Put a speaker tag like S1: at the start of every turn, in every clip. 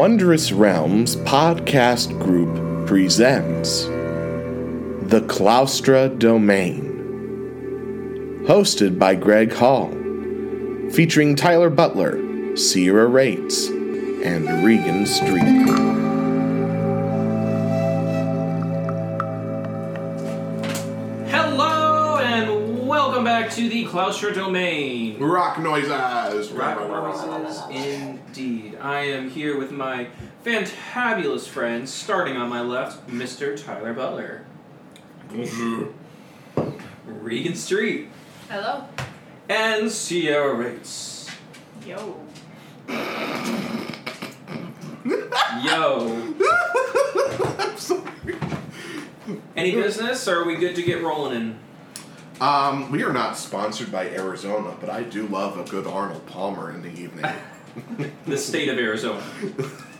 S1: Wondrous Realms podcast group presents The Claustra Domain. Hosted by Greg Hall, featuring Tyler Butler, Sierra Rates, and Regan Street.
S2: Hello and welcome back to the Claustra Domain.
S3: Rock noises.
S2: Rock noises, indeed. I am here with my fantabulous friends, starting on my left, Mr. Tyler Butler, Regan Street,
S4: Hello.
S2: and Sierra Rates.
S4: Yo.
S2: Yo.
S3: I'm sorry.
S2: Any business, or are we good to get rolling in?
S3: Um, we are not sponsored by Arizona, but I do love a good Arnold Palmer in the evening.
S2: The state of Arizona,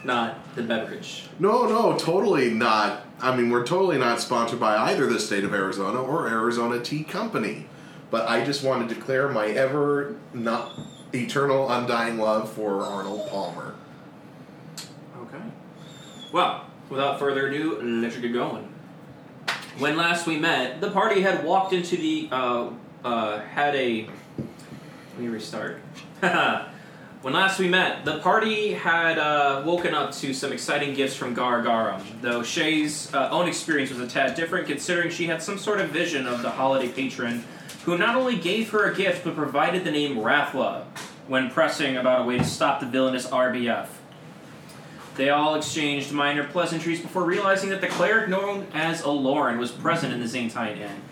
S2: not the beverage.
S3: no, no, totally not. I mean, we're totally not sponsored by either the state of Arizona or Arizona Tea Company. But I just want to declare my ever not eternal undying love for Arnold Palmer.
S2: Okay. Well, without further ado, let's get going. When last we met, the party had walked into the uh, uh, had a. Let me restart. when last we met, the party had uh, woken up to some exciting gifts from Gar Garum, though Shay's uh, own experience was a tad different, considering she had some sort of vision of the holiday patron who not only gave her a gift but provided the name Rathla when pressing about a way to stop the villainous RBF. They all exchanged minor pleasantries before realizing that the cleric known as Aloran was present in the Zantine Inn.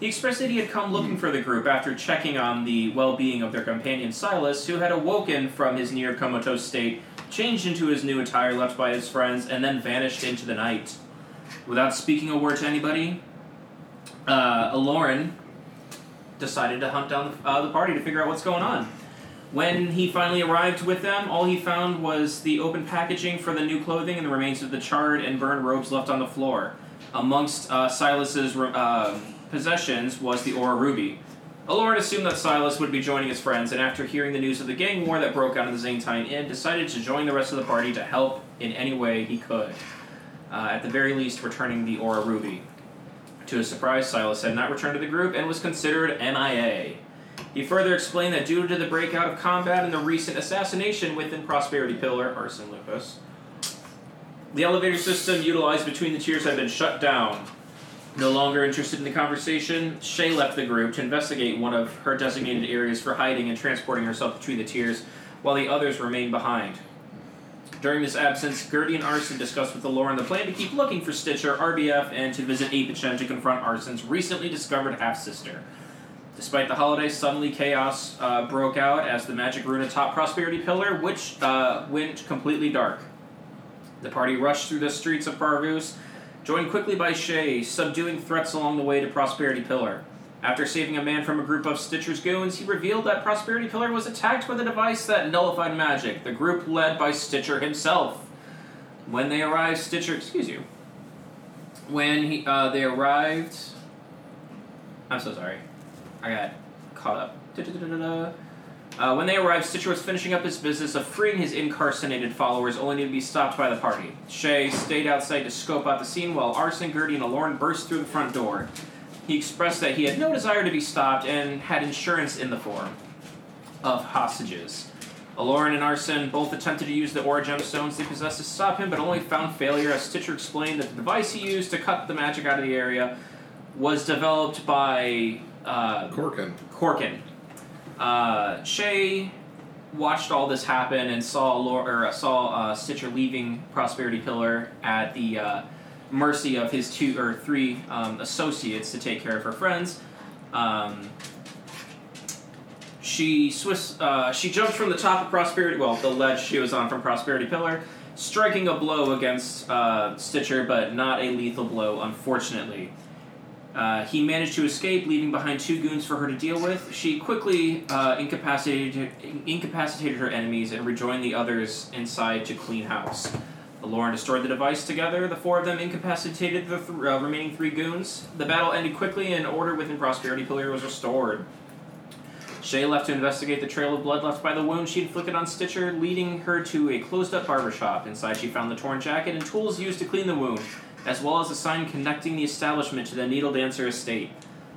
S2: He expressed that he had come looking for the group after checking on the well being of their companion Silas, who had awoken from his near comatose state, changed into his new attire left by his friends, and then vanished into the night. Without speaking a word to anybody, uh, Aloran decided to hunt down the, uh, the party to figure out what's going on. When he finally arrived with them, all he found was the open packaging for the new clothing and the remains of the charred and burned robes left on the floor. Amongst uh, Silas's uh, possessions was the Aura Ruby. Aloran assumed that Silas would be joining his friends, and after hearing the news of the gang war that broke out in the Zantine Inn, decided to join the rest of the party to help in any way he could. Uh, at the very least, returning the Aura Ruby. To his surprise, Silas had not returned to the group and was considered MIA. He further explained that due to the breakout of combat and the recent assassination within Prosperity Pillar, Arson Lucas, the elevator system utilized between the tiers had been shut down. No longer interested in the conversation, Shay left the group to investigate one of her designated areas for hiding and transporting herself between the tiers, while the others remained behind. During this absence, Gertie and Arson discussed with the Aloran the plan to keep looking for Stitcher, RBF, and to visit Apachem to confront Arson's recently discovered half sister. Despite the holidays, suddenly chaos uh, broke out as the magic rune atop Prosperity Pillar, which uh, went completely dark. The party rushed through the streets of Parvus, joined quickly by Shay, subduing threats along the way to Prosperity Pillar. After saving a man from a group of Stitcher's goons, he revealed that Prosperity Pillar was attacked with a device that nullified magic, the group led by Stitcher himself. When they arrived, Stitcher, excuse you. When he, uh, they arrived. I'm so sorry. I got caught up. Da-da-da-da-da. Uh, when they arrived, Stitcher was finishing up his business of freeing his incarcerated followers, only to be stopped by the party. Shay stayed outside to scope out the scene while Arson, Gertie, and Aloran burst through the front door. He expressed that he had no desire to be stopped and had insurance in the form of hostages. Aloran and Arson both attempted to use the aura gemstones they possessed to stop him, but only found failure as Stitcher explained that the device he used to cut the magic out of the area was developed by uh,
S3: Corkin.
S2: Corkin. Uh, Shay watched all this happen and saw or uh, saw uh, Stitcher leaving Prosperity Pillar at the uh, mercy of his two or three um, associates to take care of her friends. Um, she Swiss, uh, she jumped from the top of Prosperity, well, the ledge she was on from Prosperity Pillar, striking a blow against uh, Stitcher, but not a lethal blow, unfortunately. Uh, he managed to escape, leaving behind two goons for her to deal with. She quickly uh, incapacitated, incapacitated her enemies and rejoined the others inside to clean house. Lauren destroyed the device together. The four of them incapacitated the th- uh, remaining three goons. The battle ended quickly, and order within Prosperity Pillar was restored. Shay left to investigate the trail of blood left by the wound she inflicted on Stitcher, leading her to a closed up barber shop. Inside, she found the torn jacket and tools used to clean the wound, as well as a sign connecting the establishment to the Needle Dancer estate.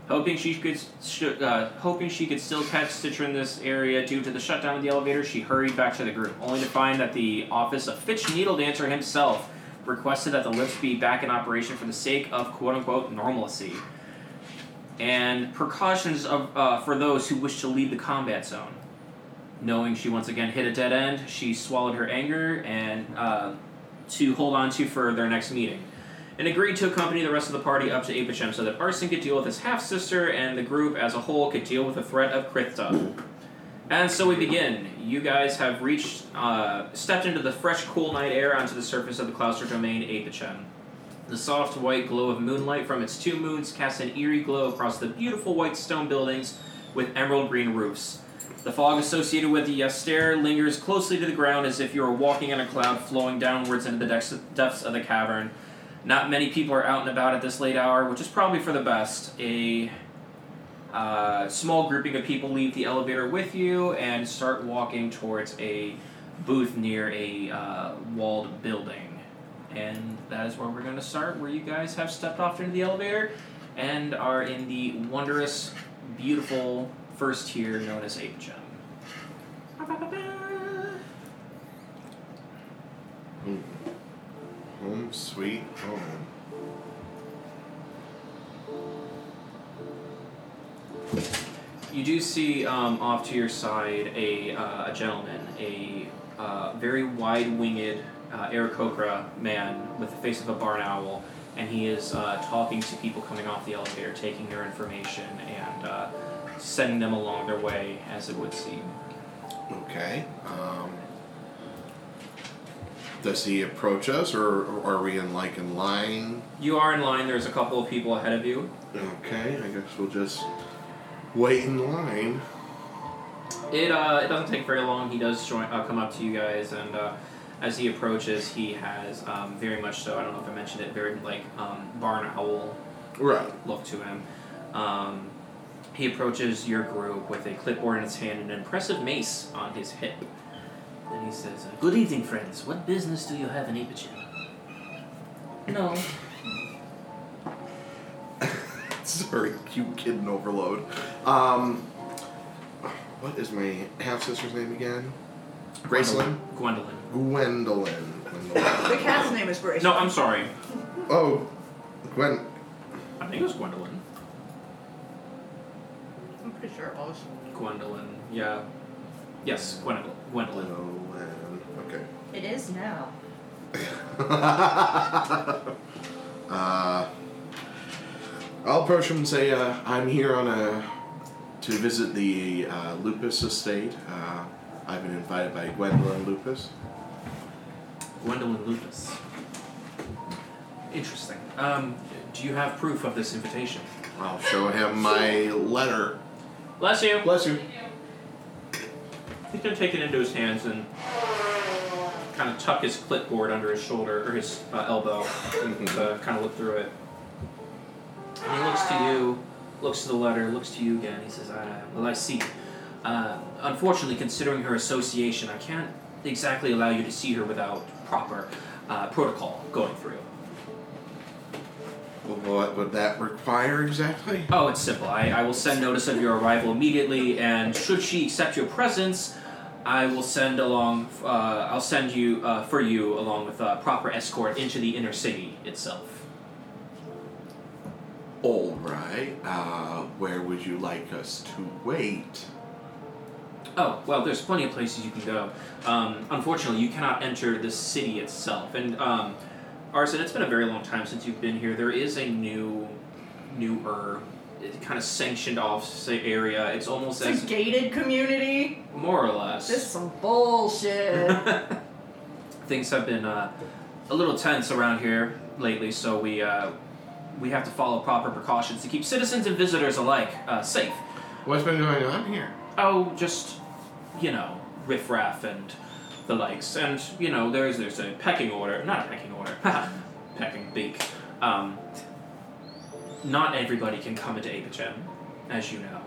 S2: Hoping she could, sh- uh, hoping she could still catch Stitcher in this area due to the shutdown of the elevator, she hurried back to the group, only to find that the office of Fitch Needle Dancer himself requested that the lifts be back in operation for the sake of quote unquote normalcy and precautions of, uh, for those who wish to leave the combat zone. Knowing she once again hit a dead end, she swallowed her anger and uh, to hold on to for their next meeting, and agreed to accompany the rest of the party up to Apachem so that Arson could deal with his half sister and the group as a whole could deal with the threat of Krithta. And so we begin. You guys have reached, uh, stepped into the fresh, cool night air onto the surface of the Claustra domain Apachem. The soft white glow of moonlight from its two moons casts an eerie glow across the beautiful white stone buildings with emerald green roofs. The fog associated with the Yaster lingers closely to the ground as if you were walking in a cloud flowing downwards into the depths of the cavern. Not many people are out and about at this late hour, which is probably for the best. A uh, small grouping of people leave the elevator with you and start walking towards a booth near a uh, walled building. And that is where we're going to start, where you guys have stepped off into the elevator and are in the wondrous, beautiful first tier known as Apachem.
S3: Home sweet home.
S2: You do see um, off to your side a, uh, a gentleman, a uh, very wide winged uh, Aarakocra man with the face of a barn owl, and he is uh, talking to people coming off the elevator, taking their information and uh, sending them along their way, as it would seem.
S3: Okay. Um, does he approach us, or, or are we in like in line?
S2: You are in line, there's a couple of people ahead of you.
S3: Okay, I guess we'll just wait in line.
S2: It uh, it doesn't take very long. He does join, uh, come up to you guys, and uh, as he approaches, he has um, very much so. I don't know if I mentioned it. Very like um, barn owl
S3: Right.
S2: look to him. Um, he approaches your group with a clipboard in his hand and an impressive mace on his hip. And he says, uh, "Good evening, friends. What business do you have in Apachem?" No.
S3: Sorry, cute kid in overload. Um, what is my half sister's name again? Gracelyn?
S2: Gwendolyn.
S3: Gwendolyn.
S4: The cat's name is Grace.
S2: No, I'm sorry.
S3: Oh, Gwen.
S2: I think it was Gwendolyn.
S4: I'm pretty sure it was.
S2: Gwendolyn. Yeah. Yes, Gwendolyn. Gwendolyn.
S3: Gwendolyn. Okay.
S4: It is now.
S3: uh, I'll approach him and say, uh, "I'm here on a to visit the uh, Lupus estate. Uh, I've been invited by Gwendolyn Lupus.
S2: Gwendolyn Lupus. Interesting. Um, do you have proof of this invitation?
S3: I'll show him my letter.
S2: Bless you.
S3: Bless you.
S2: He's gonna take it into his hands and kind of tuck his clipboard under his shoulder or his uh, elbow and uh, kind of look through it. And he looks to you, looks to the letter, looks to you again. He says, uh, "Well, I see. Uh, unfortunately, considering her association, I can't exactly allow you to see her without proper uh, protocol going through."
S3: Well, what would that require exactly?
S2: Oh, it's simple. I, I will send notice of your arrival immediately, and should she accept your presence, I will send along. Uh, I'll send you uh, for you along with uh, proper escort into the inner city itself.
S3: All right. Uh, where would you like us to wait?
S2: Oh well, there's plenty of places you can go. Um, unfortunately, you cannot enter the city itself. And um, Arson, it's been a very long time since you've been here. There is a new, newer, kind of sanctioned off say, area. It's almost
S4: It's
S2: as
S4: a gated community.
S2: more or less.
S4: This is some bullshit.
S2: things have been uh, a little tense around here lately, so we uh, we have to follow proper precautions to keep citizens and visitors alike uh, safe.
S3: What's been going on here?
S2: Oh, just you know, riffraff and the likes, and you know, there's there's a pecking order, not a pecking order, pecking beak. Um, not everybody can come into Apachem, as you know,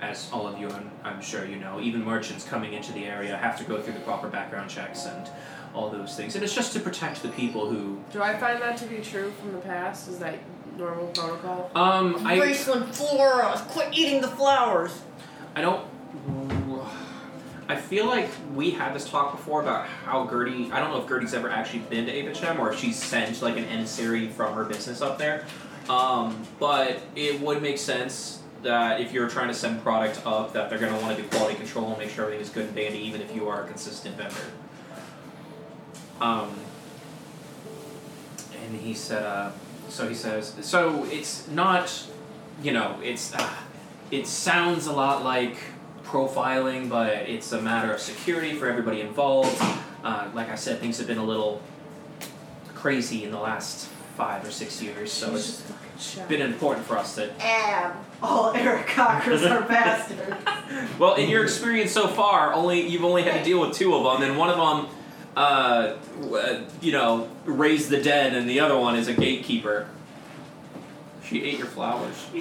S2: as all of you, I'm, I'm sure you know, even merchants coming into the area have to go through the proper background checks and all those things. And it's just to protect the people who.
S5: Do I find that to be true from the past? Is that normal protocol?
S2: Um, I,
S4: Graceland Flora, quit eating the flowers.
S2: I don't. I feel like we had this talk before about how Gertie. I don't know if Gertie's ever actually been to Apachem or if she's sent like an emissary from her business up there. Um, but it would make sense that if you're trying to send product up, that they're going to want to do quality control and make sure everything is good and dandy, even if you are a consistent vendor. Um, and he said, uh, so he says, so it's not, you know, it's, uh, it sounds a lot like profiling, but it's a matter of security for everybody involved. Uh, like I said, things have been a little crazy in the last five or six years, so it's been important for us to.
S4: Ab. All Aarakocras are bastards.
S2: Well, in your experience so far, only you've only had to deal with two of them, and one of them, uh, w- uh, you know, raised the dead, and the other one is a gatekeeper. She ate your flowers.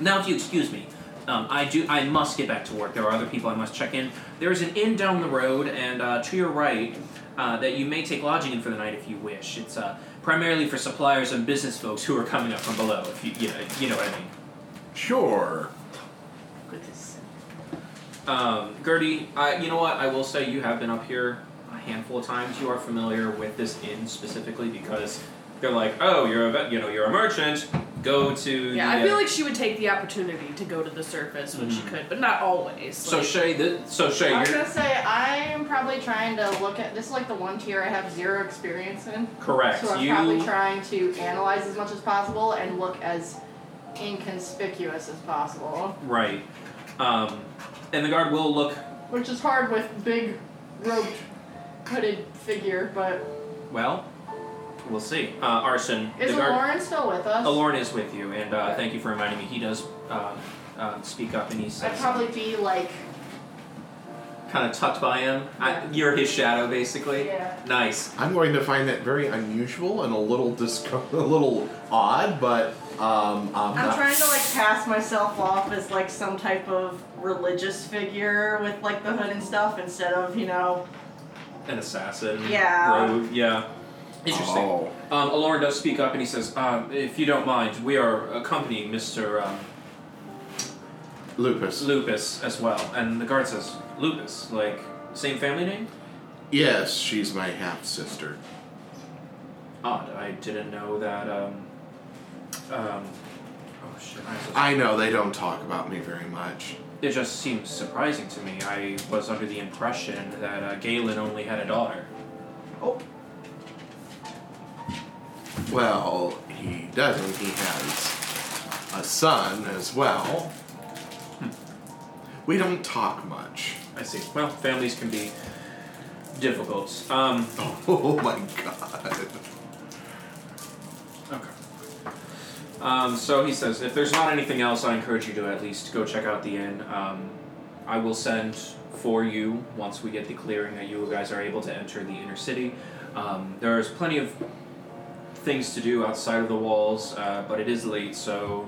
S2: Now, if you excuse me, um, I do. I must get back to work. There are other people I must check in. There is an inn down the road, and uh, to your right, uh, that you may take lodging in for the night if you wish. It's uh, primarily for suppliers and business folks who are coming up from below. If you, you know, you know what I mean.
S3: Sure.
S2: Um, Gertie, I, you know what? I will say you have been up here a handful of times. You are familiar with this inn specifically because they're like, oh, you're a, vet- you know, you're a merchant. Go to
S5: Yeah,
S2: the,
S5: I feel
S2: uh,
S5: like she would take the opportunity to go to the surface when she
S2: Mhm.
S5: could, but not always.
S2: So
S5: like,
S2: Shay, th- so Shay,
S6: I was gonna say I am probably trying to look at this is like the one tier I have zero experience in.
S2: correct.
S6: So I'm
S2: you
S6: probably trying to analyze as much as possible and look as inconspicuous as possible.
S2: right, um, and the guard will look.
S6: Which is hard with big roped hooded figure, but
S2: Well, we'll see. Uh, Arson,
S6: is
S2: the guard.
S6: Lauren still with us?
S2: Aloran is with you, and uh,
S6: Okay.
S2: thank you for reminding me. He does uh, uh, speak up, and he
S6: I'd
S2: says,
S6: probably be like
S2: kind of tucked by him. I, you're his shadow, basically.
S6: yeah.
S2: Nice.
S3: I'm going to find that very unusual and a little dis- a little odd, but um, I'm,
S4: I'm
S3: not.
S4: trying to like pass myself off as like some type of religious figure with like the hood and stuff instead of you know
S2: An assassin.
S4: Yeah.
S2: Rogue. Yeah. Interesting.
S3: Oh.
S2: Um, Aloran does speak up, and he says, um, "If you don't mind, we are accompanying Mister um,
S3: Lupus.
S2: Lupus as well." And the guard says, "Lupus, like same family name?"
S3: Yes, she's my half sister.
S2: Odd. I didn't know that. Um, um, oh shit. I'm
S3: I know they don't talk about me very much.
S2: It just seems surprising to me. I was under the impression that uh, Galen only had a daughter.
S3: Well, he doesn't. He has a son as well. We don't talk much.
S2: I see. Well, families can be difficult. Um,
S3: Oh my god.
S2: okay. Um, so he says, if there's not anything else, I encourage you to at least go check out the inn. Um, I will send for you once we get the clearing that you guys are able to enter the inner city. Um, there's plenty of things to do outside of the walls, uh, but it is late, so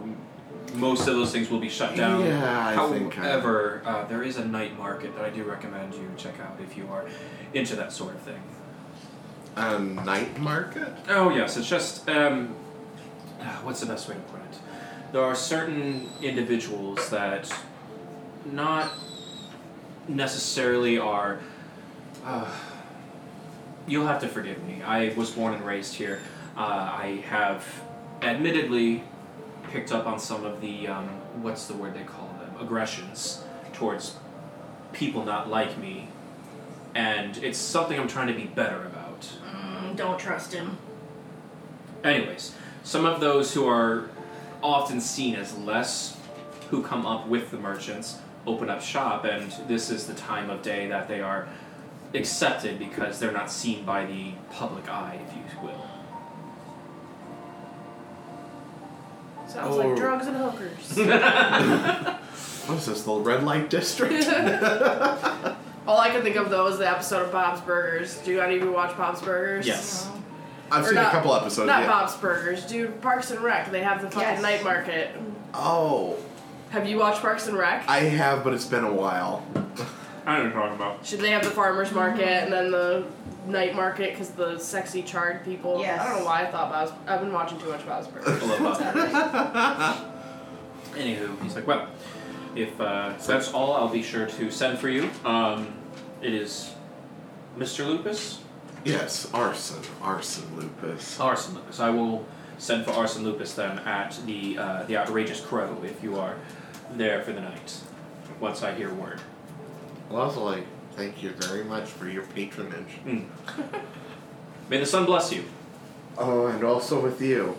S2: most of those things will be shut down.
S3: Yeah, I think. I-
S2: However, uh, there is a night market that I do recommend you check out if you are into that sort of thing.
S3: A night market?
S2: Oh yes, it's just um, what's the best way to put it? There are certain individuals that not necessarily are. Uh, you'll have to forgive me. I was born and raised here. Uh, I have, admittedly, picked up on some of the um, what's the word they call them aggressions towards people not like me, and it's something I'm trying to be better about.
S4: mm, don't trust him.
S2: Anyways, some of those who are often seen as less, who come up with the merchants, open up shop, and this is the time of day that they are accepted because they're not seen by the public eye, if you will.
S5: Sounds
S3: Oh.
S5: like drugs and hookers.
S3: What is this, the red light district?
S5: All I can think of though is the episode of Bob's Burgers. Do any of you watch Bob's Burgers?
S2: Yes.
S3: I've
S5: Or
S3: seen
S5: not-
S3: a couple episodes.
S5: Not
S3: yeah.
S5: Bob's Burgers, dude. Parks and Rec. They have the fucking
S4: Yes.
S5: night market.
S3: Oh,
S5: Have you watched Parks and Rec?
S3: I have, but it's been a while.
S2: I know what you're talking about.
S5: Should they have the farmers market and then the night market because the sexy charred people?
S4: Yes.
S5: I don't know why I thought Bob's. I've been watching too much Bob's Burgers.
S2: I love that. Anywho, he's like, well, if uh, that's all, I'll be sure to send for you. Um, it is Mr. Lupus?
S3: Yes, arson, arson, lupus.
S2: Arson Lupus. I will send for Arson Lupus then at the uh, the Outrageous Crow if you are there for the night. Once I hear word.
S3: Lovely. Thank you very much for your patronage.
S2: May the sun bless you.
S3: Oh, and also with you.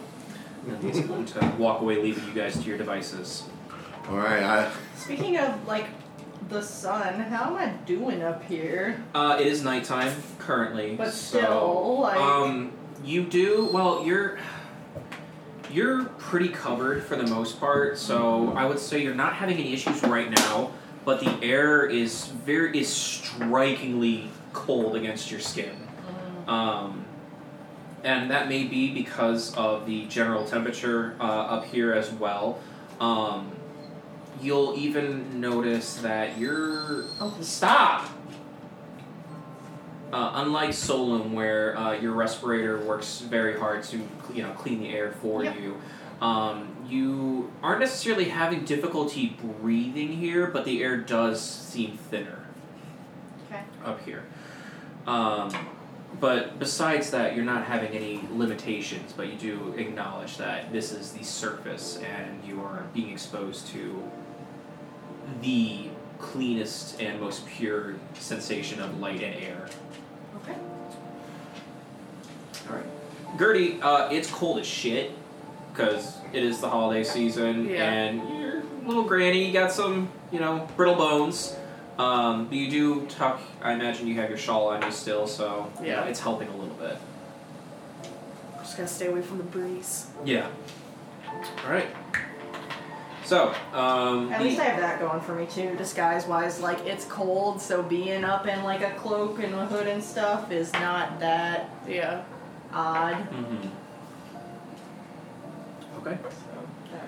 S2: And he's going to walk away, leaving you guys to your devices.
S3: All right, I.
S4: Speaking of like the sun, how am I doing up here?
S2: Uh, it is nighttime currently,
S4: But
S2: so
S4: still, like-
S2: um, you do well. You're you're pretty covered for the most part, so I would say you're not having any issues right now. But the air is very is strikingly cold against your skin, um, and that may be because of the general temperature uh, up here as well. Um, you'll even notice that you're
S4: Oh,
S2: Stop! Uh, unlike Solum, where uh, your respirator works very hard to you know clean the air for
S4: Yep.
S2: you, um, you aren't necessarily having difficulty breathing here, but the air does seem thinner
S4: Okay.
S2: up here. Um, but besides that, you're not having any limitations, but you do acknowledge that this is the surface and you are being exposed to the cleanest and most pure sensation of light and air.
S4: Okay.
S2: Alright. Gertie, uh, it's cold as shit because it is the holiday season
S5: Yeah.
S2: and you're a little granny, you got some, you know, brittle bones. Um, but you do tuck, I imagine you have your shawl on you still, so you know,
S5: Yeah.
S2: it's helping a little bit.
S5: Just gotta stay away from the breeze.
S2: Yeah. Alright. So, um,
S4: At
S2: the-
S4: least I have that going for me too, disguise wise. Like it's cold, so being up in like a cloak and a hood and stuff is not that
S5: Yeah.
S4: odd.
S2: Mhm. Okay.
S4: So that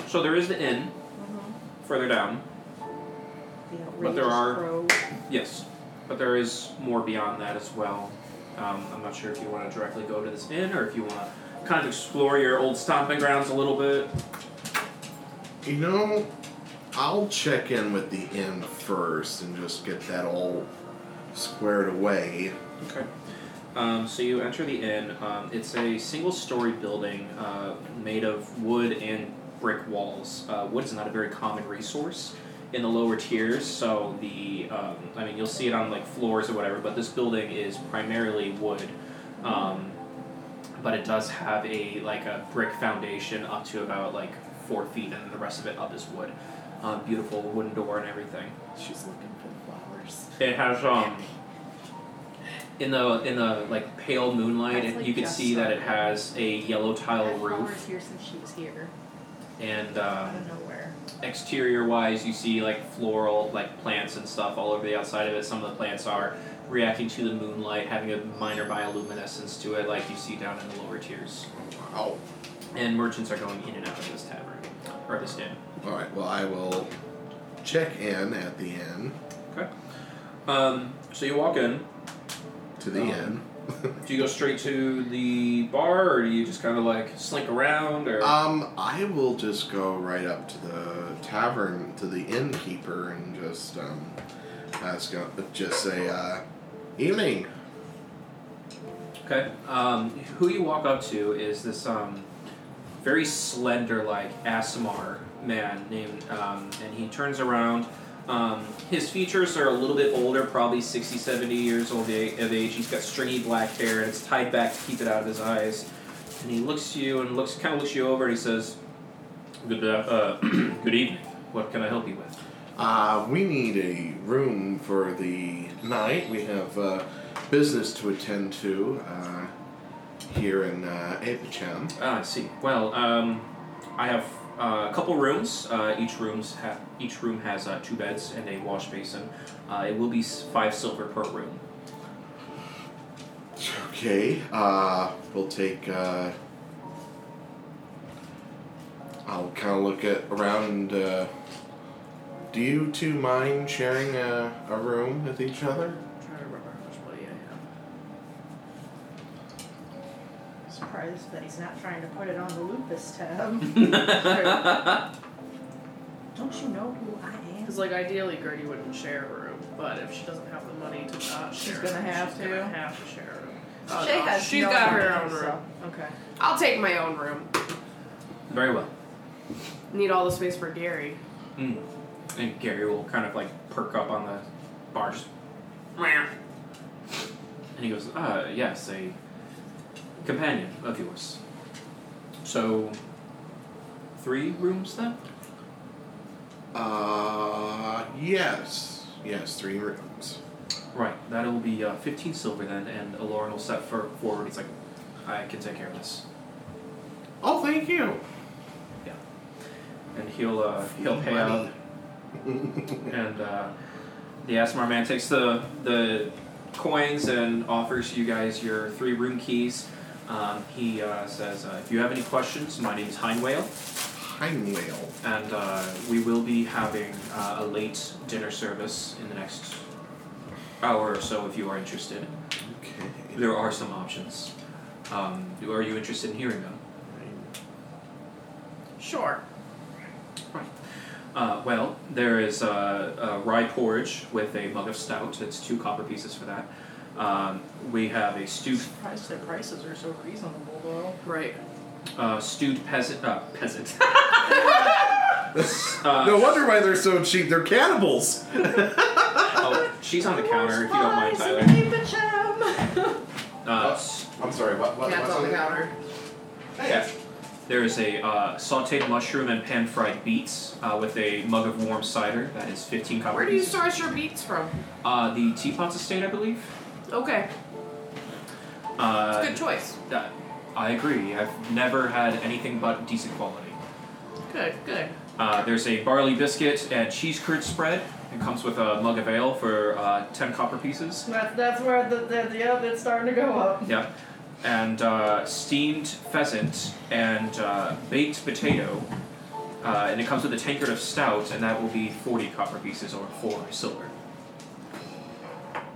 S4: works.
S2: So there is the inn
S4: Mm-hmm.
S2: further down.
S4: The
S2: But there
S4: outrageous
S2: are-
S4: crow.
S2: Yes, but there is more beyond that as well. Um, I'm not sure if you want to directly go to this inn or if you want to kind of explore your old stomping grounds a little bit.
S3: You know, I'll check in with the inn first and just get that all squared away.
S2: Okay. Um, so you enter the inn. Um, it's a single-story building uh, made of wood and brick walls. Uh, wood is not a very common resource in the lower tiers, so the um, I mean you'll see it on like floors or whatever. But this building is primarily wood. Um, but it does have a like a brick foundation up to about like four feet, and the rest of it up is wood. Um, beautiful wooden door and everything.
S5: She's looking for flowers.
S2: It has um in the in the like pale moonlight,
S4: That's
S2: it,
S4: like
S2: you can
S4: just
S2: see that it has a yellow tile
S4: That flower's
S2: roof,
S4: here since she was here.
S2: and
S4: Out
S2: um,
S4: of nowhere.
S2: exterior wise, you see like floral like plants and stuff all over the outside of it. Some of the plants are reacting to the moonlight, having a minor bioluminescence to it, like you see down in the lower tiers.
S3: Oh,
S2: And merchants are going in and out of this tavern or this inn.
S3: all right. Well, I will check in at the inn
S2: Okay. Um, so you walk in.
S3: To the
S2: Um,
S3: inn.
S2: Do you go straight to the bar, or do you just kind of like slink around, or?
S3: Um, I will just go right up to the tavern to the innkeeper and just um ask, uh, just say, uh, evening.
S2: Okay. Um, who you walk up to is this um, very slender, like Aasimar man named, um, and he turns around. Um, his features are a little bit older, probably 60, 70 years old of age. He's got stringy black hair, and it's tied back to keep it out of his eyes. And he looks at you and looks, kind of looks you over, and he says, "Good, uh, good evening. What can I help you with?"
S3: Uh, we need a room for the night. We have uh, business to attend to uh, here in uh, Apachem.
S2: Ah, I see. Well, um, I have uh, a couple rooms. Uh, each rooms ha- each room has uh, two beds and a wash basin. Uh, it will be five silver per room.
S3: Okay, uh, we'll take. Uh, I'll kind of look at around. Uh, do you two mind sharing a, a room with each other?
S5: I'm trying to remember how much money I have.
S4: Surprised that he's not trying to put it on the lupus tab. Don't you know who I am?
S5: Because like ideally, Gertie wouldn't share a room, but if she doesn't have the money to not
S4: She's
S5: share,
S4: gonna
S5: room,
S4: have
S5: she's
S4: to.
S5: gonna have to share a room. Oh,
S4: Shay
S5: no,
S4: has
S5: she's
S4: no
S5: got her
S4: money,
S5: own
S4: so-
S5: room.
S4: Okay.
S5: I'll take my own room.
S2: Very well.
S5: Need all the space for Gary.
S2: Mm. And Gary will kind of like perk up on the bars. And he goes, uh, yes, a companion of yours. So, three rooms then?
S3: Uh, yes, yes, three rooms.
S2: Right, that'll be uh, 15 silver then, and Aloran will step for, forward. He's like, I can take care of this.
S3: Oh, thank you. Yeah.
S2: And he'll uh, he'll pay out. and uh, the Aasimar man takes the the coins and offers you guys your three room keys. Um, he uh, says, uh, if you have any questions, my name is Heinwale,
S3: Heinwale.
S2: and uh, we will be having uh, a late dinner service in the next hour or so if you are interested.
S3: Okay.
S2: There are some options. Um, are you interested in hearing them?
S5: Sure.
S2: Uh, well, there is uh, a rye porridge with a mug of stout. It's two copper pieces for that. Um, we have a stewed
S4: Surprised their prices are so reasonable though.
S5: Right.
S2: uh, stewed peasant uh, peasant. uh,
S3: No wonder why they're so cheap. They're cannibals.
S2: oh, she's on the counter if you don't mind, Tyler.
S4: Keep a gem.
S2: Uh, s-
S3: I'm sorry. What? what
S5: Cat's
S3: what's
S5: on the
S3: it?
S5: counter.
S2: yeah. There is a uh, sautéed mushroom and pan fried beets uh, with a mug of warm cider. That is 15 copper
S5: Where do you source your beets from?
S2: Uh, the Teapot Estate, I believe.
S5: Okay.
S2: Uh,
S5: It's a good choice.
S2: that- I agree. I've never had anything but decent quality.
S5: Good, good.
S2: Uh, there's a barley biscuit and cheese curd spread. It comes with a mug of ale for uh, 10 copper pieces.
S4: That's that's where the, the yep, it's starting to go up.
S2: Yep. And uh, steamed pheasant and uh, baked potato. Uh, and it comes with a tankard of stout, and that will be 40 copper pieces or 4 silver.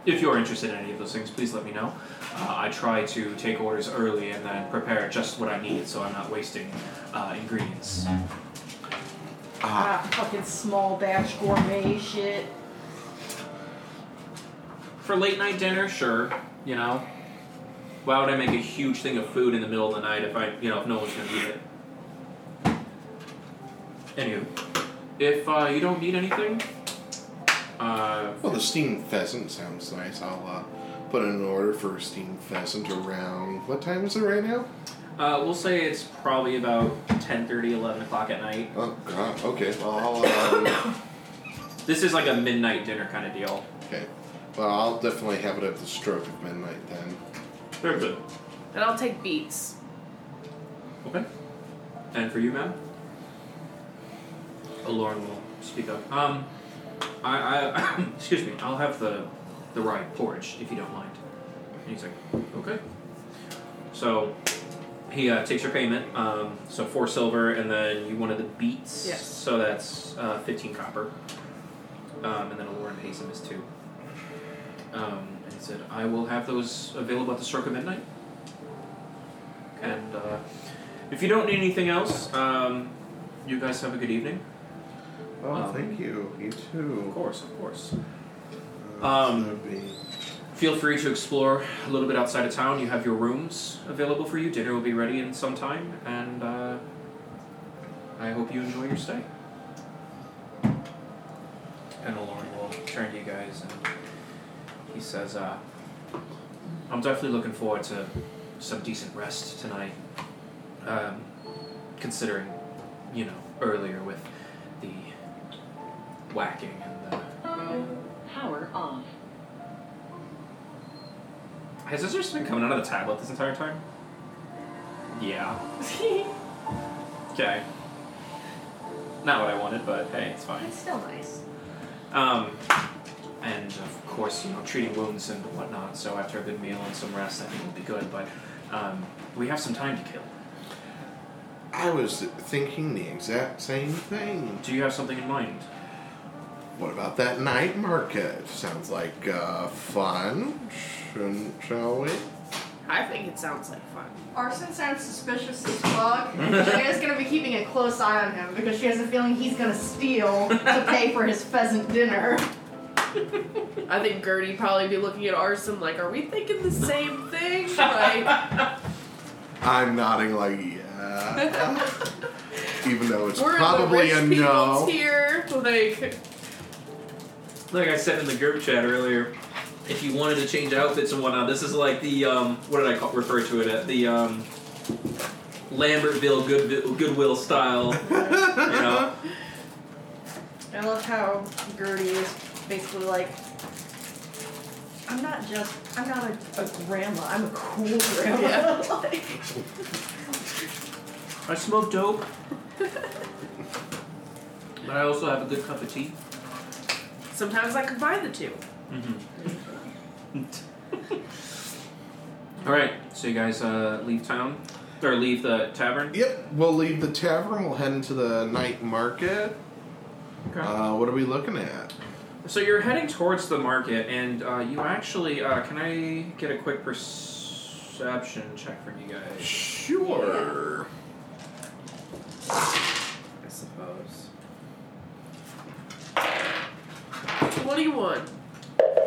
S2: If you're interested in any of those things, please let me know. Uh, I try to take orders early and then prepare just what I need so I'm not wasting uh, ingredients.
S3: Ah,
S4: fucking small batch gourmet shit.
S2: For late night dinner, sure, you know. Why would I make a huge thing of food in the middle of the night if I, you know, if no one's gonna eat it? Anywho, if uh, you don't need anything, uh,
S3: well, the steamed pheasant sounds nice. I'll uh, put in an order for steamed pheasant around. What time is it right now?
S2: uh, we'll say it's probably about 10:30, 11 o'clock at night.
S3: Oh God. Okay. Well, I'll. Um,
S2: This is like a midnight dinner kind of deal.
S3: okay. Well, I'll definitely have it at the stroke of midnight then.
S2: Very good.
S5: And I'll take beets.
S2: Okay. And for you, ma'am? Oh, Lauren will speak up. Um, I, I excuse me. I'll have the the rye porridge if you don't mind. And he's like, okay. So he uh, takes your payment. Um, so four silver, and then you wanted the beets.
S5: Yes.
S2: So that's uh, fifteen copper. Um, and then a Lauren pays him his two. Um, and he said, I will have those available at the stroke of midnight. And uh, if you don't need anything else, um, you guys have a good evening.
S3: Oh,
S2: Um,
S3: thank you. You too.
S2: Of course, of course.
S3: Uh,
S2: Um,
S3: that would be.
S2: Feel free to explore a little bit outside of town. You have your rooms available for you. Dinner will be ready in some time, and uh, I hope you enjoy your stay. And Lauren will turn to you guys, and he says, uh, "I'm definitely looking forward to some decent rest tonight. Um, considering, you know, earlier with the whacking and the
S7: Power off.
S2: Has this just been coming out of the tablet this entire time? Yeah. Okay. Not what I wanted, but hey, it's fine.
S4: It's still nice.
S2: Um, and of course, you know, treating wounds and whatnot. So after a good meal and some rest, I think we'll be good. But um, we have some time to kill.
S3: I was thinking the exact same thing.
S2: Do you have something in mind?
S3: What about that night market? Sounds like uh, fun. Shouldn't, shall we?
S5: I think it sounds like fun.
S6: Arson sounds suspicious as fuck. Shayna's gonna be keeping a close eye on him because she has a feeling he's gonna steal to pay for his pheasant dinner.
S5: I think Gertie probably be looking at Arson like, are we thinking the same thing? Like,
S3: I'm nodding like yeah. Even though it's
S5: we're
S3: probably
S5: in
S3: a
S5: the rich
S3: no.
S5: people's here. Like,
S2: Like I said in the group chat earlier, if you wanted to change outfits and whatnot, this is like the um, what did I call, refer to it at the um, Lambertville Good, Goodwill style. you know,
S4: I love how Gertie is basically like, I'm not just, I'm not a, a grandma, I'm a cool grandma.
S5: Yeah.
S4: like,
S2: I smoke dope, but I also have a good cup of tea.
S5: Sometimes I combine the two.
S2: Mm-hmm. All right, so you guys uh, leave town or leave the tavern.
S3: Yep, we'll leave the tavern. We'll head into the night market.
S2: Okay.
S3: Uh, what are we looking at?
S2: So you're heading towards the market, and uh, you actually uh, can I get a quick perception check from you guys?
S3: Sure.
S5: I suppose. Twenty-one.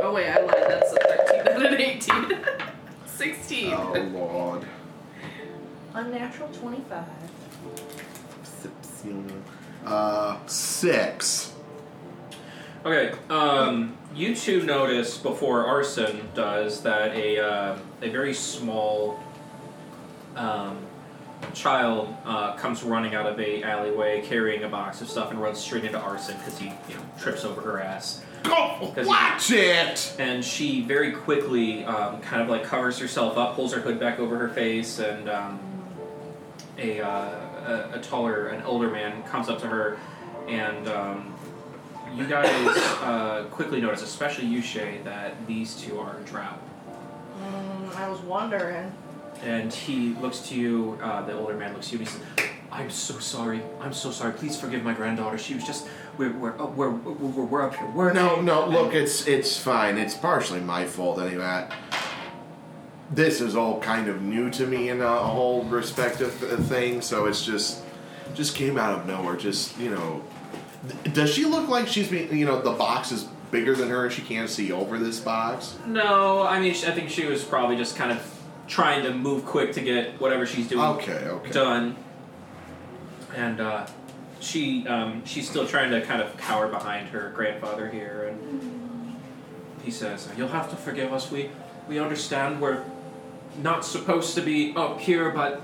S5: Oh wait, I lied. That's a thirteen, not an eighteen. Sixteen.
S3: Oh lord.
S4: unnatural 25.
S3: Uh, six.
S2: Okay. Um, you two notice before Arson does that a uh, a very small um, child uh, comes running out of a alleyway carrying a box of stuff and runs straight into Arson because he you know trips over her ass.
S3: Go,
S2: Does he-
S3: watch it.
S2: and she very quickly um, kind of like covers herself up, pulls her hood back over her face, and um, a, uh, a a taller, an older man comes up to her, and um, you guys uh, quickly notice, especially you, Shay, that these two are drow.
S4: Mm, I was wondering.
S2: And he looks to you, uh, the older man looks to you, and he says, I'm so sorry. I'm so sorry. Please forgive my granddaughter. She was just, we're, we're, uh, we're, we're, we're up here. We're
S3: No, no. Look, it's it's fine. It's partially my fault anyway. This is all kind of new to me in a whole respective thing, so it's just just came out of nowhere. Just you know, does she look like she's being? You know, the box is bigger than her, and she can't see over this box.
S2: No, I mean, I think she was probably just kind of trying to move quick to get whatever she's doing
S3: Okay, okay.
S2: done. And uh, she um, she's still trying to kind of cower behind her grandfather here, and he says, "You'll have to forgive us. We we understand we're not supposed to be up here, but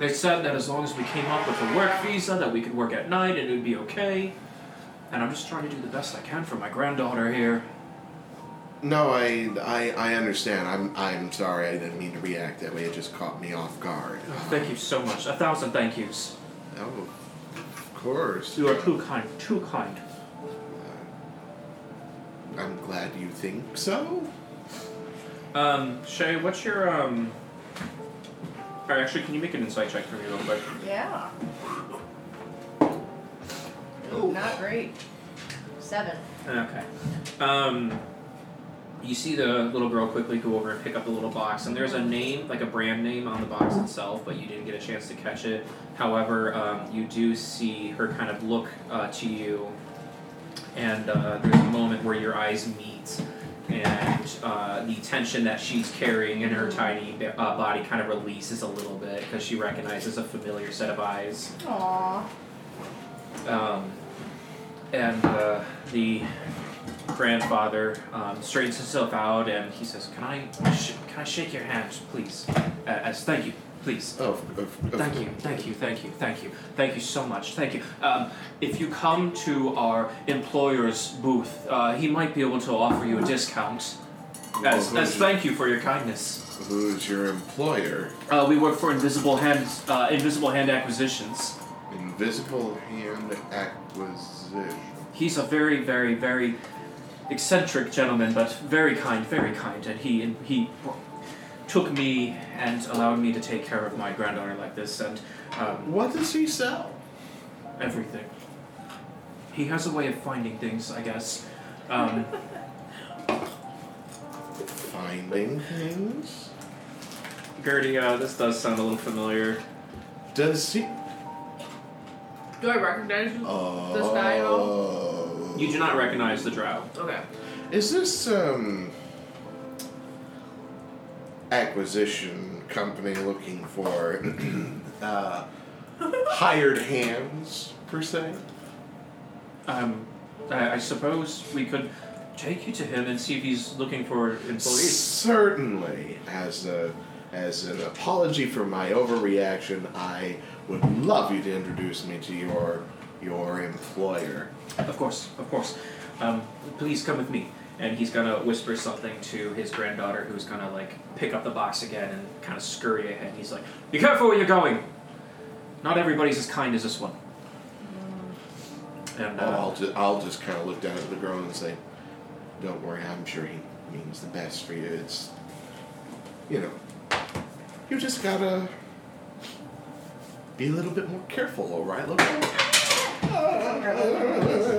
S2: they said that as long as we came up with a work visa, that we could work at night and it would be okay." And I'm just trying to do the best I can for my granddaughter here.
S3: No, I, I I understand. I'm I'm sorry. I didn't mean to react that way. It just caught me off guard.
S2: Thank you so much. A thousand thank yous.
S3: Oh, of course.
S2: You are too kind. Too kind.
S3: I'm glad you think so.
S2: Um, Shay, what's your um? Or actually, can you make an insight check for me real quick?
S4: Yeah. Ooh, not great. Seven.
S2: Okay. Um, you see the little girl quickly go over and pick up the little box, and there's a name, like a brand name, on the box itself, but you didn't get a chance to catch it. However, um, you do see her kind of look uh, to you, and uh, there's a moment where your eyes meet, and uh, the tension that she's carrying in her tiny uh, body kind of releases a little bit because she recognizes a familiar set of eyes.
S6: Aww.
S2: Um, and uh, the grandfather um, straightens himself out and he says, "Can I sh- can I shake your hand, please? Uh, as thank you, please.
S3: Of, of, of
S2: Thank you, thank you, thank you, thank you, thank you so much, thank you. Um, if you come to our employer's booth, uh, he might be able to offer you a discount. As,
S3: Well,
S2: as thank you for your kindness.
S3: Who's your employer?
S2: Uh, we work for Invisible Hand, uh, Invisible Hand Acquisitions.
S3: Invisible Hand Acquisition.
S2: He's a very, very, very eccentric gentleman, but very kind, very kind, and he and he took me and allowed me to take care of my granddaughter like this, and um,
S3: What does he sell?
S2: everything. He has a way of finding things, I guess. Um,
S3: Finding things?
S2: Gertie, uh, this does sound a little familiar.
S3: Does he?
S5: Do I recognize you?
S3: Oh.
S5: This guy at all?
S2: You do not recognize the drow.
S5: Okay.
S3: Is this um acquisition company looking for uh, hired hands per se?
S2: Um, I, I suppose we could take you to him and see if he's looking for employees.
S3: Certainly, as a as an apology for my overreaction, I would love you to introduce me to your your employer.
S2: Of course, of course. Um, please come with me. And he's gonna whisper something to his granddaughter, who's gonna like pick up the box again and kind of scurry ahead. He's like, "Be careful where you're going. Not everybody's as kind as this one." And
S3: Oh,
S2: uh,
S3: I'll just I'll just kind of look down at the girl and say, "Don't worry, I'm sure he means the best for you. It's, you know, you just gotta be a little bit more careful, all right, look."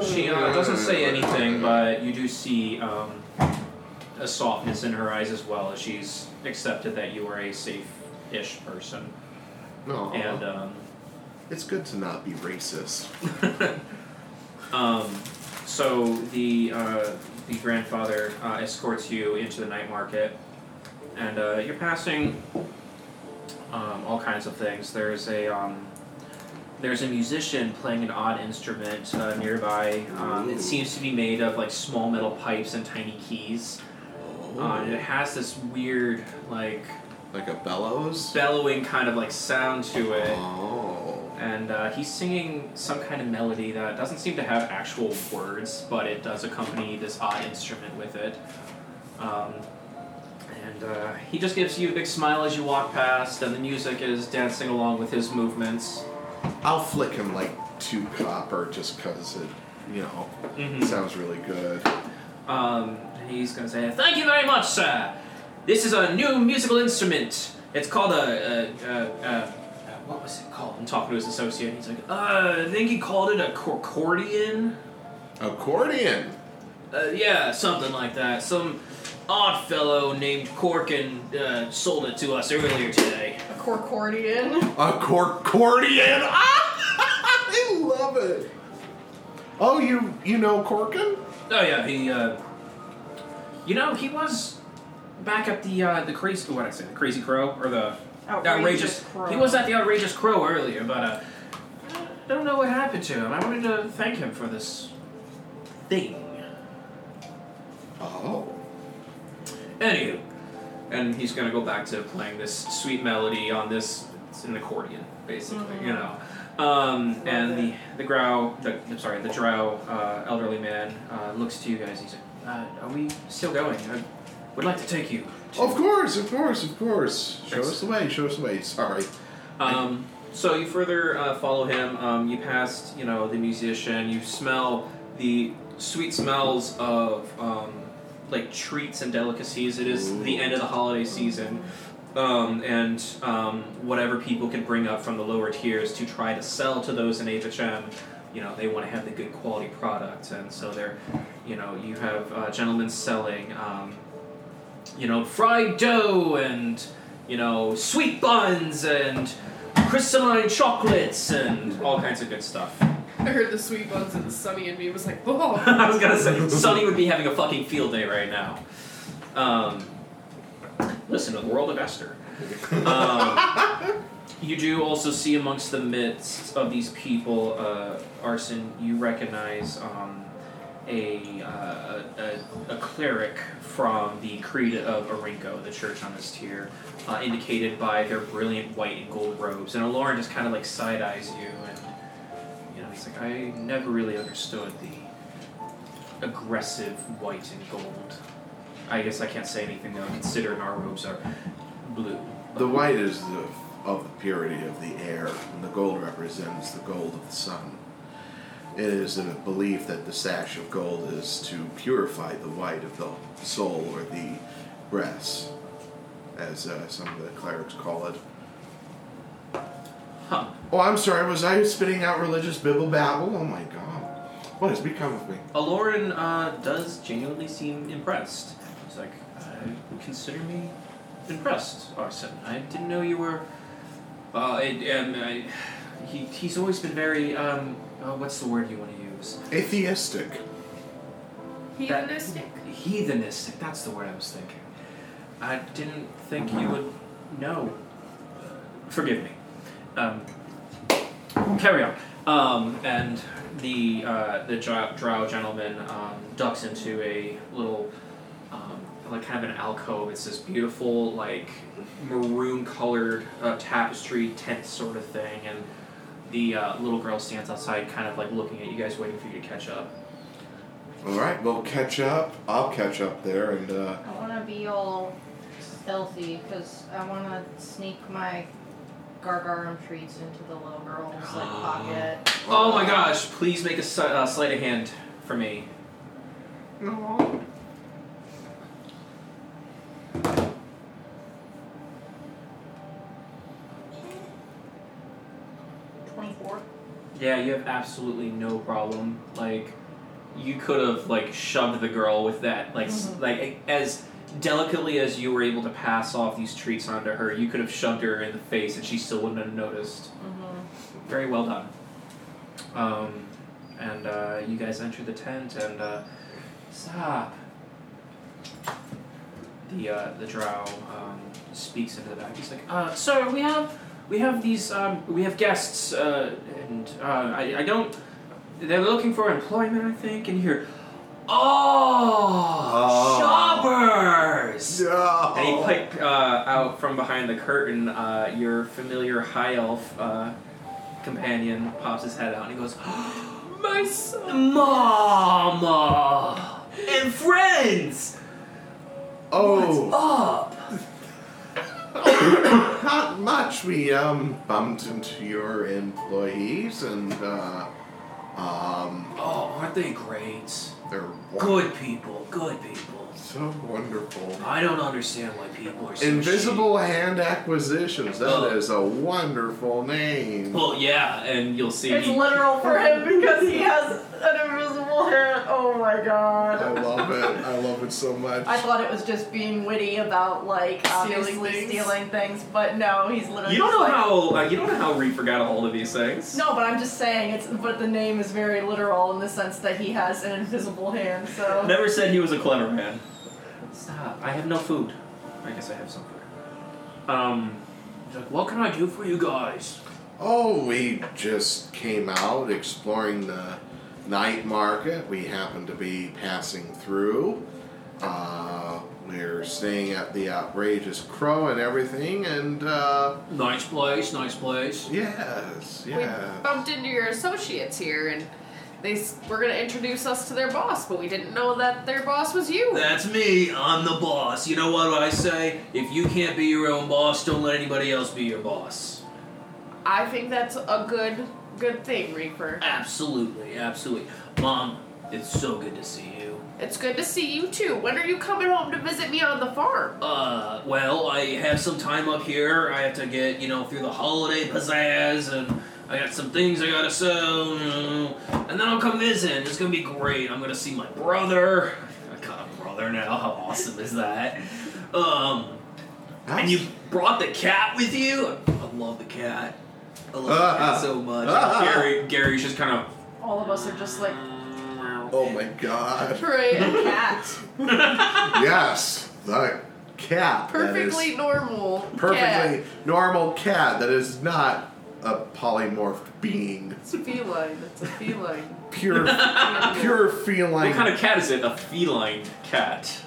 S2: She uh, doesn't say anything, but you do see um, a softness in her eyes as well as she's accepted that you are a safe-ish person.
S3: No,
S2: And um,
S3: it's good to not be racist.
S2: um, so the uh, the grandfather uh, escorts you into the night market, and uh, you're passing um, all kinds of things. There's a um, there's a musician playing an odd instrument uh, nearby. Um, it seems to be made of like small metal pipes and tiny keys. Uh, and it has this weird like
S3: like a bellows.
S2: bellowing kind of like sound to it.
S3: Oh.
S2: and uh, he's singing some kind of melody that doesn't seem to have actual words, but it does accompany this odd instrument with it. Um, and uh, he just gives you a big smile as you walk past, and the music is dancing along with his movements.
S3: I'll flick him like two copper just because it, you know,
S2: Mhm.
S3: sounds really good.
S2: Um, he's gonna say, "Thank you very much, sir. This is a new musical instrument. It's called a, a, a, a, what was it called?" I'm talking to his associate. He's like, "Uh, I think he called it a corcordion."
S3: Accordion.
S2: Uh, yeah, something like that. Some odd fellow named Corkin uh, sold it to us earlier today.
S6: A corcordion.
S3: A corcordion. Ah, I love it. Oh, you you know Corkin?
S2: Oh yeah, he. Uh, you know, he was back at the uh, the crazy. What did I say? The Crazy Crow or the
S6: Outrageous crow.
S2: He was at the outrageous crow earlier, but uh, I don't know what happened to him. I wanted to thank him for this thing.
S3: Oh.
S2: Anywho, and he's gonna go back to playing this sweet melody on this. It's an accordion, basically, you know. Um, and the the grow, the I'm sorry, the drow uh, elderly man uh, looks to you guys. He's like, uh, "Are we still going? I would like to take you." To,
S3: Of course, of course, of course. Show
S2: Thanks.
S3: us the way. Show us the way. Sorry.
S2: Um, so you further uh, follow him. Um, you pass, you know, the musician. You smell the sweet smells of um, like treats and delicacies. It is the end of the holiday season, um, and um, whatever people can bring up from the lower tiers to try to sell to those in HHM. You know, they want to have the good quality product, and so they're, you know, you have uh, gentlemen selling, um, you know, fried dough and you know, sweet buns and crystalline chocolates and all kinds of good stuff.
S5: I heard the sweet buns and the Sunny and me was like, oh.
S2: I was gonna say, Sonny would be having a fucking field day right now. Um, listen to the world of Esther. Um, you do also see amongst the midst of these people, uh, Arson, you recognize um, a, uh, a, a cleric from the Creed of Arinko, the church on this tier, uh, indicated by their brilliant white and gold robes. And Aloran just kind of like side eyes you, and he's like, I never really understood the aggressive white and gold. I guess I can't say anything though, considering our robes are blue.
S3: The white is the of the purity of the air, and the gold represents the gold of the sun. It is a belief that the sash of gold is to purify the white of the soul or the breast, as uh, some of the clerics call it.
S2: Huh.
S3: Oh, I'm sorry. Was I spitting out religious bibble babble? Oh my god. What has become of me?
S2: Aloran uh, does genuinely seem impressed. He's like, uh, consider me impressed, Arson. I didn't know you were. Uh, it, um, I, he, he's always been very. Um, uh, what's the word you want to use?
S3: Atheistic.
S5: Heathenistic?
S2: Heathenistic. That's the word I was thinking. I didn't think you would know. Forgive me. Um, carry on. Um, and the uh, the drow, drow gentleman um, ducks into a little um, like kind of an alcove. It's this beautiful like maroon colored uh, tapestry tent sort of thing, and the uh, little girl stands outside, kind of like looking at you guys, waiting for you to catch up.
S3: All right, we'll catch up. I'll catch up there, and uh,
S6: I want to be all stealthy because I want to sneak my gargarum treats into the little girl's like pocket.
S2: Oh my gosh! Please make a si- uh, sleight of hand for me.
S3: no.
S6: Twenty-four.
S2: Yeah, you have absolutely no problem. Like, you could have like shoved the girl with that, like, s
S6: Mhm.
S2: like as delicately as you were able to pass off these treats onto her. You could have shoved her in the face, and she still wouldn't have noticed.
S6: Mm-hmm.
S2: Very well done. Um, and uh, you guys enter the tent, and uh, stop. The uh, the drow um, speaks into the back. He's like, uh, "Sir, we have we have these um, we have guests, uh, and uh, I I don't. They're looking for employment, I think. And here, oh,
S3: Oh.
S2: shoppers."
S3: No.
S2: And you pick uh, out from behind the curtain uh, your familiar high elf uh, companion pops his head out and he goes,
S5: My son.
S2: Mama and friends,
S3: Oh, what's
S2: up.
S3: not much. We um bumped into your employees, and uh, um,
S2: Oh, aren't they great?
S3: They're
S2: Good people, good people.
S3: So wonderful.
S2: I don't understand why people are so
S3: Invisible Hand Acquisitions. That
S2: Oh.
S3: is a wonderful name.
S2: Well, yeah, and you'll see.
S6: It's literal for him because he has an invisible hand. Oh my god.
S3: I love it. I love it so much.
S6: I thought it was just being witty about like
S5: Stealing
S6: obviously
S5: things.
S6: stealing things, but no, he's literally.
S2: you don't know
S6: like,
S2: how uh, you don't know how Reaper got a hold of these things.
S6: No, but I'm just saying it's. But the name is very literal in the sense that he has an invisible hand. So.
S2: Never said he was a clever man. Stop. I have no food. I guess I have some food. Um, he's like, what can I do for you guys?
S3: Oh, we just came out exploring the night market. We happened to be passing through. Uh, we're staying at the Outrageous Crow and everything, and uh,
S2: Nice place, nice place.
S3: yes,
S5: We bumped into your associates here, and they were going to introduce us to their boss, but we didn't know that their boss was you.
S2: That's me. I'm the boss. You know what I say? If you can't be your own boss, don't let anybody else be your boss.
S5: I think that's a good good thing, Reaper.
S2: Absolutely, absolutely. Mom, it's so good to see you.
S5: It's good to see you too. When are you coming home to visit me on the farm?
S2: Uh, well, I have some time up here. I have to get, you know, through the holiday pizzazz, and I got some things I gotta sell, you know, and then I'll come visit. It's gonna be great. I'm gonna see my brother. I got a brother now. How awesome is that? Um, and you brought the cat with you? I love the cat. I love the ah, cat ah. so much. Ah, Gary, Gary's just kind of.
S6: All of us are just like
S3: Oh my god.
S5: Right.
S6: a cat.
S3: yes, the cat.
S5: Perfectly normal.
S3: perfectly
S5: cat.
S3: normal cat that is not a polymorphed being.
S5: It's a feline. It's a feline.
S3: Pure, pure feline.
S2: What kind of cat is it? A feline cat.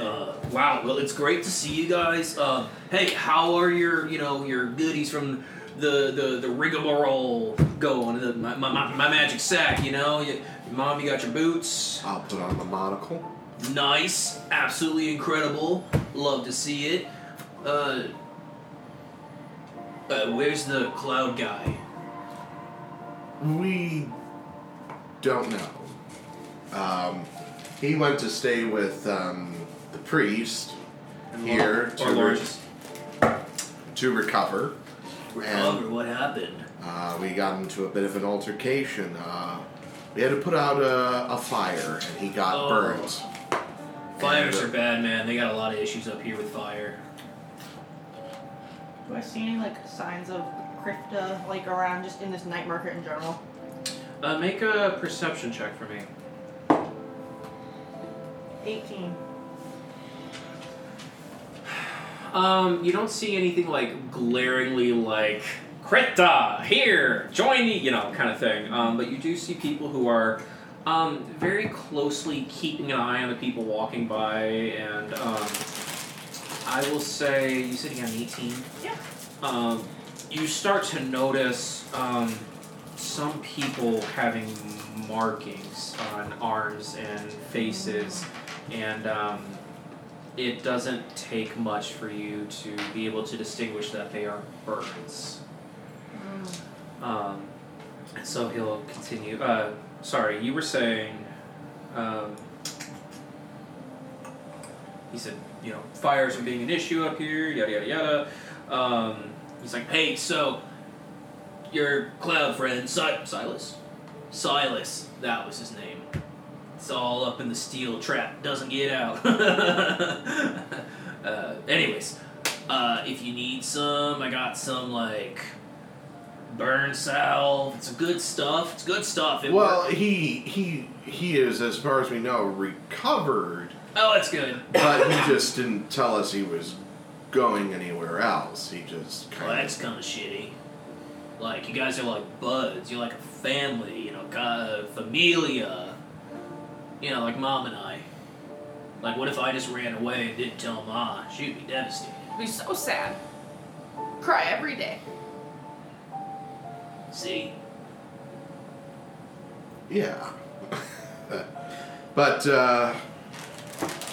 S2: Uh, wow. Well, it's great to see you guys. Uh, hey, how are your, you know, your goodies from the the the rigmarole going? The, my, my, my my magic sack, you know. You, mom, you got your boots.
S3: I'll put on the monocle.
S2: Nice, absolutely incredible. Love to see it. Uh, uh, where's the cloud guy?
S3: We don't know. Um, he went to stay with um, the priest here
S2: Or
S3: to, re- to recover.
S2: Recover, what happened?
S3: Uh, we got into a bit of an altercation. Uh, we had to put out a, a fire, and he got
S2: Oh.
S3: burnt.
S2: Fires
S3: And,
S2: are bad, man. They got a lot of issues up here with fire.
S4: Do I see any like signs of Krifta like around just in this night market in general?
S2: Uh, make a perception check for me.
S4: 18.
S2: Um, you don't see anything like glaringly like Krita here, join me, you know, kind of thing. Um, but you do see people who are um, very closely keeping an eye on the people walking by, and um, I will say you said you got an eighteen.
S4: Yeah.
S2: Um, you start to notice um, some people having markings on arms and faces, and um, it doesn't take much for you to be able to distinguish that they are burns. Um, so he'll continue. Uh, sorry, you were saying. Um, he said, you know, fires are being an issue up here, yada yada yada. Um, he's like, hey, so your cloud friend si- Silas, Silas, that was his name. It's all up in the steel trap, doesn't get out. uh, anyways, uh, if you need some, I got some like burn salve. It's good stuff. It's good stuff. It
S3: Well,
S2: worked.
S3: he he he is, as far as we know, recovered,
S2: oh, that's good.
S3: but he just didn't tell us he was going anywhere else. He just
S2: Well,
S3: kind
S2: that's kind of shitty. Like you guys are like buds. You're like a family. You know, God, familia. You know, like mom and I. Like, what if I just ran away and didn't tell ma? She'd be devastated.
S5: It'd be so sad. Cry every day.
S2: See,
S3: yeah. but uh,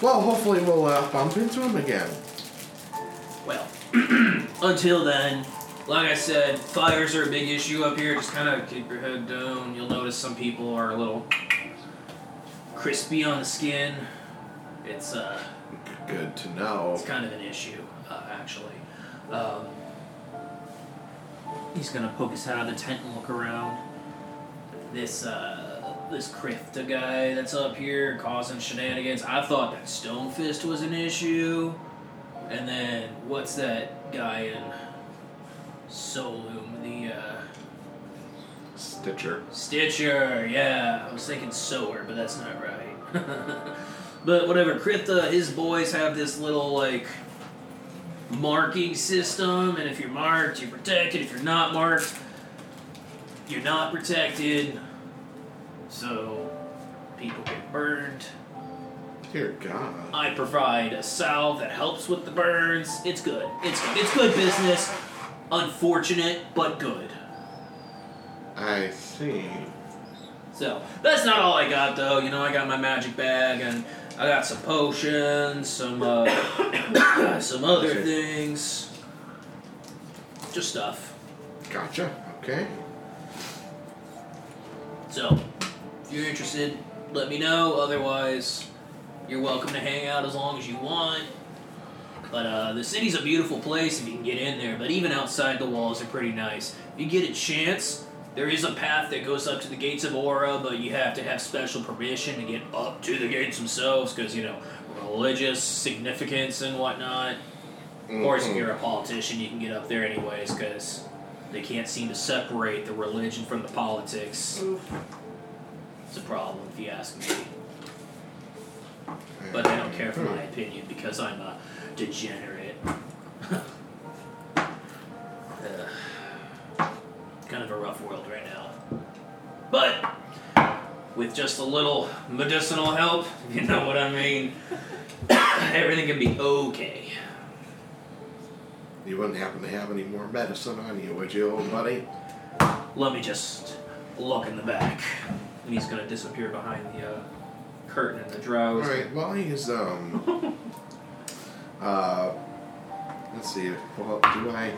S3: well, hopefully we'll uh, bump into him again.
S2: well, until then, like I said, fires are a big issue up here. Just kind of keep your head down. You'll notice some people are a little crispy on the skin. It's uh.
S3: Good to know.
S2: It's kind of an issue, uh, actually. Um, he's gonna poke his head out of the tent and look around. This uh, this Krifta guy that's up here causing shenanigans. I thought that Stonefist was an issue, and then what's that guy in Solum? The uh,
S3: Stitcher.
S2: Stitcher, yeah. I was thinking Sower, but that's not right. but whatever, Krita, his boys have this little, like, marking system, and if you're marked, you're protected. If you're not marked, you're not protected. So, people get burned.
S3: Dear God.
S2: I provide a salve that helps with the burns. It's good. It's it's good business. Unfortunate, but good.
S3: I see.
S2: So that's not all I got though. You know, I got my magic bag and I got some potions, some uh, some other things, just stuff.
S3: Gotcha. Okay.
S2: So you're interested, let me know. Otherwise, you're welcome to hang out as long as you want. But uh, the city's a beautiful place if you can get in there. But even outside the walls are pretty nice. If you get a chance, there is a path that goes up to the gates of Aura, but you have to have special permission to get up to the gates themselves because you know religious significance and whatnot. Of course, if
S3: Mhm.
S2: you're a politician, you can get up there anyways because they can't seem to separate the religion from the politics. It's a problem if you ask me. But they don't care for my hmm. opinion because I'm a degenerate. Ugh. kind of a rough world right now. But with just a little medicinal help, if you know what I mean, everything can be okay.
S3: You wouldn't happen to have any more medicine on you, would you, old buddy?
S2: Let me just look in the back. And he's gonna disappear behind the uh, curtain and the drowse.
S3: Alright, well, he's, um. uh. Let's see. Well, do I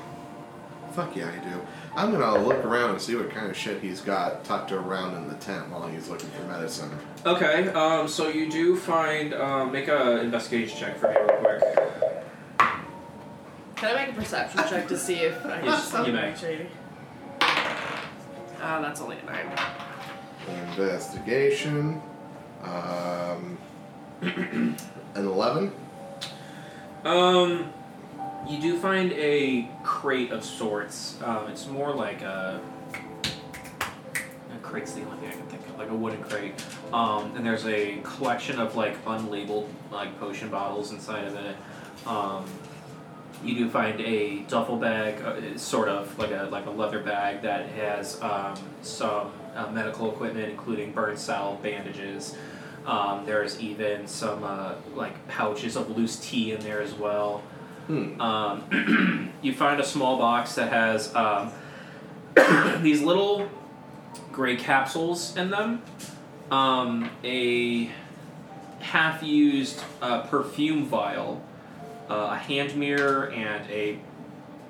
S3: Fuck yeah, I do. I'm gonna look around and see what kind of shit he's got tucked around in the tent while he's looking for medicine.
S2: Okay, um, so you do find, um, make a investigation check for me real quick.
S5: Can I make a perception check to see if I
S2: Yes,
S5: can
S2: you may.
S5: shady? Ah, that's only a nine.
S3: Investigation. Um, an 11?
S2: Um, you do find a crate of sorts. Um, it's more like a, a crate's the only thing I can think of, like a wooden crate. Um, and there's a collection of like unlabeled like potion bottles inside of it. Um, you do find a duffel bag, uh, sort of like a like a leather bag that has um, some uh, medical equipment, including burn salve, bandages. Um, there's even some uh, like pouches of loose tea in there as well.
S3: Hmm.
S2: Um, you find a small box that has um, these little gray capsules in them, um, a half-used uh, perfume vial, uh, a hand mirror, and a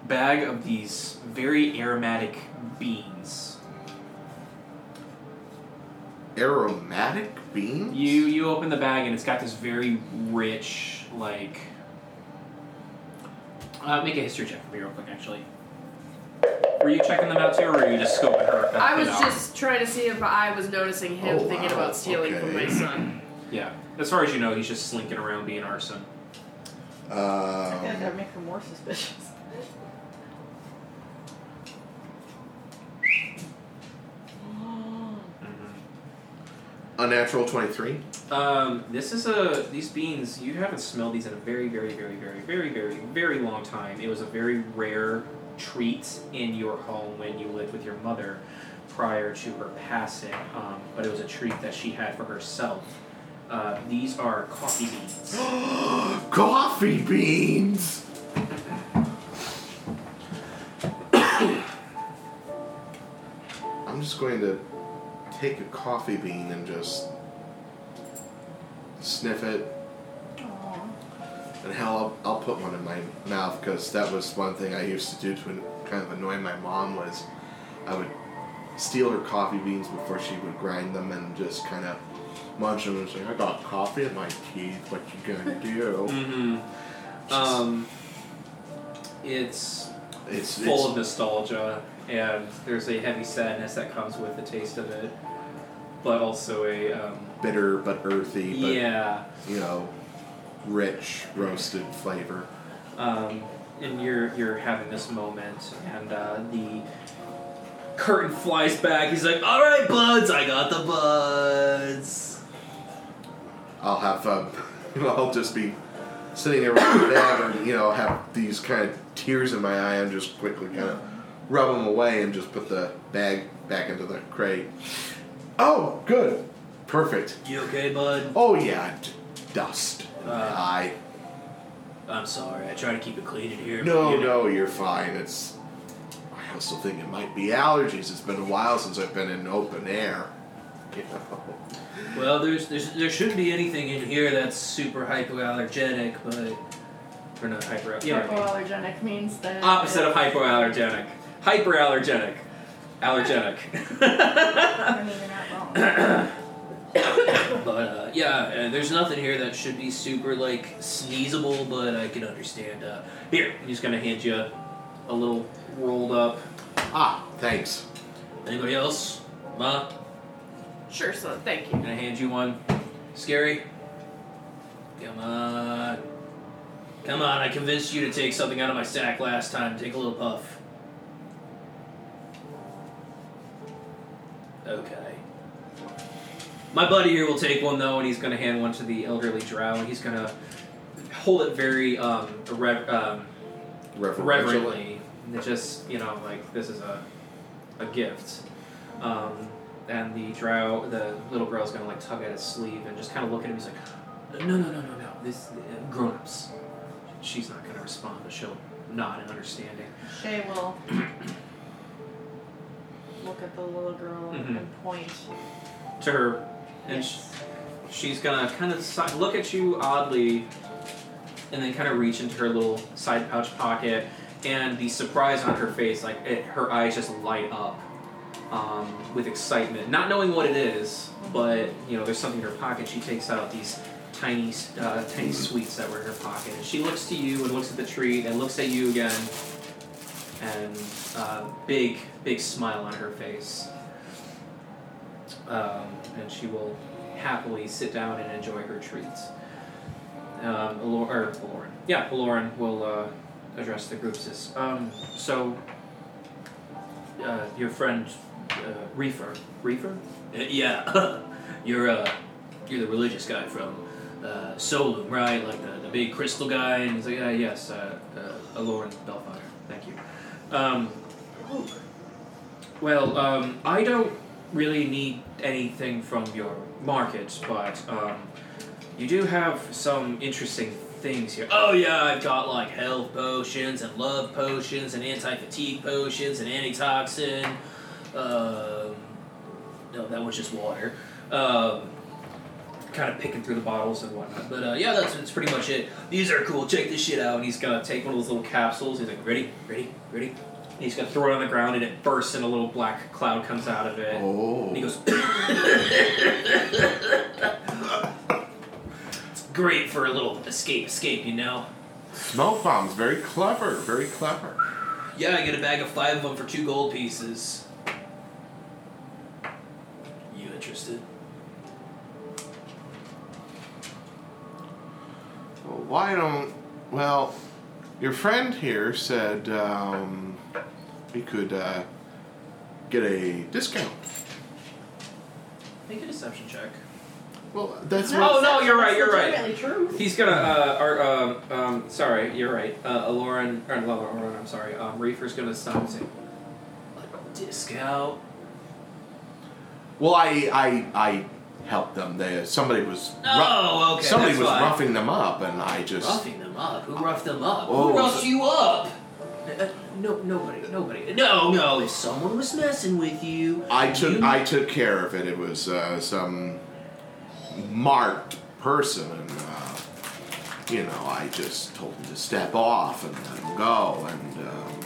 S2: bag of these very aromatic beans.
S3: Aromatic beans?
S2: You you open the bag and it's got this very rich like. Uh, make a history check for me real quick, actually. Were you checking them out too, or were you just scoping her?
S5: I was
S2: out?
S5: just trying to see if I was noticing him
S3: Oh,
S5: thinking
S3: wow,
S5: about stealing from my
S3: okay.
S5: son.
S2: yeah. As far as you know, he's just slinking around being arson.
S4: I think
S3: Um,
S4: that'd make her more suspicious.
S3: Unnatural 23?
S2: Um, this is a these beans. You haven't smelled these in a very, very, very, very, very, very, very long time. It was a very rare treat in your home when you lived with your mother prior to her passing. Um, but it was a treat that she had for herself. Uh, these are coffee beans.
S3: Coffee beans! I'm just going to take a coffee bean and just sniff it.
S4: Aw.
S3: And hell, I'll, I'll put one in my mouth because that was one thing I used to do to kind of annoy my mom was I would steal her coffee beans before she would grind them and just kind of munch them and say, I got coffee in my teeth, what you gonna do?
S2: Mm-hmm. Um, it's
S3: It's
S2: full
S3: it's,
S2: of nostalgia, and there's a heavy sadness that comes with the taste of it, but also a um,
S3: bitter but earthy, but
S2: yeah.
S3: you know, rich roasted flavor.
S2: Um, and you're you're having this moment, and uh, the curtain flies back. He's like, "All right, buds, I got the buds."
S3: I'll have um, I'll just be sitting there with dad and you know have these kind of tears in my eye and just quickly kind of rub them away and just put the bag back into the crate. Oh, good, perfect.
S2: You okay, bud?
S3: Oh yeah, d- dust. in
S2: Uh,
S3: eye.
S2: I'm sorry. I try to keep it clean in here.
S3: No,
S2: you know.
S3: no, you're fine. It's. I also think it might be allergies. It's been a while since I've been in open air. You know.
S2: Well, there's, there's there shouldn't be anything in here that's super hypoallergenic, but or not hyper. Yeah,
S6: Hypoallergenic means that.
S2: opposite of hypoallergenic. Hyperallergenic. Allergenic.
S6: I mean, you're not wrong.
S2: but uh, yeah, uh, there's nothing here that should be super like sneezable, but I can understand. Uh, here, I'm just gonna hand you a little rolled up.
S3: Ah, thanks.
S2: Anybody else? Ma,
S5: Sure, son. Thank you.
S2: I'm gonna hand you one. Scary. Come on. Come on, I convinced you to take something out of my sack last time. Take a little puff. Okay. My buddy here will take one though, and he's gonna hand one to the elderly drow, and he's gonna hold it very um, rev- um reverently. And it just you know like this is a a gift. Um, and the drow, the little girl's gonna like tug at his sleeve and just kind of look at him. He's like, no, no, no, no, no. This uh, grown-ups. She's not gonna respond, but she'll nod in understanding.
S6: Shay will look at the little girl
S2: Mhm.
S6: and point.
S2: to her, and sh-
S6: Yes.
S2: she's gonna kind of si- look at you oddly, and then kind of reach into her little side pouch pocket and the surprise on her face, like it, her eyes just light up um, with excitement, not knowing what it is, but you know, there's something in her pocket. She takes out these tiny, uh, tiny sweets that were in her pocket. And she looks to you and looks at the tree, and looks at you again, and uh, big, big smile on her face. Um, and she will happily sit down and enjoy her treats. Um, Alor- or Aloran. Yeah, Aloran will uh, address the group. Says, um, so, uh, your friend uh, Reefer. Reefer? Uh, yeah, you're uh, you're the religious guy from uh, Solum, right? Like the, the big crystal guy. And he's like, uh, yes, uh, uh, Aloran Bellfire. Thank you. Um, well, um, I don't really need anything from your market, but um, you do have some interesting things here. Oh yeah, I've got like health potions and love potions and anti-fatigue potions and antitoxin. Um, no, that was just water. Um, kind of picking through the bottles and whatnot. But uh, yeah, that's, that's pretty much it. These are cool. Check this shit out. And he's gonna take one of those little capsules. He's like, ready, ready, ready. And he's gonna throw it on the ground, and it bursts, and a little black cloud comes out of it.
S3: Oh.
S2: And he goes. it's great for a little escape, escape, you know.
S3: Smoke bombs, very clever, very clever.
S2: Yeah, I get a bag of five of them for two gold pieces. You interested?
S3: Well, why don't? Well, your friend here said um, we could uh, get a discount.
S2: Make a deception check.
S3: Well, that's
S2: No.
S3: what.
S2: Oh, no, you're right, you're right.
S4: Legitimately true.
S2: He's gonna, uh, or, um, um, sorry, you're right. Uh, Aloran, or not Aloran, I'm sorry. Um, Reefer's gonna stop and say, a discount?
S3: Well, I I I helped them. They somebody was ru-
S2: Oh, okay,
S3: somebody
S2: that's
S3: was
S2: fine.
S3: roughing them up, and I just
S2: Roughing them up? Who roughed them up?
S3: Oh,
S2: Who roughed you up? No, nobody, nobody. No, no, if someone was messing with you.
S3: I took
S2: you-
S3: I took care of it. It was uh, some marked person, and uh, you know I just told him to step off and let him go, and um,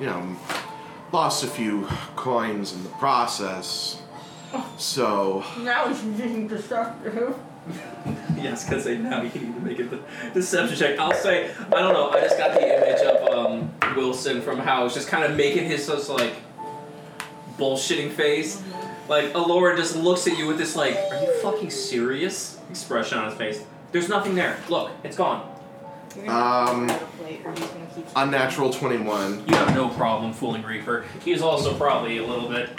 S3: you know lost a few coins in the process. So
S4: Now he's using destructive.
S2: Yes, because they now you need to make a de- deception check. I'll say, I don't know, I just got the image of um, Wilson from House just kind of making his just like bullshitting face. Like, Alora just looks at you with this, like, are you fucking serious expression on his face. There's nothing there. Look, it's gone.
S4: You're gonna
S3: Um,
S4: have to plate, or he's gonna keep.
S3: unnatural twenty one.
S2: You have no problem fooling Reaper. He's also probably a little bit.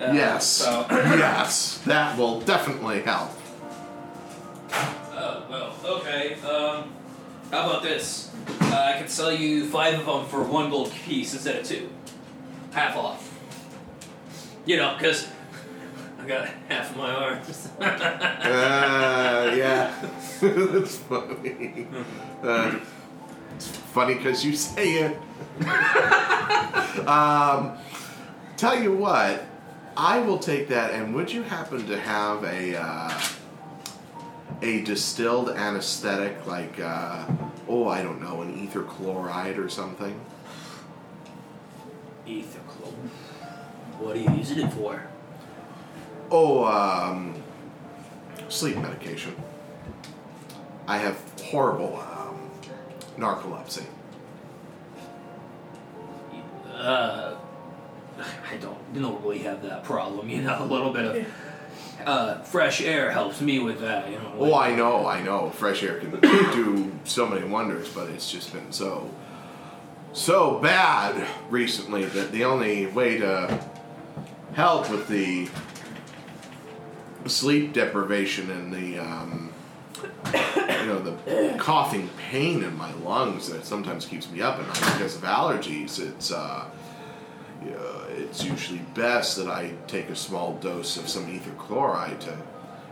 S2: uh,
S3: yes,
S2: So,
S3: yes, that will definitely help.
S2: Oh, well, okay. Um, how about this? Uh, I can sell you five of them for one gold piece instead of two. Half off. You know, because I got half of my arms.
S3: Uh, yeah, that's funny. Uh, it's funny because you say it. um, tell you what, I will take that. And would you happen to have a uh, a distilled anesthetic like, uh, oh, I don't know, an ether chloride or something?
S2: Ether clone. What are you using it for?
S3: Oh, um, sleep medication. I have horrible um, narcolepsy.
S2: Uh, I don't normally have that problem. You know, a little bit of uh, fresh air helps me with that. You know.
S3: Oh, I know, I know. Fresh air can do so many wonders, but it's just been so, so bad recently that the only way to help with the sleep deprivation and the, um, you know, the coughing pain in my lungs that sometimes keeps me up at night because of allergies. It's, uh, yeah, it's usually best that I take a small dose of some ether chloride to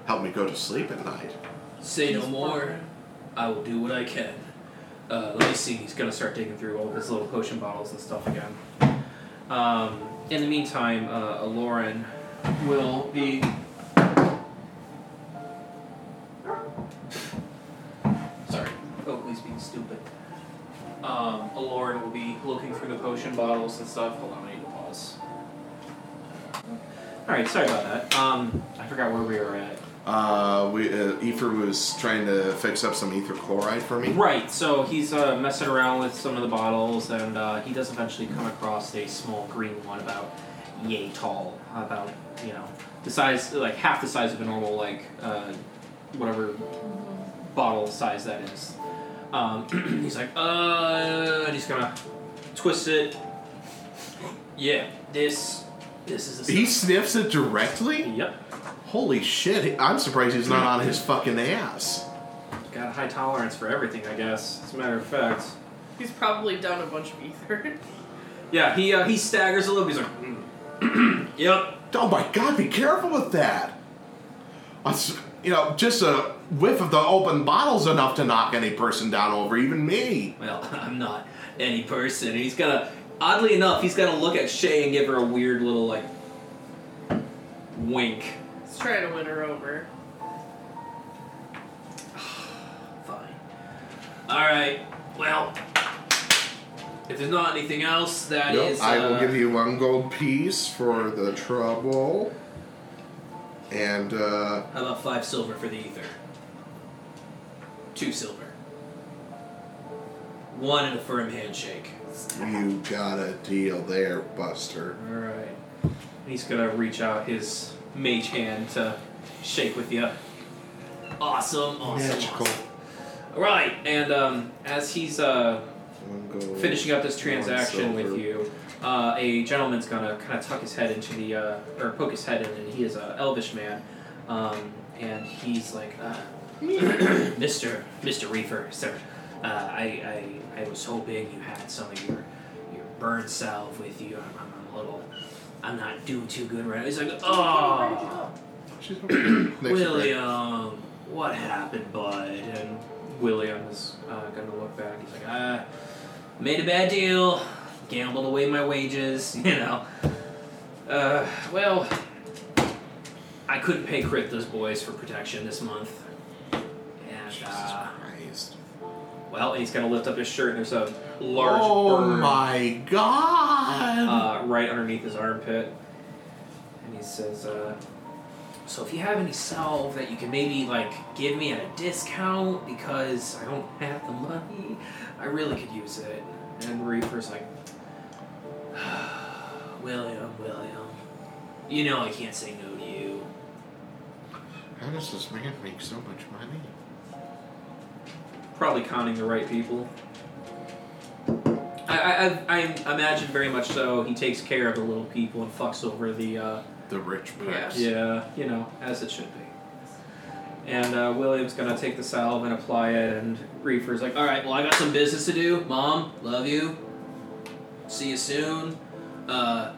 S3: help me go to sleep at night.
S2: Say no more. I will do what I can. Uh, let me see. He's gonna start digging through all of his little potion bottles and stuff again. Um, in the meantime, uh, Aloran will be. Sorry. Oh, he's being stupid. Um, Lauren will be looking through the potion bottles and stuff. Hold on, All right, sorry about that. Um, I forgot where we were at.
S3: Uh, we uh, Ether was trying to fix up some ether chloride for me.
S2: Right, so he's uh, messing around with some of the bottles, and uh, he does eventually come across a small green one about yay tall, about you know the size, like half the size of a normal like uh, whatever bottle size that is. Um, he's like, uh, and he's gonna twist it. Yeah, this, this is the
S3: He
S2: stuff.
S3: sniffs it directly.
S2: Yep,
S3: Holy shit! I'm surprised he's not on his fucking ass.
S2: got a high tolerance for everything, I guess. As a matter of fact.
S5: He's probably done a bunch of ether.
S2: Yeah, he uh, he staggers a little. He's like, "Mm." yep.
S3: Oh my god! Be careful with that. That's- you know, just a whiff of the open bottle's enough to knock any person down over, even me.
S2: Well, I'm not any person. And he's gonna, oddly enough, he's gonna look at Shay and give her a weird little like wink.
S5: Let's try to win her over.
S2: Fine. All right. Well, if there's not anything else, that is.
S3: Yep, I will
S2: uh,
S3: give you one gold piece for the trouble. And, uh,
S2: How about five silver for the ether? Two silver. One and a firm handshake.
S3: you got a deal there, Buster.
S2: All right. He's gonna reach out his mage hand to shake with you. Awesome, awesome,
S3: Magical.
S2: awesome. All right, and um, as he's uh,
S3: gold.
S2: finishing up this transaction with you, uh, a gentleman's gonna kind of tuck his head into the uh, or poke his head in, and he is a elvish man, um, and he's like, uh, Mister Mister Reefer, sir, uh, I, I I was hoping you had some of your your burn salve with you. I'm, I'm, I'm a little. I'm not doing too good right now. He's like, oh,
S3: She's okay. Next break.
S2: William, what happened, bud? And William is uh, gonna look back. He's like, ah, made a bad deal, gambled away my wages, you know. Uh, well, I couldn't pay crit those boys for protection this month. And,
S3: Jesus
S2: uh,
S3: Christ.
S2: Well, he's gonna lift up his shirt and there's a large
S3: oh
S2: burn
S3: my god!
S2: uh, right underneath his armpit. And he says, uh, So if you have any salve that you can maybe like give me at a discount because I don't have the money, I really could use it. And Reaper's like, William, William, you know I can't say no to you.
S3: How does this man make so much money?
S2: Probably conning the right people. I, I, I, I imagine very much so. He takes care of the little people and fucks over the uh,
S3: The rich
S5: Yeah.
S3: pricks.
S2: Yeah, you know, as it should be. And uh, William's gonna take the salve and apply it, and Reefer's like, "All right, well, I got some business to do. Mom, love you. See you soon." Uh,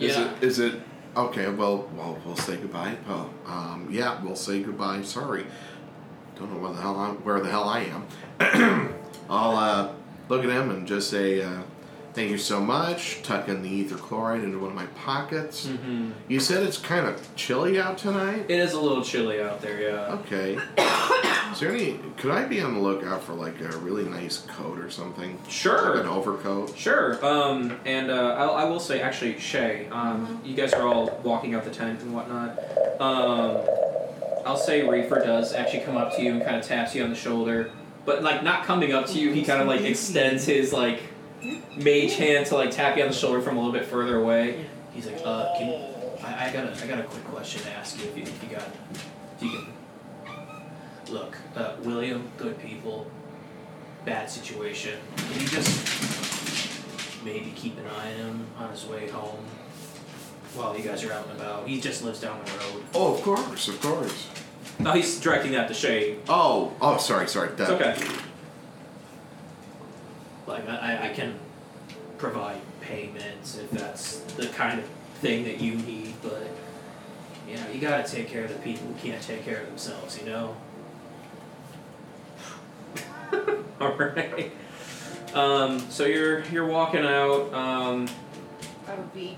S3: Is it? Is it? Okay. Well, well, we'll say goodbye. Well, um, yeah, we'll say goodbye. Sorry, don't know where the hell I'm, where the hell I am. I'll uh, look at him and just say, uh, "Thank you so much." Tuck in the ether chloride into one of my pockets.
S2: hmm
S3: You said it's kind of chilly out tonight.
S2: it is a little chilly out there. Yeah.
S3: Okay. Is there any? Could I be on the lookout for like a really nice coat or something?
S2: Sure.
S3: Like an overcoat.
S2: Sure. Um, and uh, I'll, I will say, actually, Shay, um, you guys are all walking out the tent and whatnot. Um, I'll say Reefer does actually come up to you and kind of taps you on the shoulder, but like not coming up to you, he kind of like extends his like mage hand to like tap you on the shoulder from a little bit further away. He's like, uh, can I, I got a I got a quick question to ask you if you, if you got if you can. Look, uh, William, good people, bad situation. Can you just maybe keep an eye on him on his way home while you guys are out and about? He just lives down the road.
S3: Oh, of course, of course.
S2: No, he's directing that to Shay.
S3: Oh, oh, sorry, sorry.
S2: It's okay. Like I, I- I can provide payments if that's the kind of thing that you need, but you know you got to take care of the people who can't take care of themselves. You know. All right. Um, so you're you're walking out. Um,
S4: I would be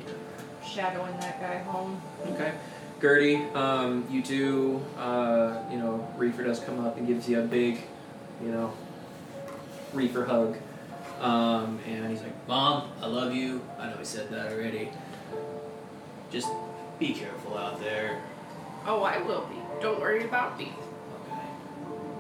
S4: shadowing that guy home.
S2: Okay. Gertie, um, you do, uh, you know, Reefer does come up and gives you a big, you know, Reefer hug. Um, and he's like, Mom, I love you. I know I said that already. Just be careful out there.
S5: Oh, I will be. Don't worry about me.
S2: Okay.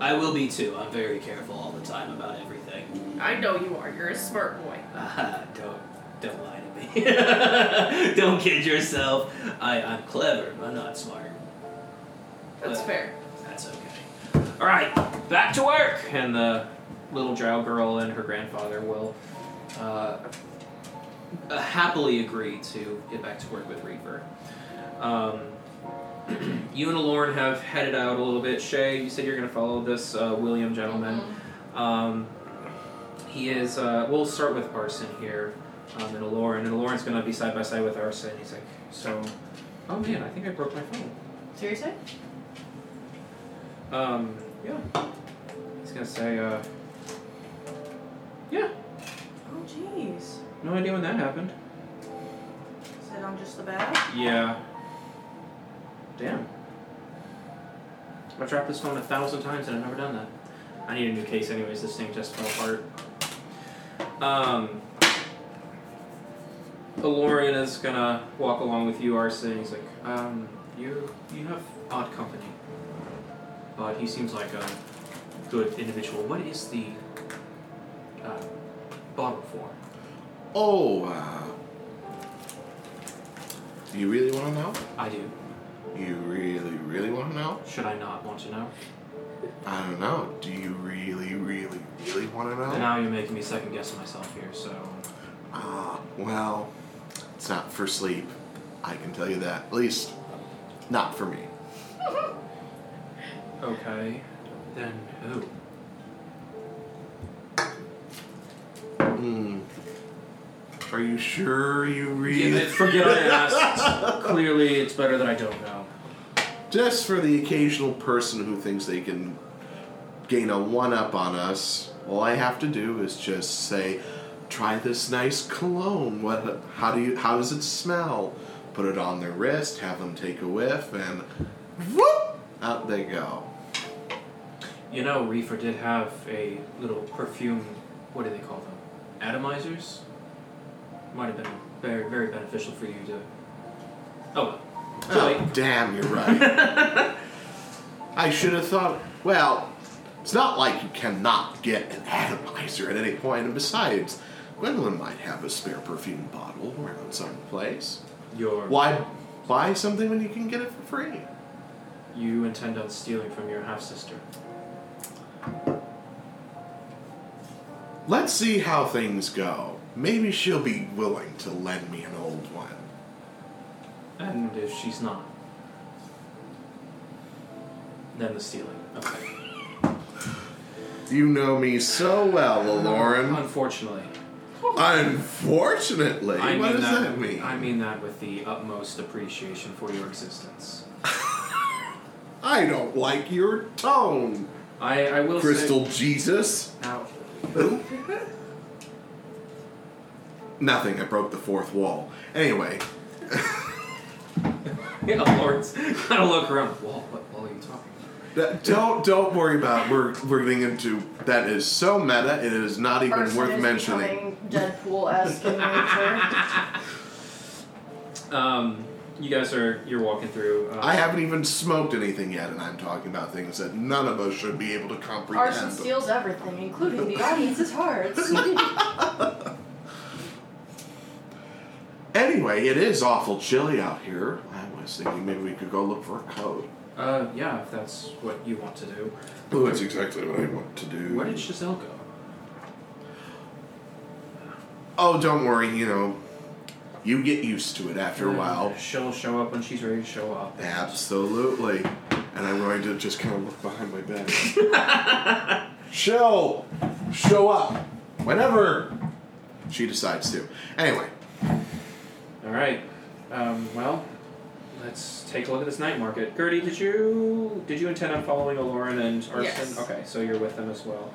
S2: I will be too. I'm very careful all the time about everything.
S5: I know you are. You're a smart boy.
S2: Don't don't lie. don't kid yourself. I I'm clever, but not smart.
S5: That's
S2: But
S5: fair.
S2: That's okay. All right, back to work. And the little drow girl and her grandfather will uh, uh, happily agree to get back to work with Reaper. Um, you and Aloran have headed out a little bit. Shay, you said you're going to follow this uh, William gentleman. Um, he is. Uh, we'll start with Arson here, um, and Aloran. And going to be side by side with Arson. He's like, so. Oh man, I think I broke my phone.
S4: Seriously?
S2: Um, yeah. He's gonna say, uh. Yeah,
S4: Oh, jeez.
S2: no idea when that happened.
S4: Is it on just the bag?
S2: Yeah. Damn. I've dropped this phone a thousand times and I've never done that. I need a new case, anyways. This thing just fell apart. Um. Aloran is gonna walk along with you, Arson. He's like, um, you you have odd company, but he seems like a good individual. What is the uh, bottle for?
S3: Oh, uh. Do you really want to know?
S2: I do.
S3: You really, really want to know?
S2: Should I not want to know?
S3: I don't know. Do you really, really, really want to know?
S2: And now you're making me second guess myself here, so.
S3: Ah, well, it's not for sleep. I can tell you that. At least, not for me.
S2: Okay. Then who?
S3: Hmm. Are you sure you really?
S2: Yeah, forget I asked. Clearly, it's better that I don't know.
S3: Just for the occasional person who thinks they can gain a one up on us, all I have to do is just say, "Try this nice cologne. What? How do you? How does it smell?" Put it on their wrist, have them take a whiff, and whoop, out they go.
S2: You know, Reefer did have a little perfume. What do they call them? Atomizers. Might have been very, very beneficial for you to. Oh well.
S3: Oh, damn, you're right. I should have thought. Well, it's not like you cannot get an atomizer at any point, and besides, Gwendolyn might have a spare perfume bottle around someplace.
S2: Your.
S3: Why buy something when you can get it for free?
S2: You intend on stealing from your half sister.
S3: Let's see how things go. Maybe she'll be willing to lend me an old one.
S2: And if she's not, then the stealing. Okay.
S3: You know me so well, Lauren.
S2: Unfortunately.
S3: Unfortunately,
S2: I
S3: what does
S2: that,
S3: that mean?
S2: I mean that with the utmost appreciation for your existence.
S3: I don't like your tone,
S2: I, I will
S3: Crystal Jesus.
S2: say now.
S3: Nothing. I broke the fourth wall. Anyway,
S2: Yeah, kind of look around. The wall, what wall are you talking about?
S3: that- don't don't worry about. It. We're we're getting into that is so meta. It is not even
S4: Arson
S3: worth
S4: is
S3: mentioning.
S4: becoming Deadpool-esque in nature.
S2: Um, you guys are you're walking through. Uh,
S3: I haven't even smoked anything yet, and I'm talking about things that none of us should be able to comprehend.
S4: Arson steals everything, including the audience's hearts.
S3: Anyway, it is awful chilly out here. I was thinking maybe we could go look for a coat.
S2: Uh, yeah, if that's what you want to do.
S3: Well, that's exactly what I want to do.
S2: Where did Giselle go?
S3: Oh, don't worry. You know, you get used to it after a while.
S2: She'll show up when she's ready to show up.
S3: Absolutely. And I'm going to just kind of look behind my back. She'll show up whenever she decides to. Anyway,
S2: All right. Um, well, let's take a look at this night market. Gertie, did you did you intend on following Aloran and Arson?
S5: Yes.
S2: Okay, so you're with them as well.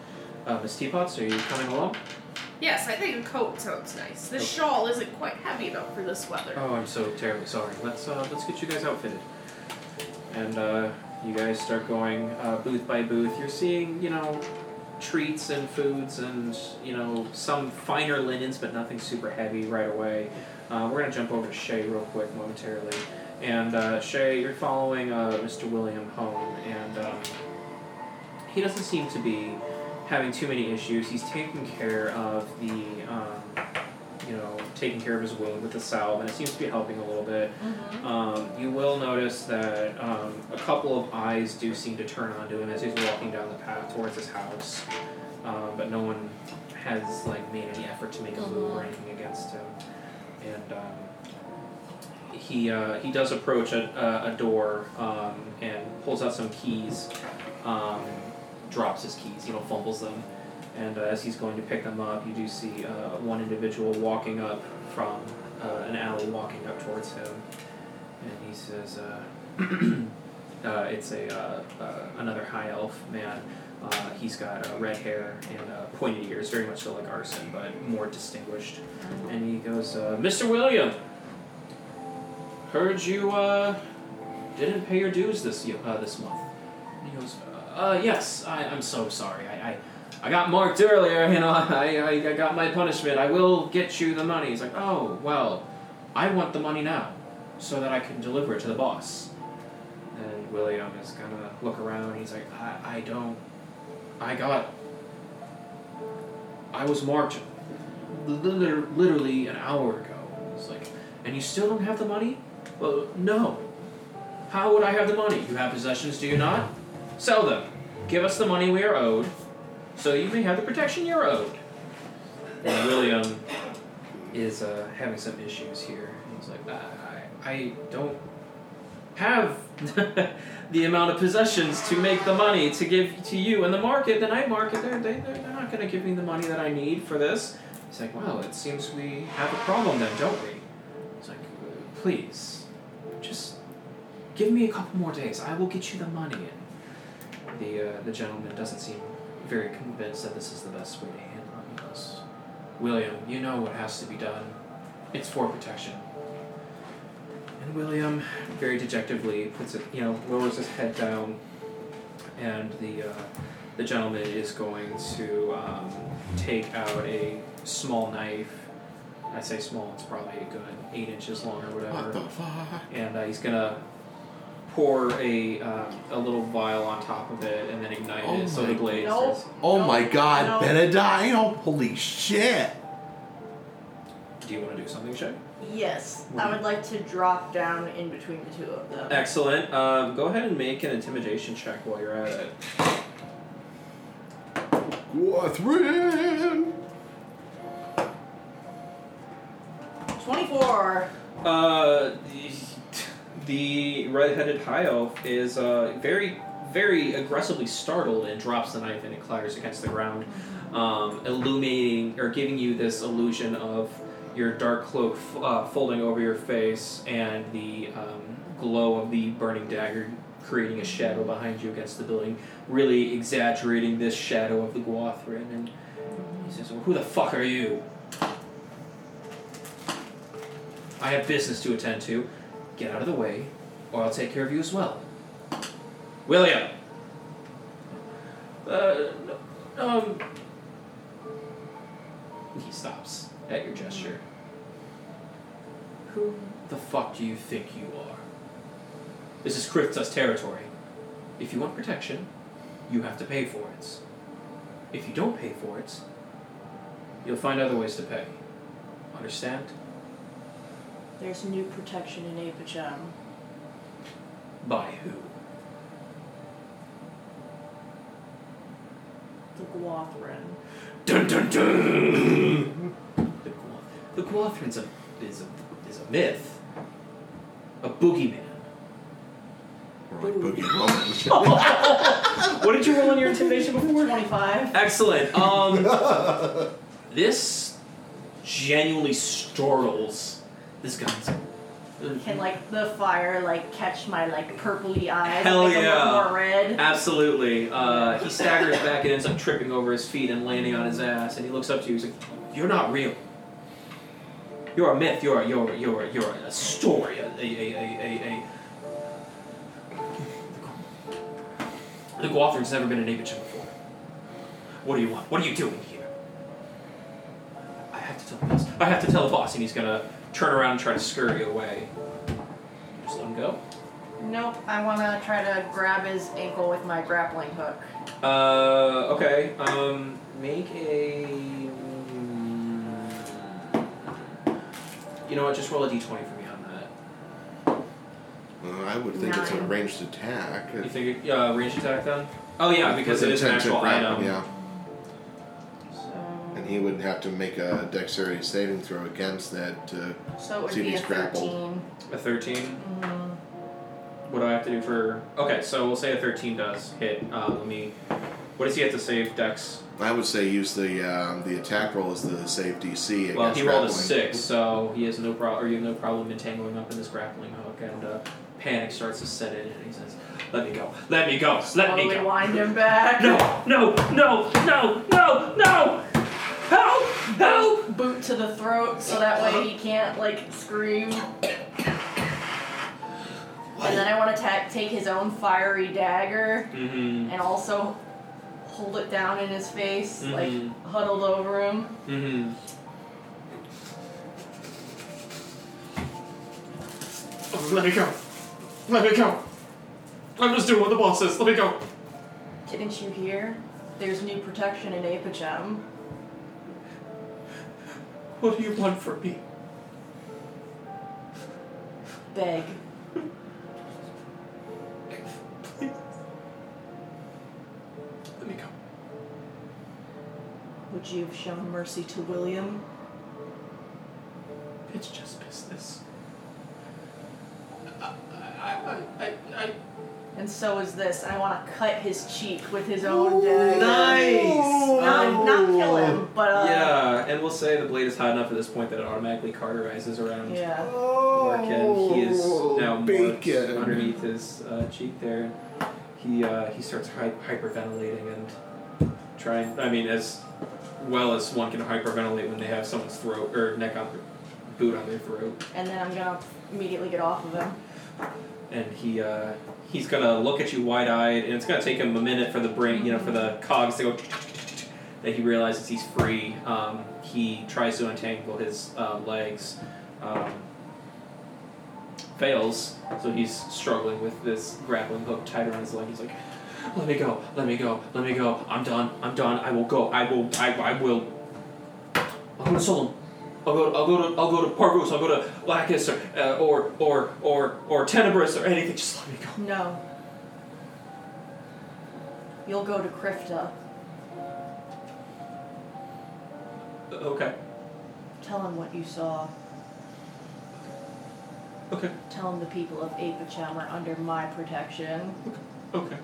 S2: Uh, Miss Teapots, are you coming along?
S5: Yes, I think a coat sounds nice. This shawl isn't quite heavy enough for this weather.
S2: Oh, I'm so terribly sorry. Let's uh, let's get you guys outfitted. And uh, you guys start going uh, booth by booth. You're seeing, you know, treats and foods and you know some finer linens, but nothing super heavy right away. Uh, we're gonna jump over to Shay real quick momentarily. And uh, Shay, you're following uh, Mr. William home, and um, he doesn't seem to be having too many issues. He's taking care of the, um, you know, taking care of his wound with the salve, and it seems to be helping a little bit. Um, you will notice that um, a couple of eyes do seem to turn onto him as he's walking down the path towards his house, um, but no one has like made any effort to make a move or anything against him. And um, he uh, he does approach a, a, a door um, and pulls out some keys, um, drops his keys, you know, fumbles them. And uh, as he's going to pick them up, you do see uh, one individual walking up from uh, an alley, walking up towards him, and he says, uh, uh, "It's a another high elf man. He's got red hair and pointed ears, very much so like Arson, but more distinguished." And he goes, "Mr. William, heard you uh, didn't pay your dues this uh, this month." He goes, uh, "Yes, I, I'm so sorry. I." I I got marked earlier, you know, I, I, got my punishment. I will get you the money. He's like, oh, well, I want the money now so that I can deliver it to the boss. And William is gonna look around. He's like, I, I don't. I got. I was marked li- li- literally an hour ago. He's like, and you still don't have the money? Well, no. How would I have the money? You have possessions, do you not? Sell them. Give us the money we are owed, so you may have the protection you're owed. And William is uh, having some issues here. He's like, I, I, I don't have the amount of possessions to make the money to give to you in the market. The night market, they're, they, they're not going to give me the money that I need for this. He's like, well, it seems we have a problem then, don't we? It's like, please, give me a couple more days. I will get you the money. And the uh, the gentleman doesn't seem very convinced that this is the best way to handle it. Goes, William, you know what has to be done. It's for protection. And William, very dejectedly, puts it, you know, lowers his head down, and the uh, the gentleman is going to um, take out a small knife. I say small; it's probably a good eight inches long or whatever
S3: What the fuck?
S2: and uh, he's gonna pour a um, a little vial on top of it and then ignite
S3: Oh
S2: it so the blaze.
S6: Nope.
S2: starts-
S3: Oh
S6: No,
S3: my god,
S6: no.
S3: Benedict! Holy shit!
S2: Do you want to do something, Shay?
S4: Yes,
S2: What
S4: I
S2: do you-
S4: would like to drop down in between the two of them.
S2: Excellent. Um, go ahead and make an intimidation check while you're at it.
S3: Guathrin!
S6: 24.
S2: Uh, the, red-headed high elf is uh, very, very aggressively startled and drops the knife and it clatters against the ground, um, illuminating or giving you this illusion of your dark cloak f- uh, folding over your face and the um, glow of the burning dagger creating a shadow behind you against the building, really exaggerating this shadow of the Guathrin. And he says, well, "Who the fuck are you?" I have business to attend to. Get out of the way, or I'll take care of you as well. William! Uh, um. He stops at your gesture. Who the fuck do you think you are? This is Krithta's territory. If you want protection, you have to pay for it. If you don't pay for it, you'll find other ways to pay. Understand?
S4: There's new protection in Apachem.
S2: By who?
S4: The Guathrin.
S2: Dun dun dun! The, Guath- the Guathrin's a, is, a, is a myth. A boogeyman.
S3: Or like Boogie Wonderland.
S2: What did you roll on your intimidation before?
S6: 25.
S2: Excellent. Um, this genuinely startles this like,
S4: Can like the fire like catch my like purpley eyes?
S2: Hell
S4: and make them
S2: yeah.
S4: look more red.
S2: Absolutely. Uh, he staggers back and ends up tripping over his feet and landing on his ass. And he looks up to you. He's like, "You're not real. You're a myth. You're a, you're a, you're a, you're a story. A, a, a, a, a. The Guathrin's never been in Apachem before. What do you want? What are you doing here? I have to tell the boss. I have to tell the boss, and he's gonna turn around and try to scurry away. Just let him go.
S4: Nope. I want to try to grab his ankle with my grappling hook.
S2: Uh, okay. Um, make a. mm, You know what? Just roll a d20 for me on that.
S3: Uh, I would think it's a
S4: Nine.
S3: ranged attack.
S2: You think it, uh, range attack then? Oh yeah, because it is an actual
S3: grapple,
S2: item.
S3: Yeah,
S4: So,
S3: and he would have to make a dexterity saving throw against that. Uh,
S4: so it would
S3: See if
S4: be a
S3: he's grappled.
S4: 13.
S2: A 13.
S4: Mm,
S2: What do I have to do for? Okay, so we'll say a 13 does hit. Uh, let me. What does he have to save, Dex?
S3: I would say use the um, the attack roll as the save DC against
S2: Well, he rolled a
S3: grappling.
S2: six, so he has no problem, or you have no problem entangling up in this grappling hook, and uh, panic starts to set in, and he says, "Let me go, let me go, let me
S4: slowly
S2: go."
S4: wind him back.
S2: No, no, no, no, no, no! Help! Help!
S4: Boot to the throat so that way he can't like scream. And then I want to ta- take his own fiery dagger
S2: Mm-hmm.
S4: and also hold it down in his face,
S2: Mhm.
S4: like huddled over him.
S2: Mm-hmm. Let me go. Let me go. I'm just doing what the boss says. Let me go.
S4: Didn't you hear? There's new protection in Apachem.
S2: What do you want from me?
S4: Beg.
S2: Let me go.
S4: Would you have shown mercy to William?
S2: It's just business. I, I, I, I, I,
S4: And so is this. I want to cut his cheek with his own dagger.
S2: Nice!
S4: Not, not kill him, but uh,
S2: yeah, and we'll say the blade is hot enough at this point that it automatically cauterizes around
S4: Yeah.
S2: Morkin. He is now marked
S3: bacon.
S2: underneath his uh, cheek there. He uh, he starts hy- hyperventilating and trying. I mean, as well as one can hyperventilate when they have someone's throat or neck on their boot on their throat.
S4: And then I'm gonna immediately get off of him.
S2: and he uh, he's gonna look at you wide eyed, and it's gonna take him a minute for the brain, you know, for the cogs to go. That he realizes he's free. Um, he tries to untangle his uh, legs, um, fails. So he's struggling with this grappling hook tied around his leg. He's like, "Let me go! Let me go! Let me go! I'm done! I'm done! I will go! I will! I, I will! I'll go to Solon. I'll go. to I'll go to. I'll go to Parvus. I'll go to Lacus or uh, or or or or Tenebris or anything. Just let me go.
S4: No. You'll go to Krifta.
S2: Okay.
S4: Tell him what you saw.
S2: Okay.
S4: Tell him the people of Apachem are under my protection.
S2: Okay. Okay.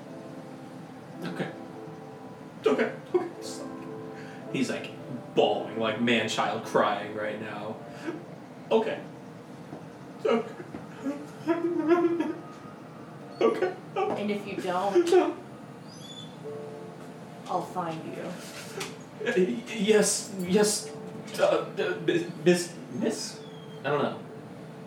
S2: Okay. Okay. Okay. He's like bawling, like man child crying right now. Okay. Okay. Okay.
S4: And if you don't, I'll find you.
S2: Uh, yes. Yes. Uh, uh, miss. Miss. I don't know.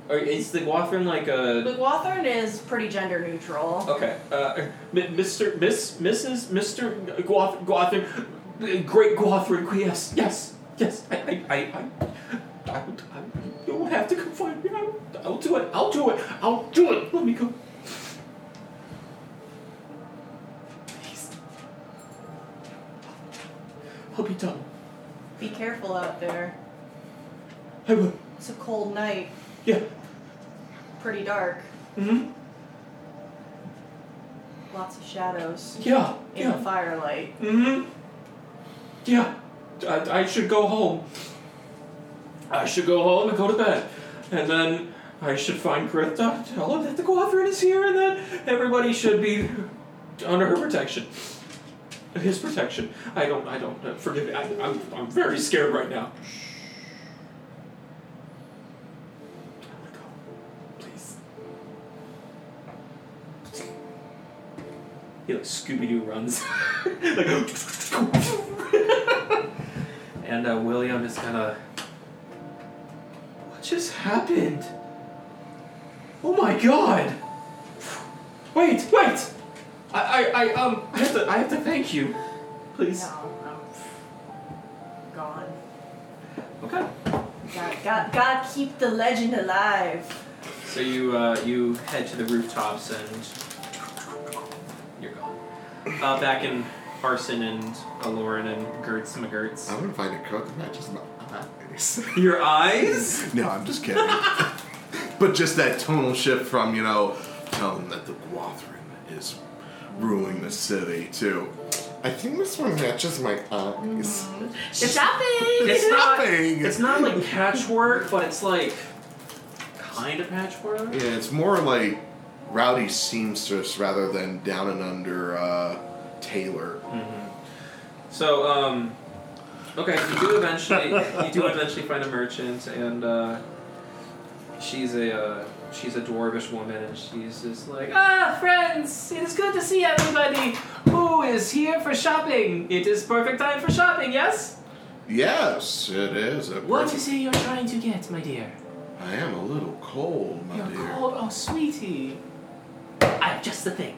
S2: Or is the Guathrin like a?
S4: The Guathrin is pretty gender neutral.
S2: Okay. Uh, Mr. Miss. Mrs. Mr. Guath. Guathrin. Great Guathrin. Yes. Yes. Yes. I. I. I. I, I, would, I you don't have to come find me. I'll, I'll do it. I'll do it. I'll do it. Let me go. Please. I'll be done.
S4: Be careful out there.
S2: I will.
S4: It's a cold night.
S2: Yeah.
S4: Pretty dark.
S2: Hmm.
S4: Lots of shadows
S2: Yeah.
S4: in
S2: Yeah.
S4: the firelight.
S2: hmm Yeah, I, I should go home. I should go home and go to bed. And then I should find Greta, tell her that the Guathrin is here, and that everybody should be under her protection. His protection. I don't, I don't, uh, forgive me. I, I'm, I'm very scared right now. He like Scooby Doo runs. like, and uh, William is kind of... What just happened? Oh my god! Wait, wait! I, I, I um, I have to, I have to thank you, please.
S4: No, I'm gone.
S2: Okay.
S4: God, God, God, keep the legend alive.
S2: So you, uh, you head to the rooftops and you're gone. Uh, back in Parson and Aloran and Gertz McGurtz.
S3: I'm gonna find a coat that matches my eyes.
S2: Your eyes?
S3: no, I'm just kidding. but just that tonal shift from, you know, tell them that the Guathrin is ruling the city, too. I think this one matches my eyes.
S5: Shopping!
S2: It's not.
S3: Shopping!
S2: It's not like patchwork, but it's like kind of patchwork.
S3: Yeah, it's more like rowdy seamstress rather than down and under uh, tailor.
S2: So, um, okay, you do eventually you do eventually find a merchant, and uh, she's a uh, she's a dwarvish woman, and she's just like, ah, friends, it is good to see everybody who is here for shopping. It is perfect time for shopping, yes?
S3: Yes, it is.
S2: What is it you're trying to get, my dear?
S3: I am a little cold, my
S2: You're
S3: dear.
S2: cold, oh sweetie. I have just the thing.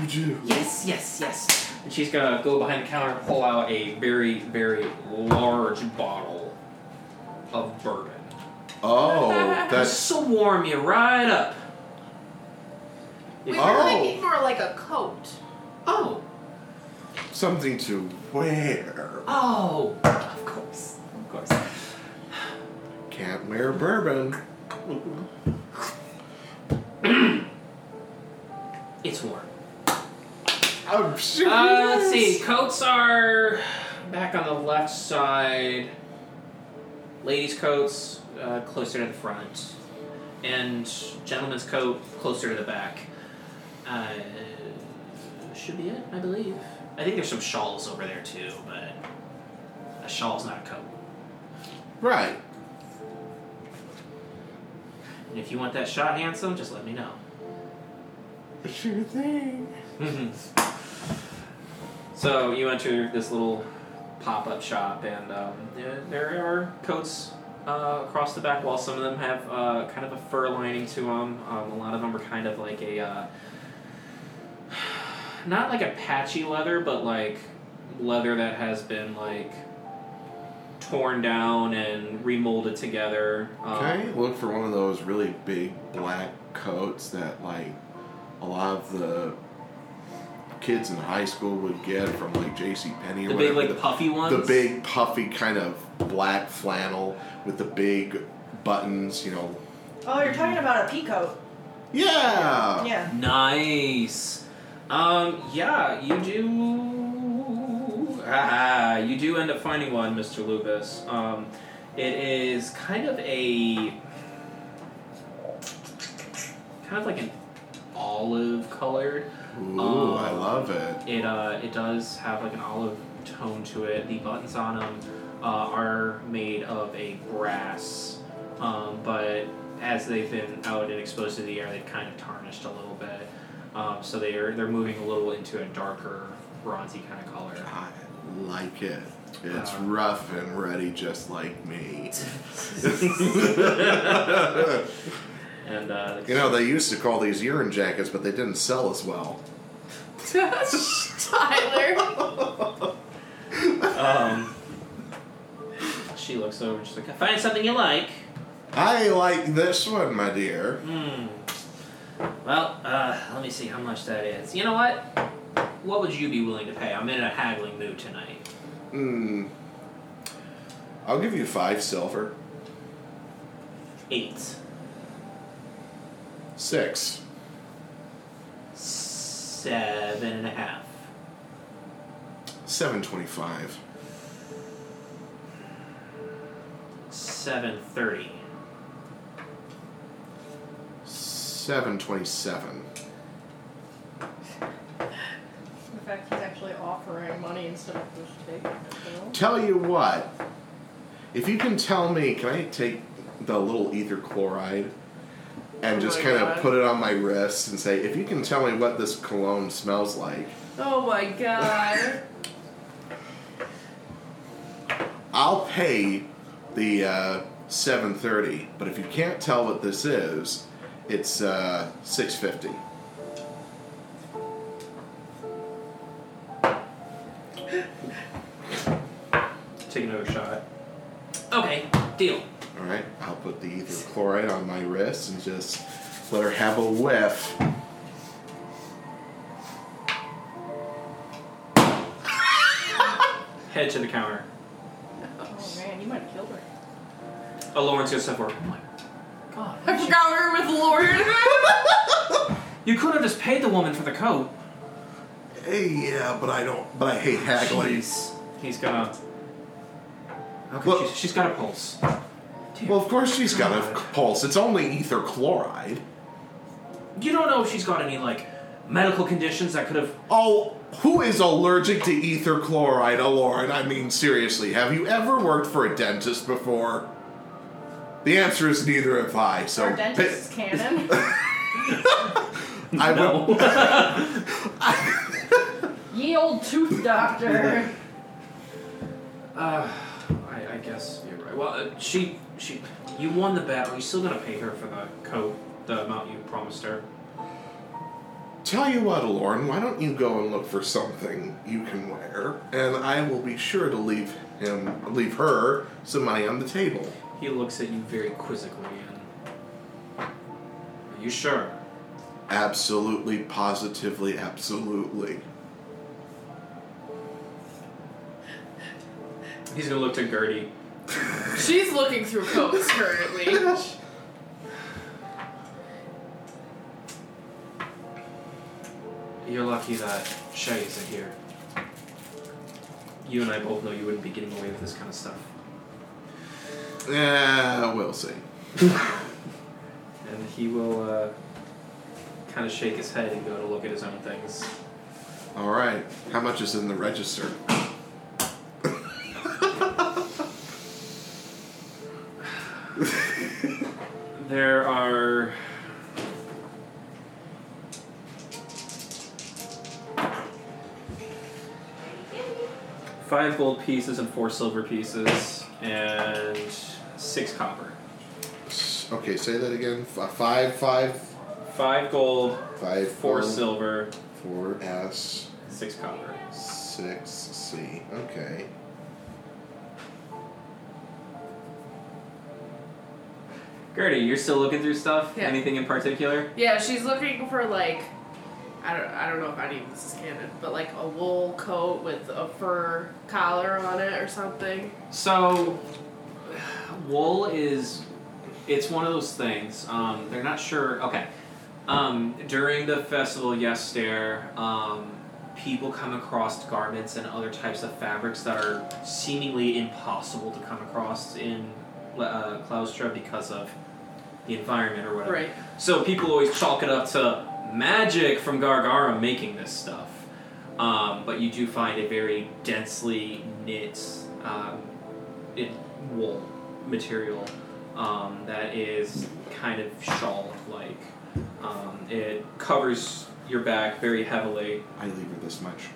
S3: You do.
S2: Yes, yes, yes. And she's gonna go behind the counter and pull out a very, very large bottle of bourbon.
S3: Oh,
S2: That's
S3: that's
S2: to warm you right up.
S5: We
S2: If-
S5: were
S3: Oh.
S5: thinking more like a coat.
S2: oh,
S3: something to wear.
S2: oh, of course, of course.
S3: Can't wear bourbon.
S2: It's warm.
S3: I'm sure.
S2: Uh, let's see. Coats are back on the left side. Ladies' coats uh, closer to the front, and gentlemen's coat closer to the back. Uh, should be it, I believe. I think there's some shawls over there too, but a shawl's not a coat.
S3: Right.
S2: And if you want that shot, handsome, just let me know.
S3: Sure thing.
S2: so you enter this little pop-up shop, and um, there, are coats uh, across the back wall. Some of them have uh, kind of a fur lining to them. Um, a lot of them are kind of like a uh, not like a patchy leather, but like leather that has been like torn down and remolded together. Um,
S3: Can I look for one of those really big black coats that like a lot of the kids in high school would get from like J.C. Penney or
S2: the big
S3: whatever.
S2: like puffy ones.
S3: the big puffy kind of black flannel with the big buttons. You know.
S4: Oh, you're talking about a peacoat.
S3: Yeah.
S4: Yeah.
S2: Nice. Um, yeah, you do. Ah, you do end up finding one, Mr. Lupus. Um, it is kind of a. kind of like an olive colored.
S3: Ooh,
S2: Um,
S3: I love it.
S2: It uh, it does have like an olive tone to it. The buttons on them uh, are made of a brass, um, but as they've been out and exposed to the air, they've kind of tarnished a little bit. Um, so they are they're moving a little into a darker bronzy kind of color.
S3: I like it. It's
S2: Uh,
S3: rough and ready, just like me.
S2: And uh,
S3: You know, they used to call these urine jackets, but they didn't sell as well.
S5: Tyler.
S2: um, she looks over and she's like, "I find something you like."
S3: I like this one, my dear.
S2: Hmm. Well, uh, let me see how much that is. You know what? What would you be willing to pay? I'm in a haggling mood tonight.
S3: Hmm. I'll give you five silver.
S2: Eight.
S3: Six.
S2: Seven and a half.
S3: Seven twenty-five.
S2: Seven thirty.
S3: Seven twenty-seven.
S6: The fact he's actually offering money instead of just taking it.
S3: Tell you what. If you can tell me, can I take the little ether chloride and
S5: oh
S3: just kind of put it on my wrist and say, if you can tell me what this cologne smells like.
S5: Oh my god.
S3: I'll pay the uh, 730, but if you can't tell what this is, it's uh, 650. Ether chloride on my wrist and just let her have a whiff.
S2: Head to the counter.
S4: Oh man, you might have killed her.
S2: Oh, Lawrence gets stuff over. Oh my god.
S5: I forgot we were with Lord.
S2: You could have just paid the woman for the coat.
S3: Hey, yeah, but I don't. But I hate haggling.
S2: Jeez. He's got a. Okay,
S3: Well-
S2: she's, she's got a pulse.
S3: Well, of course she's got a pulse. It's only ether chloride.
S2: You don't know if she's got any like medical conditions that could have.
S3: Oh, who is allergic to ether chloride, Lauren? I mean, seriously, have you ever worked for a dentist before? The answer is neither have I. So
S6: Our dentist is canon.
S3: I
S2: No.
S3: would.
S4: Ye old tooth doctor.
S2: Uh, I, I guess you're right. Well, uh, she she you won the bet. Are you still gonna pay her for the coat, the amount you promised her?
S3: Tell you what, Lauren, why don't you go and look for something you can wear, and I will be sure to leave him, leave her, some money on the table.
S2: He looks at you very quizzically and. Are you sure?
S3: Absolutely, positively, absolutely.
S2: He's gonna look to Gertie.
S5: She's looking through coats currently.
S2: You're lucky that Shay isn't here. You and I both know you wouldn't be getting away with this kind of stuff.
S3: Yeah, we'll see.
S2: And he will uh, kind of shake his head and go to look at his own things.
S3: All right, how much is in the register?
S2: There are. Five gold pieces and four silver pieces, and six copper.
S3: Okay, say that again. F- uh, Five, five,
S2: Five gold,
S3: five,
S2: four
S3: gold,
S2: silver,
S3: four S,
S2: six copper.
S3: six C. Okay.
S2: Gertie, you're still looking through stuff?
S5: Yeah.
S2: Anything in particular?
S5: Yeah, she's looking for like I don't I don't know if any of this is canon, but like a wool coat with a fur collar on it or something.
S2: So, wool is it's one of those things. Um, they're not sure. Okay, um, during the festival, yes, there um, people come across garments and other types of fabrics that are seemingly impossible to come across in uh, Claustra because of the environment or whatever.
S5: Right.
S2: So people always chalk it up to magic from Gargara making this stuff. Um, but you do find a very densely knit um, in wool material um, that is kind of shawl like. Um, it covers your back very heavily.
S3: I leave her this much,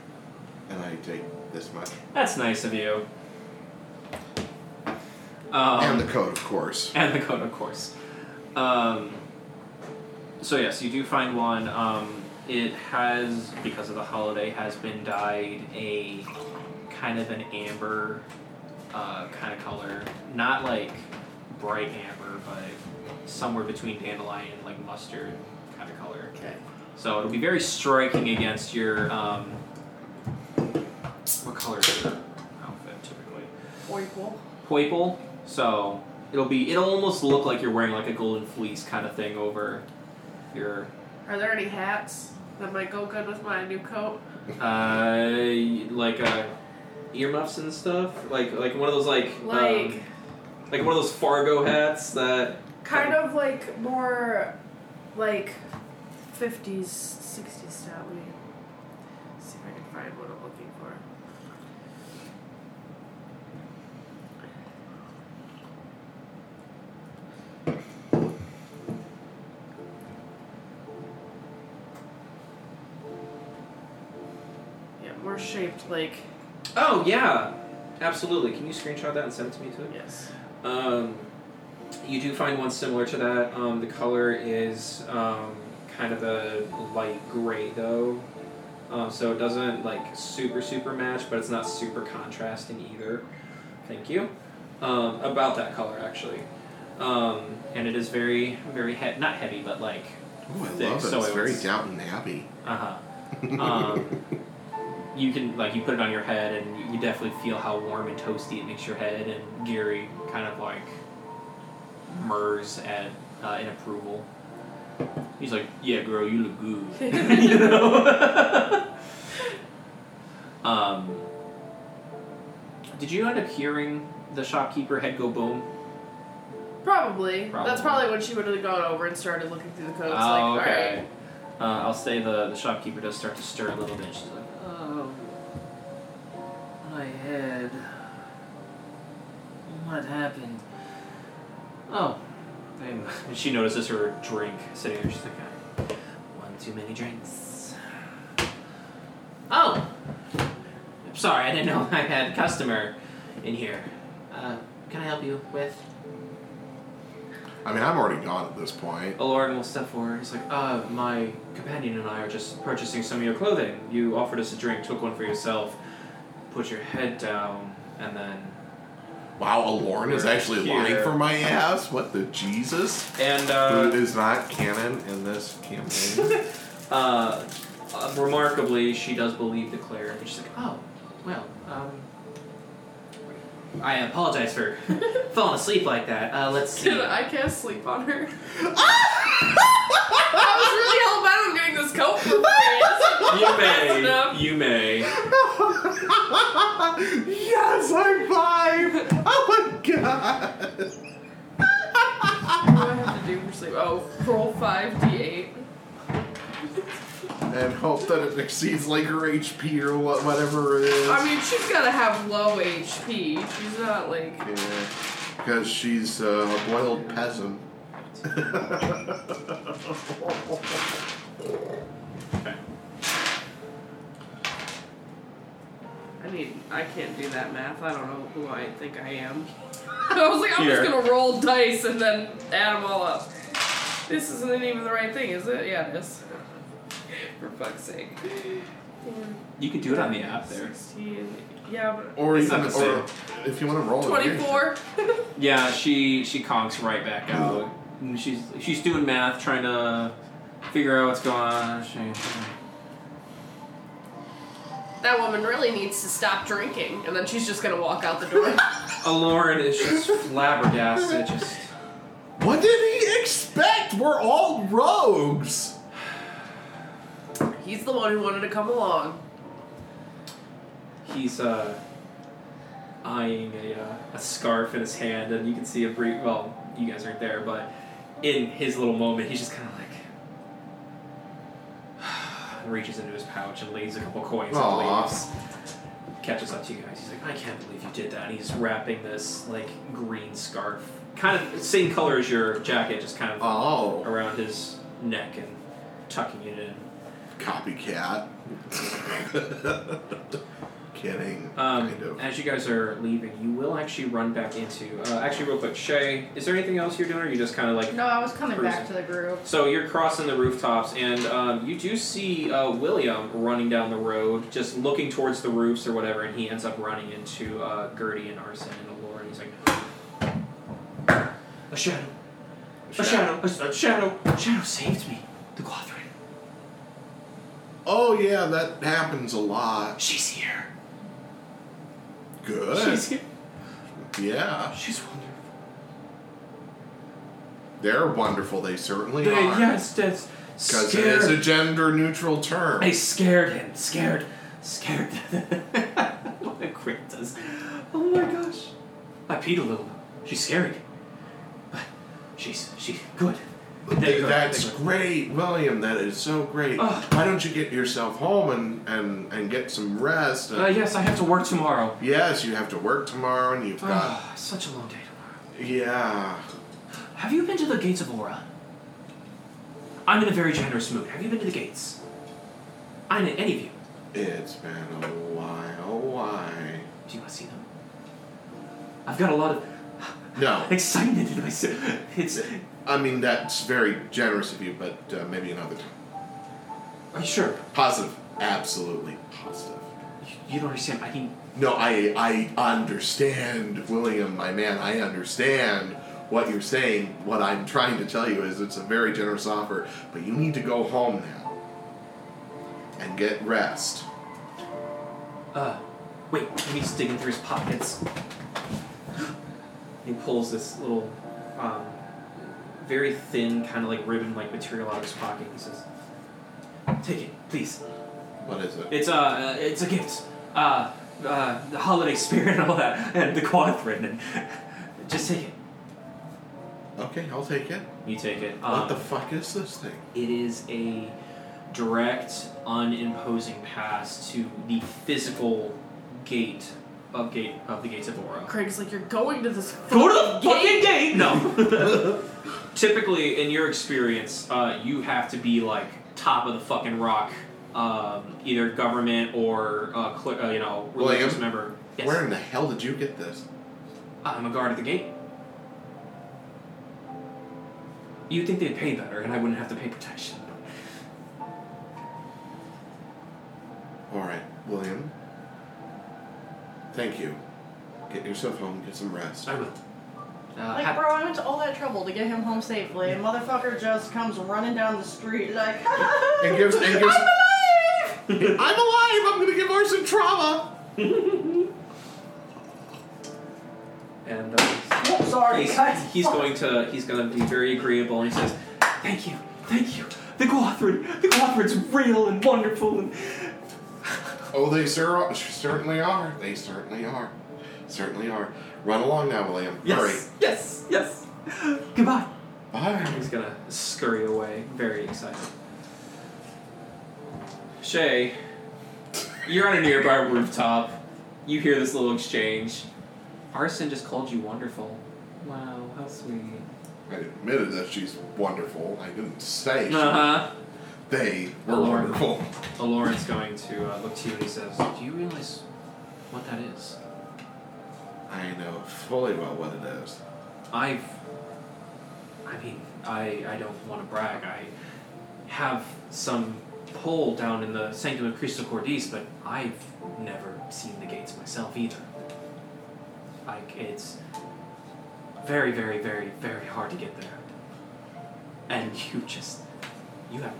S3: and I take this much,
S2: That's nice of you. Um,
S3: and the coat, of course.
S2: and the coat, of course. Um, so yes, you do find one. Um, it has, because of the holiday, has been dyed a kind of an amber uh, kind of color, not like bright amber, but somewhere between dandelion and like mustard kind of color.
S5: Okay.
S2: So it'll be very striking against your. Um, what color is your outfit typically?
S5: Oiple.
S2: Poiple. So it'll be it'll almost look like you're wearing like a golden fleece kind of thing over your
S5: Are there any hats that might go good with my new coat?
S2: uh like uh earmuffs and stuff. Like like one of those like
S5: Like
S2: um, like one of those Fargo hats that
S5: kind of like more like 50s, 60s style see if I can find what I'm looking for. Yeah, more shaped like
S2: Oh yeah. Absolutely. Can you screenshot that and send it to me too?
S5: yes.
S2: Um, you do find one similar to that. Um, the color is um, kind of a light gray though, um, so it doesn't like super super match, but it's not super contrasting either. Thank you. um, about that color actually, um, and it is very very he- not heavy but like
S3: Oh, I
S2: thick,
S3: love it.
S2: so
S3: it's
S2: it
S3: very
S2: was-
S3: Downton Abbey.
S2: uh huh. Um, you can like you put it on your head and you, definitely feel how warm and toasty it makes your head, and Gary kind of like murs at uh, in approval. He's like, "Yeah, girl, you look good." you know. um, did you end up hearing the shopkeeper head go boom?
S5: Probably.
S2: Probably.
S5: That's probably when she would have gone over and started looking through the codes.
S2: Oh,
S5: like,
S2: okay.
S5: alright.
S2: Uh, I'll say the, the shopkeeper does start to stir a little bit. She's like, my head. What happened? Oh. And she notices her drink sitting there. She's like, "Uh, one too many drinks. Oh! I'm sorry, I didn't know I had a customer in here. Uh, can I help you with?
S3: I mean, I'm already gone at this point.
S2: Aloran will step forward. He's like, uh, my companion and I are just purchasing some of your clothing. You offered us a drink, took one for yourself, put your head down, and then.
S3: Wow, Aloran is actually
S2: here.
S3: lying for my ass. What the Jesus?
S2: And,
S3: Who
S2: uh,
S3: is not canon in this campaign?
S2: uh, uh, remarkably, she does believe the cleric. And she's like, oh, well, um. I apologize for falling asleep like that. Uh, let's see.
S5: I Can I cast sleep on her? I was really hell bent on getting this coat for free.
S2: You
S5: That's enough.
S2: may. You may.
S3: yes, I'm fine. Oh my god.
S5: What do I have to do for sleep? Oh, roll 5d8.
S3: And hope that it exceeds like her HP or what, whatever it is.
S5: I mean, she's gotta have low HP. She's not like.
S3: yeah, because she's uh, a boiled peasant.
S2: Okay.
S5: I need. I can't do that math. I don't know who I think I am. I was like, I'm
S2: Here.
S5: just gonna roll dice and then add them all up. This isn't even the right thing, is it? Yeah, it is. For fuck's sake.
S2: You could do it on the app there.
S5: 16. Yeah, but.
S3: Or
S2: It's
S3: even,
S2: not the
S3: or if you want to roll it again.
S5: 24.
S2: Yeah, she she conks right back out. And She's she's doing math, trying to figure out what's going on. She,
S5: That woman really needs to stop drinking, and then she's just gonna walk out the door.
S2: Aloran is just flabbergasted. Just
S3: What did he expect? We're all rogues.
S5: He's the one who wanted to come along.
S2: he's uh eyeing a uh, a scarf in his hand, and you can see a brief. Well, you guys aren't there, but in his little moment, he's just kind of like. reaches into his pouch and lays a couple coins
S3: Aw.
S2: and leaves. Catches up to you guys. He's like, I can't believe you did that. And he's wrapping this like green scarf, kind of same color as your jacket, just kind of
S3: Oh,
S2: around his neck and tucking it in.
S3: Copycat. Kidding.
S2: Um,
S3: kind of.
S2: As you guys are leaving, you will actually run back into. Uh, actually, real quick, Shay, is there anything else you're doing, or are you just kind of like?
S6: No, I was coming back to the group.
S2: So you're crossing the rooftops, and um, you do see uh, William running down the road, just looking towards the roofs or whatever, and he ends up running into uh, Gertie and Arson and Aloran, and he's like, "A shadow, a shadow, a, a shadow, a shadow saved me, the Guathrin.
S3: Oh yeah, that happens a lot.
S2: She's here.
S3: Good.
S2: She's here.
S3: yeah,
S2: She's wonderful.
S3: they're wonderful. They certainly
S2: They-
S3: are.
S2: yes, that's
S3: Because it is a gender neutral term.
S2: I scared him. Scared. Scared. what a great does. Oh my gosh. I peed a little. She's scary. But she's she's good. There you go.
S3: That's great, William. That is so great.
S2: Ugh.
S3: Why don't you get yourself home and, and, and get some rest?
S2: go. Uh, yes, I have to work tomorrow.
S3: yes, you have to work tomorrow, and you've got
S2: such a long day tomorrow.
S3: yeah.
S2: Have you been to the gates of Aura? I'm in a very generous mood. Have you been to the gates? I mean, any of you.
S3: It's been a while. Why?
S2: Do you want to see them? I've got a lot of
S3: No,
S2: excitement in myself. It's.
S3: I mean that's very generous of you, but uh, maybe another time.
S2: Are you sure?
S3: Positive, absolutely positive.
S2: You- You don't understand. I mean,
S3: No, I I understand, William, my man. I understand what you're saying. What I'm trying to tell you is it's a very generous offer, but you need to go home now and get rest.
S2: Uh, wait, he's digging through his pockets. He pulls this little, um, very thin, kind of like ribbon like material out of his pocket. He says, Take it, please.
S3: What is it?
S2: It's, uh, uh, it's a gift. Uh, uh, the holiday spirit and all that, and the quadrant, and just take it.
S3: Okay, I'll take it.
S2: You take it.
S3: what
S2: Um,
S3: the fuck is this thing?
S2: It is a direct, unimposing pass to the physical gate of gate of the gates of Aura.
S5: Craig's like, you're going to this.
S2: Go to the
S5: fucking
S2: fucking gate. No. Typically, in your experience, uh, you have to be like top of the fucking rock, um, either government or uh, cl- uh, you know religious
S3: William,
S2: member. Yes.
S3: Where in the hell did you get this?
S2: I'm a guard at the gate. You'd think they'd pay better, and I wouldn't have to pay protection.
S3: All right, William. Thank you. Get yourself home. Get some rest.
S2: I will. Uh,
S4: Like,
S2: hap-
S4: bro, I went to all that trouble to get him home safely, and motherfucker just comes running down the street like,
S3: And gives and gives. I'm alive. I'm gonna give Orson trauma.
S2: and uh,
S4: oh, sorry,
S2: he's,
S4: guys.
S2: he's going to he's going to be very agreeable, and he says, "Thank you, thank you. The Guathrin, the Guathrin's real and wonderful, and
S3: Oh, they cer- certainly are. They certainly are. Certainly are. Run along now, William.
S2: yes, yes, yes. Goodbye."
S3: Hurry. Bye.
S2: He's gonna scurry away, very excited. Shay, you're on a nearby rooftop. You hear this little exchange. Arson just called you wonderful. Wow, how sweet.
S3: I admitted that she's wonderful. I didn't say
S2: Uh huh.
S3: They were
S2: Lord.
S3: wonderful.
S2: Aloran's going to uh, look to you and he says, Do you realize what that is?
S3: I know fully well what it is.
S2: I've. I mean, I, I don't want to brag. I have some pull down in the Sanctum of Cristo Cordis, but I've never seen the gates myself either. Like, it's very, very, very, very hard to get there. And you just. You have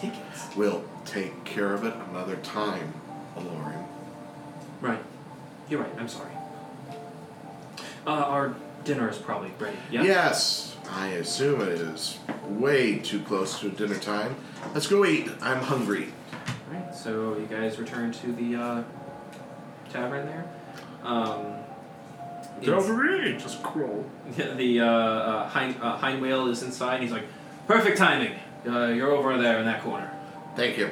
S2: tickets.
S3: We'll take care of it another time, Aloran.
S2: Right. You're right. I'm sorry. Uh, our dinner is probably ready. Yeah?
S3: Yes, I assume it is way too close to dinner time. Let's go eat. I'm hungry.
S2: All right. so you guys return to the uh, tavern there. Um, it's-
S7: just crawl.
S2: the uh, uh, hind, uh, hind whale is inside. He's like, perfect timing. Uh, you're over there in that corner.
S3: Thank you.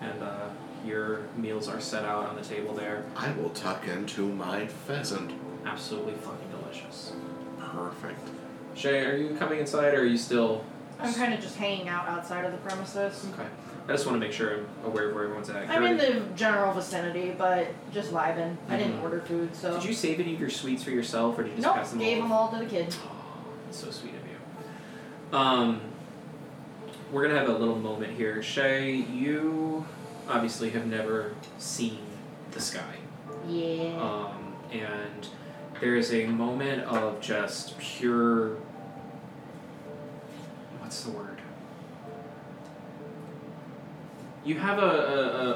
S2: And uh, your meals are set out on the table there.
S3: I will tuck into my pheasant.
S2: Absolutely fucking delicious.
S3: Perfect.
S2: Shay, are you coming inside or are you still.
S4: I'm kind of just hanging out outside of the premises.
S2: Okay. I just want to make sure I'm aware of where everyone's at.
S4: I'm in
S2: Gary,
S4: the general vicinity, but just vibing. I didn't
S2: Mhm.
S4: order food, so.
S2: Did you save any of your sweets for yourself or did you just
S4: Nope,
S2: pass them
S4: gave
S2: all?
S4: them all to the kid.
S2: Oh, that's so sweet of you. Um, we're gonna have a little moment here. Shay, you obviously have never seen the sky.
S4: Yeah.
S2: Um, and there is a moment of just pure. What's the word? You have a,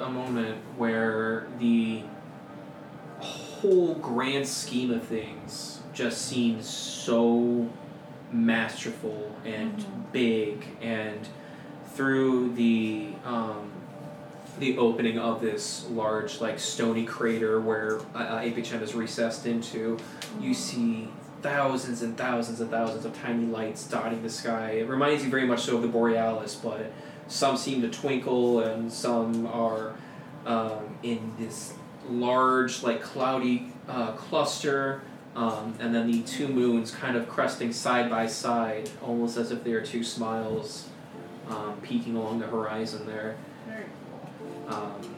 S2: a, a- moment where the whole grand scheme of things just seems so masterful and
S4: Mhm.
S2: big and through the um, the opening of this large like stony crater where uh, Apachem is recessed into you see thousands and thousands and thousands of tiny lights dotting the sky. It reminds you very much so of the borealis but some seem to twinkle and some are um, in this large like cloudy uh, cluster um, and then the two moons kind of cresting side by side almost as if they are two smiles um, peeking along the horizon there
S4: Very
S2: um,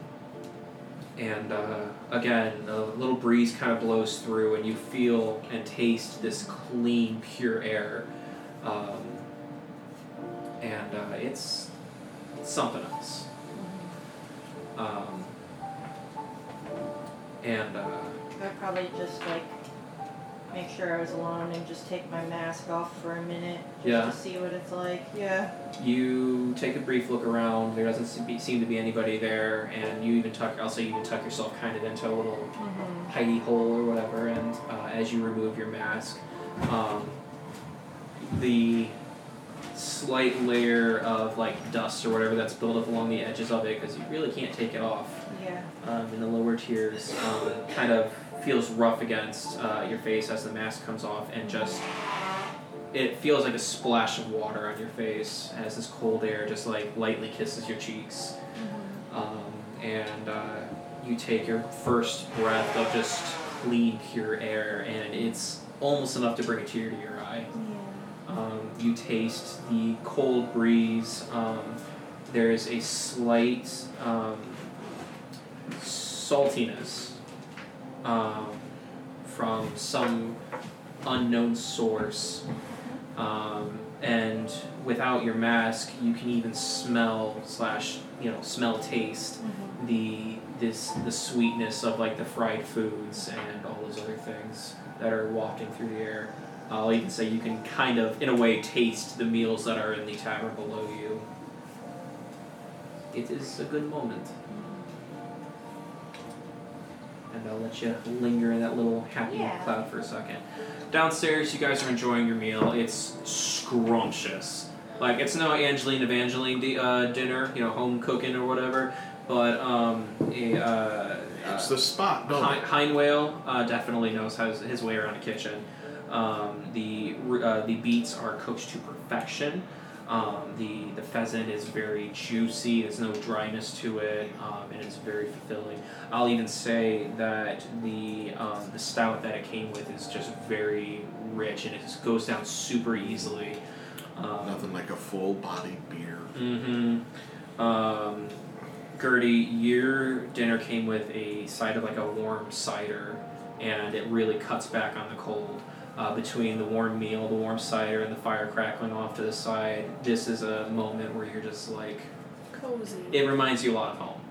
S2: and uh, again, a little breeze kind of blows through, and you feel and taste this clean, pure air. Um, and uh, it's, something else. Um, and uh,
S4: I'd probably just like make sure I was alone and just take my mask off for a minute just
S2: Yeah.
S4: to see what it's like. Yeah.
S2: you take a brief look around. There doesn't seem to be anybody there, and you even tuck. I'll say you even tuck yourself kind of into a little
S4: Mm-hmm.
S2: hidey hole or whatever. And uh, as you remove your mask, um, the slight layer of like dust or whatever that's built up along the edges of it, because you really can't take it off
S4: Yeah.
S2: um, in the lower tiers, um, kind of feels rough against uh, your face as the mask comes off, and just it feels like a splash of water on your face as this cold air just like lightly kisses your cheeks, um, and uh, you take your first breath of just clean, pure air, and it's almost enough to bring a tear to your eye. Um, you taste the cold breeze. Um, there is a slight um, saltiness um, from some unknown source. Um, and without your mask, you can even smell slash you know smell taste the this the sweetness of like the fried foods and all those other things that are wafting through the air. I'll even say you can kind of, in a way, taste the meals that are in the tavern below you. It is a good moment. And I'll let you linger in that little happy
S6: Yeah.
S2: cloud for a second. Downstairs, you guys are enjoying your meal. It's scrumptious. Like, it's no Angeline Evangeline di- uh, dinner, you know, home cooking or whatever, but um, a, uh,
S3: It's
S2: uh,
S3: the spot, don't
S2: Hein-
S3: it?
S2: Heinwale uh, definitely knows how his, his way around a kitchen. Um, the r- uh, the beets are cooked to perfection. Um, the the pheasant is very juicy. There's no dryness to it, um, and it's very fulfilling. I'll even say that the um, the stout that it came with is just very rich, and it just goes down super easily. Um,
S3: Nothing like a full bodied beer.
S2: Mm-hmm. Um, Gertie, your dinner came with a side of like a warm cider, and it really cuts back on the cold. Uh, between the warm meal, the warm cider, and the fire crackling off to the side, this is a moment where you're just like,
S5: Cozy.
S2: it reminds you a lot of home.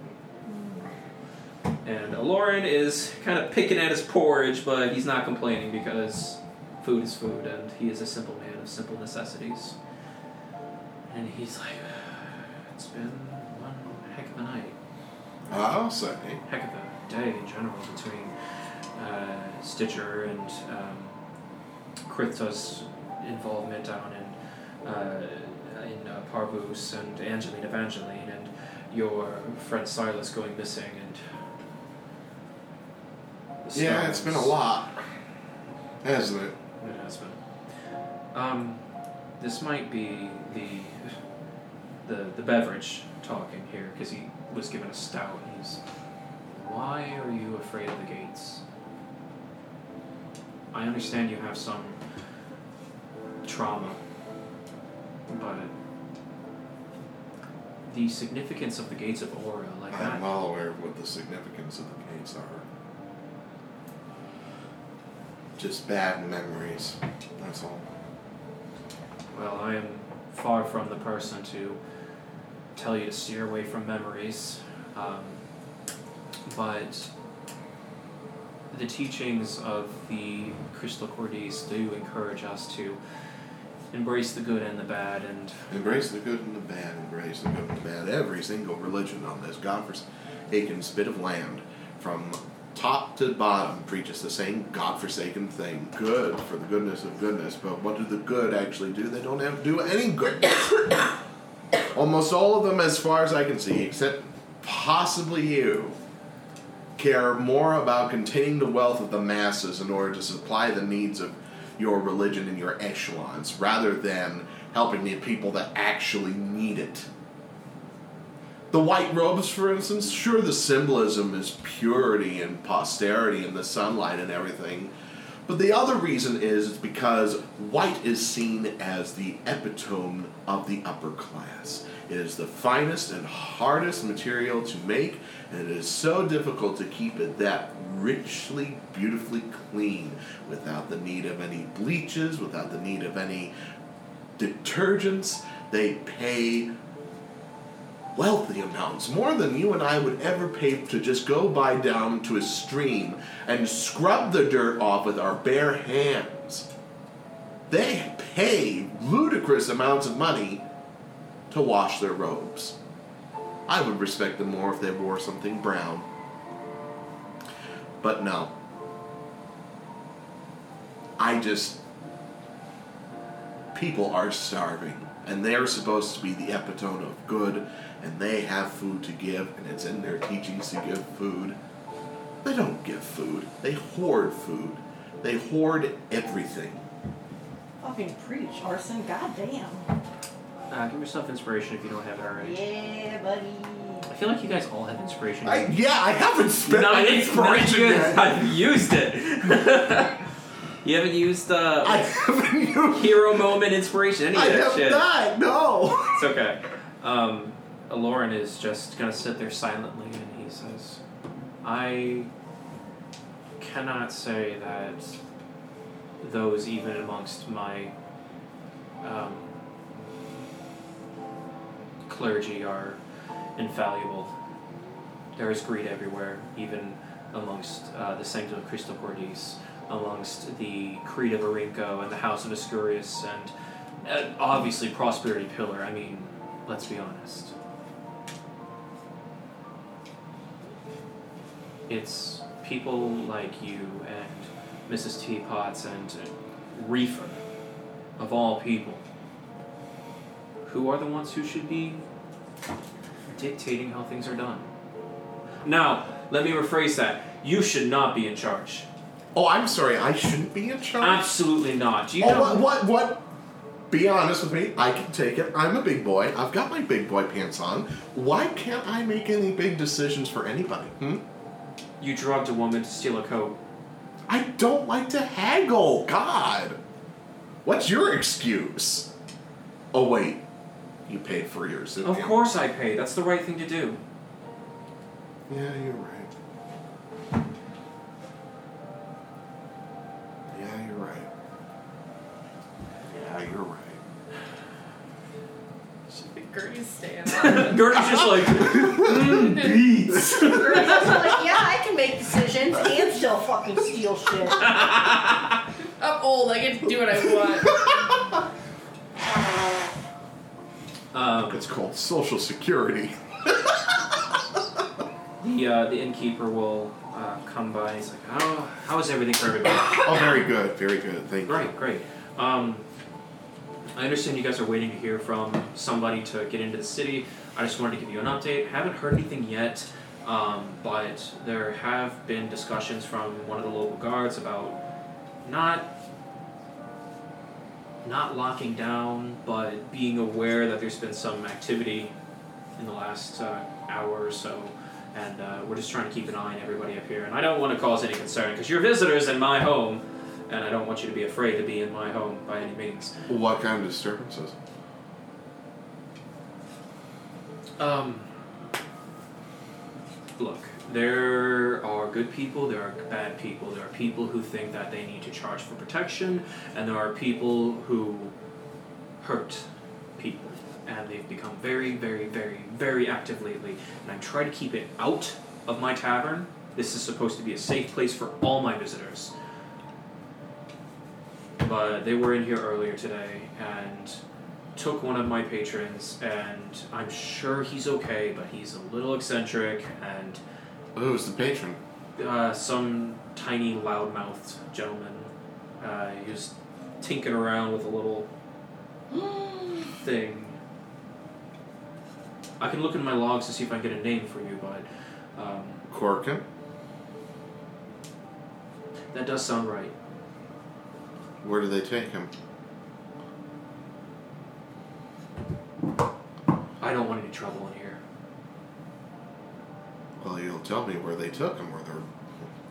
S2: And Lauren is kind of picking at his porridge, but he's not complaining because food is food, and he is a simple man of simple necessities. And he's like, it's been one heck of a night,
S3: I'll say.
S2: heck of a day in general between uh, Stitcher and um, Krithta's involvement down in uh, in uh, Parvus and Angeline Evangeline and your friend Silas going missing and
S3: Yeah, it's been a lot, hasn't it?
S2: It has been. Um, this might be the the the beverage talking here because he was given a stout. He's why are you afraid of the gates? I understand you have some trauma, but the significance of the gates of Aura, like
S3: I'm
S2: that,
S3: well aware of what the significance of the gates are. Just bad memories. That's all.
S2: Well, I am far from the person to tell you to steer away from memories, um, but the teachings of the Crystal Cordis do encourage us to embrace the good and the bad, and
S3: Embrace the good and the bad. Embrace the good and the bad. Every single religion on this godforsaken spit of land, from top to bottom, preaches the same godforsaken thing. Good for the goodness of goodness. But what do the good actually do? They don't have to do any goodness. Almost all of them, as far as I can see, except possibly you, care more about containing the wealth of the masses in order to supply the needs of your religion and your echelons rather than helping the people that actually need it. The white robes, for instance, sure, the symbolism is purity and posterity and the sunlight and everything. But the other reason is because white is seen as the epitome of the upper class. It is the finest and hardest material to make, and it is so difficult to keep it that richly, beautifully clean without the need of any bleaches, without the need of any detergents. They pay wealthy amounts, more than you and I would ever pay to just go by down to a stream and scrub the dirt off with our bare hands. They pay ludicrous amounts of money to wash their robes. I would respect them more if they wore something brown. But no. I just. People are starving, and they're supposed to be the epitome of good, and they have food to give, and it's in their teachings to give food. They don't give food, they hoard food. They hoard everything.
S4: Fucking preach, Arson. Goddamn.
S2: Uh, give yourself inspiration if you don't have it already.
S4: Yeah, buddy.
S2: I feel like you guys all have inspiration.
S3: I, yeah, I haven't spent
S2: None
S3: my
S2: of you- none of
S3: inspiration
S2: you
S3: yet.
S2: have used it. you haven't used uh,
S3: I haven't used.
S2: hero moment inspiration, any of
S3: I
S2: that
S3: have
S2: shit.
S3: not. No.
S2: It's okay. Um, Lauren is just gonna sit there silently, and he says, "I cannot say that those even amongst my um, clergy are infallible. There is greed everywhere, even amongst uh, the Sanctum of Cristo Cordis, amongst the Creed of Arinco and the House of Ascurius, and uh, obviously Prosperity Pillar. I mean, let's be honest. It's people like you and Mrs. Teapots and Reefer, of all people, who are the ones who should be dictating how things are done. Now, let me rephrase that. You should not be in charge.
S3: Oh, I'm sorry. I shouldn't be in charge.
S2: Absolutely not. Do you
S3: oh,
S2: know?
S3: what, what? What? Be honest with me. I can take it. I'm a big boy. I've got my big boy pants on. Why can't I make any big decisions for anybody? Hmm?
S2: You drugged a woman to steal a coat.
S3: I don't like to haggle. God. What's your excuse? Oh wait, you paid for yours.
S2: Of
S3: you?
S2: course I paid. That's the right thing to do.
S3: Yeah, you're right. Yeah, you're right. Yeah, you're right.
S5: Gertie's staying on.
S2: Gertie's just like, mm,
S3: Beats.
S4: Gertie's also like, yeah, I can make decisions and still fucking steal shit.
S5: I'm old. I get to do what I want.
S2: Um,
S3: it's called Social Security.
S2: the uh, the innkeeper will uh, come by. He's like, "How how is everything for everybody?"
S3: Oh, very good, very good. Thank you.
S2: Great, great. Um, I understand you guys are waiting to hear from somebody to get into the city. I just wanted to give you an update. Haven't heard anything yet, um, but there have been discussions from one of the local guards about not not locking down, but being aware that there's been some activity in the last uh, hour or so. And uh, we're just trying to keep an eye on everybody up here. And I don't want to cause any concern because you're visitors in my home, and I don't want you to be afraid to be in my home by any means.
S3: What kind of disturbances?
S2: Um, look, there are good people, there are bad people. There are people who think that they need to charge for protection, and there are people who hurt people. And they've become very, very, very, very active lately. And I try to keep it out of my tavern. This is supposed to be a safe place for all my visitors. But they were in here earlier today and took one of my patrons, and I'm sure he's okay, but he's a little eccentric and
S3: Who's the patron?
S2: uh, some tiny loudmouthed gentleman. Uh, he was tinkering around with a little thing. I can look in my logs to see if I can get a name for you, but um,
S3: Corkin?
S2: that does sound right.
S3: Where do they take him?
S2: I don't want any trouble in here.
S3: Well, you'll tell me where they took him, or there,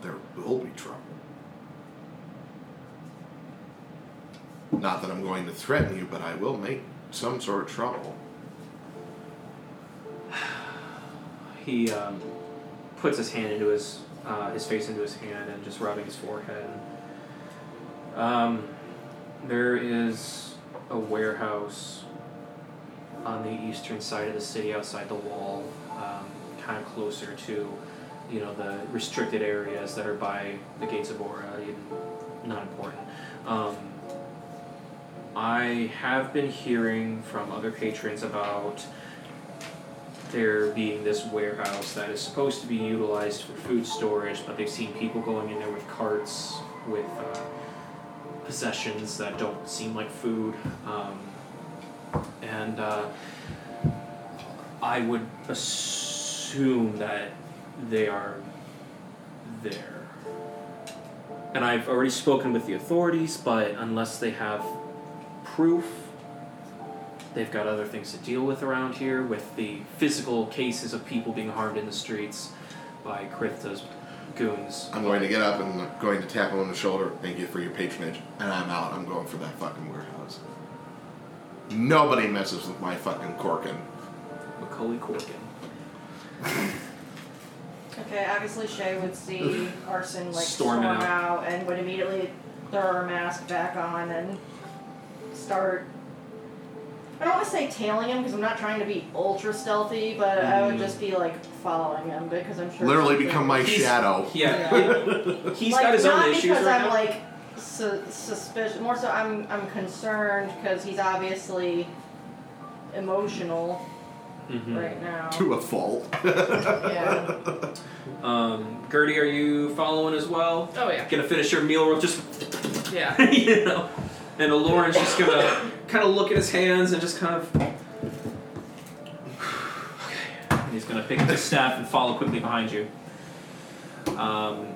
S3: there will be trouble. Not that I'm going to threaten you, but I will make some sort of trouble.
S2: He um, puts his hand into his uh, his face into his hand and just rubbing his forehead. Um, there is a warehouse on the eastern side of the city, outside the wall, um, kind of closer to, you know, the restricted areas that are by the gates of Aura. Not important. Um, I have been hearing from other patrons about there being this warehouse that is supposed to be utilized for food storage, but they've seen people going in there with carts with uh, possessions that don't seem like food. Um, and uh, I would assume that they are there. And I've already spoken with the authorities, but unless they have proof, they've got other things to deal with around here with the physical cases of people being harmed in the streets by Krithta's goons.
S3: I'm going to get up and I'm going to tap him on the shoulder. Thank you for your patronage. And I'm out. I'm going for that fucking warehouse. Nobody messes with my fucking Corkin.
S2: Macaulay Corkin.
S4: Okay, obviously Shay would see Arson like
S2: Storming
S4: storm
S2: out.
S4: out. and would immediately throw her mask back on and start. I don't want to say tailing him because I'm not trying to be ultra stealthy, but I would
S2: Mm.
S4: just be like following him because I'm sure.
S3: Literally
S4: something-
S3: become my
S2: He's-
S3: shadow.
S2: Yeah,
S4: Yeah.
S2: he's
S4: like,
S2: got his
S4: not
S2: own issues
S4: because
S2: right
S4: I'm
S2: now.
S4: like su- suspicious. More so, I'm I'm concerned because he's obviously emotional
S2: Mhm.
S4: right now.
S3: To a fault.
S4: yeah.
S2: Um, Gertie, are you following as well?
S5: Oh yeah.
S2: Gonna finish your meal real just
S5: Yeah.
S2: you know. And Aloran's just gonna kind of look at his hands and just kind of. Okay. And he's gonna pick up his staff and follow quickly behind you. Um,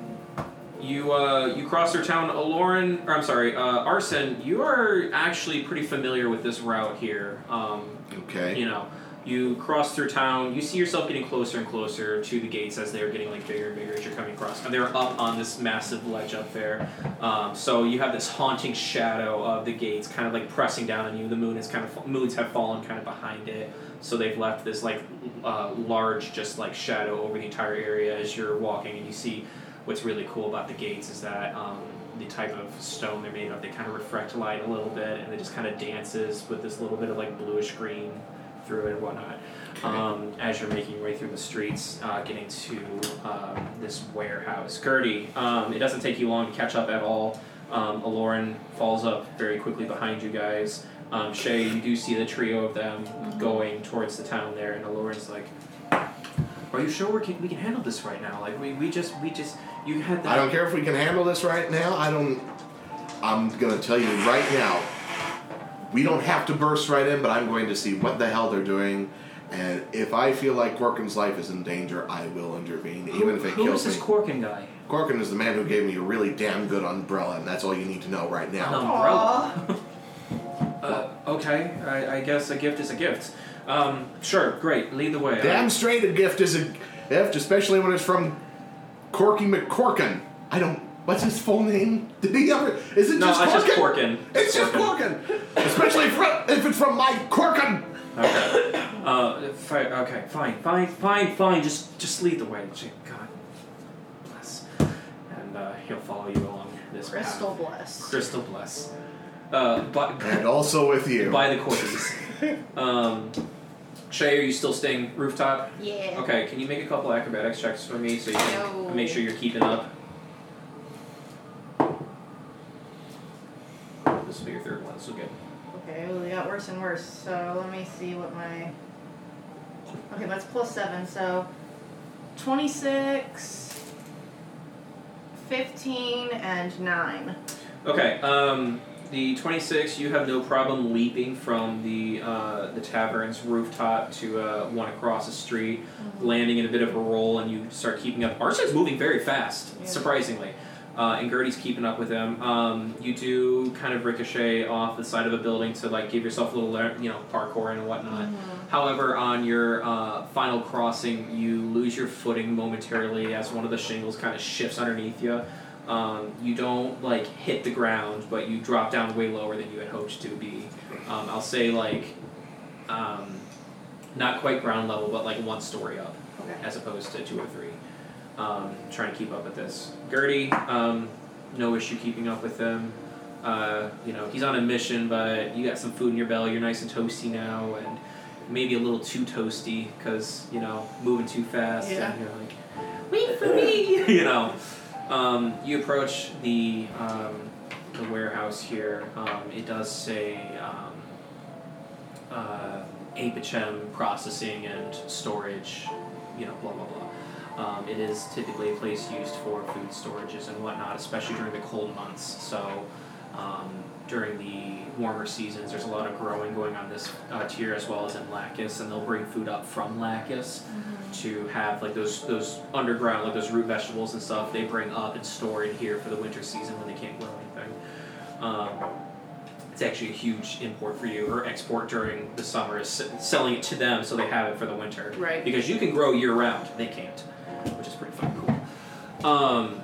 S2: you uh, you cross through town, Aloran, or I'm sorry, uh, Arson. You are actually pretty familiar with this route here. Um,
S3: Okay.
S2: you know, you cross through town. You see yourself getting closer and closer to the gates as they are getting like bigger and bigger as you're coming across. And they're up on this massive ledge up there. Um, so you have this haunting shadow of the gates, kind of like pressing down on you. The moon is kind of moons have fallen kind of behind it. So they've left this like uh, large, just like shadow over the entire area as you're walking, and you see what's really cool about the gates is that. Um, the type of stone they're made of, they kind of reflect light a little bit, and it just kind of dances with this little bit of like bluish green through it and whatnot. Um, as you're making your way through the streets, uh, getting to um, this warehouse. Gertie, um, it doesn't take you long to catch up at all. Um, Aloran falls up very quickly behind you guys. Um, Shay, you do see the trio of them going towards the town there, and Aloran's like, "Are you sure we can we can handle this right now? Like we, we just we just you had that."
S3: I don't care if we can handle this right now. I don't. I'm gonna tell you right now. We don't have to burst right in, but I'm going to see what the hell they're doing, and if I feel like Corkin's life is in danger, I will intervene, even if it
S2: Who
S3: kills
S2: is this. Corkin guy?
S3: Corkin is the man who gave me a really damn good umbrella, and that's all you need to know right
S2: An
S3: now.
S2: umbrella. Uh, okay, I, I guess a gift is a gift. Um, sure, great. Lead the way.
S3: Damn straight, a gift is a gift, especially when it's from Corky McCorkin. I don't. What's his full name? Did he ever? Is it
S2: No,
S3: just
S2: it's
S3: Corkin?
S2: just Corkin.
S3: It's just Corkin. especially from, if it's from Mike Corkin.
S2: Okay. Uh, fi- okay, fine, fine, fine, fine. Just, just lead the way. Gee, God bless. And uh, he'll follow you along this
S6: Crystal
S2: path.
S6: bless.
S2: Crystal bless. Uh, but
S3: And also with you.
S2: by the corgis. um, Shay, are you still staying rooftop?
S6: Yeah.
S2: Okay, can you make a couple acrobatics checks for me so you can
S6: No.
S2: make sure you're keeping up? This will be your third one, so good.
S6: Okay, well, they got worse and worse. So let me see what my. Okay, that's plus seven. So 26, 15, and 9.
S2: Okay, um, the 26, you have no problem leaping from the uh, the tavern's rooftop to uh, one across the street, landing in a bit of a roll, and you start keeping up. Arson's moving very fast,
S6: Yeah.
S2: surprisingly. Uh, and Gertie's keeping up with him. Um, you do kind of ricochet off the side of a building to like give yourself a little, you know, parkour and whatnot. However, on your uh, final crossing, you lose your footing momentarily as one of the shingles kind of shifts underneath you. Um, you don't like hit the ground, but you drop down way lower than you had hoped to be. Um, I'll say like um, not quite ground level, but like one story up,
S6: Okay.
S2: as opposed to two or three. Um, trying to keep up with this. Gertie, um, no issue keeping up with him. Uh, you know, he's on a mission, but you got some food in your belly. You're nice and toasty now, and maybe a little too toasty because you know moving too fast.
S5: Yeah.
S2: And you're like, wait for me. you know. Um, you approach the um, the warehouse here. Um, it does say um, uh, APHM processing and storage. You know, blah blah blah. Um, it is typically a place used for food storages and whatnot, especially during the cold months. So, um, during the warmer seasons, there's a lot of growing going on this uh, tier as well as in Lacus, and they'll bring food up from Lacus to have like those those underground like those root vegetables and stuff. They bring up and store in here for the winter season when they can't grow anything. Um, it's actually a huge import for you or export during the summer is selling it to them so they have it for the winter
S5: Right.
S2: because you can grow year round they can't which is pretty fucking cool um,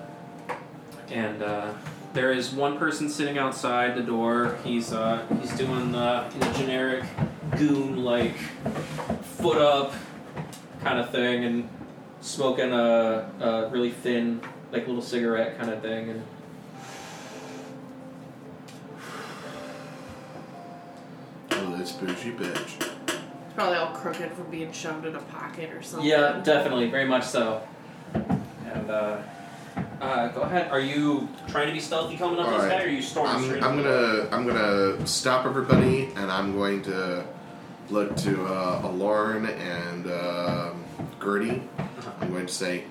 S2: and uh, there is one person sitting outside the door he's uh, he's doing the generic goon like foot up kind of thing and smoking a, a really thin like little cigarette kind of thing and
S3: Oh, this bougie bitch.
S5: It's probably all crooked from being shoved in a pocket or something.
S2: Yeah, definitely, very much so. And uh, uh, go ahead. Are you trying to be stealthy coming up to this
S3: Alright.
S2: guy, or are you storming
S3: I'm,
S2: straight?
S3: I'm
S2: up?
S3: gonna I'm gonna stop everybody, and I'm going to look to uh, Aloran and um Gertie. I'm going to say,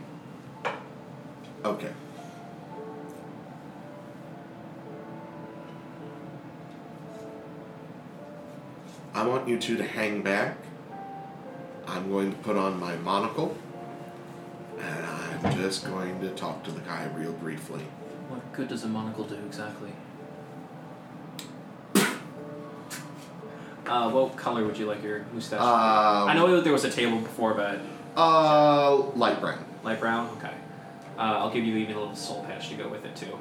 S3: okay. I want you two to hang back. I'm going to put on my monocle, and I'm just going to talk to the guy real briefly.
S2: What good does a monocle do exactly? Uh, what color would you like your mustache? to be?
S3: Um,
S2: I know there was a table before, but
S3: Uh, light brown.
S2: light brown. Okay. Uh, I'll give you even a little soul patch to go with it too.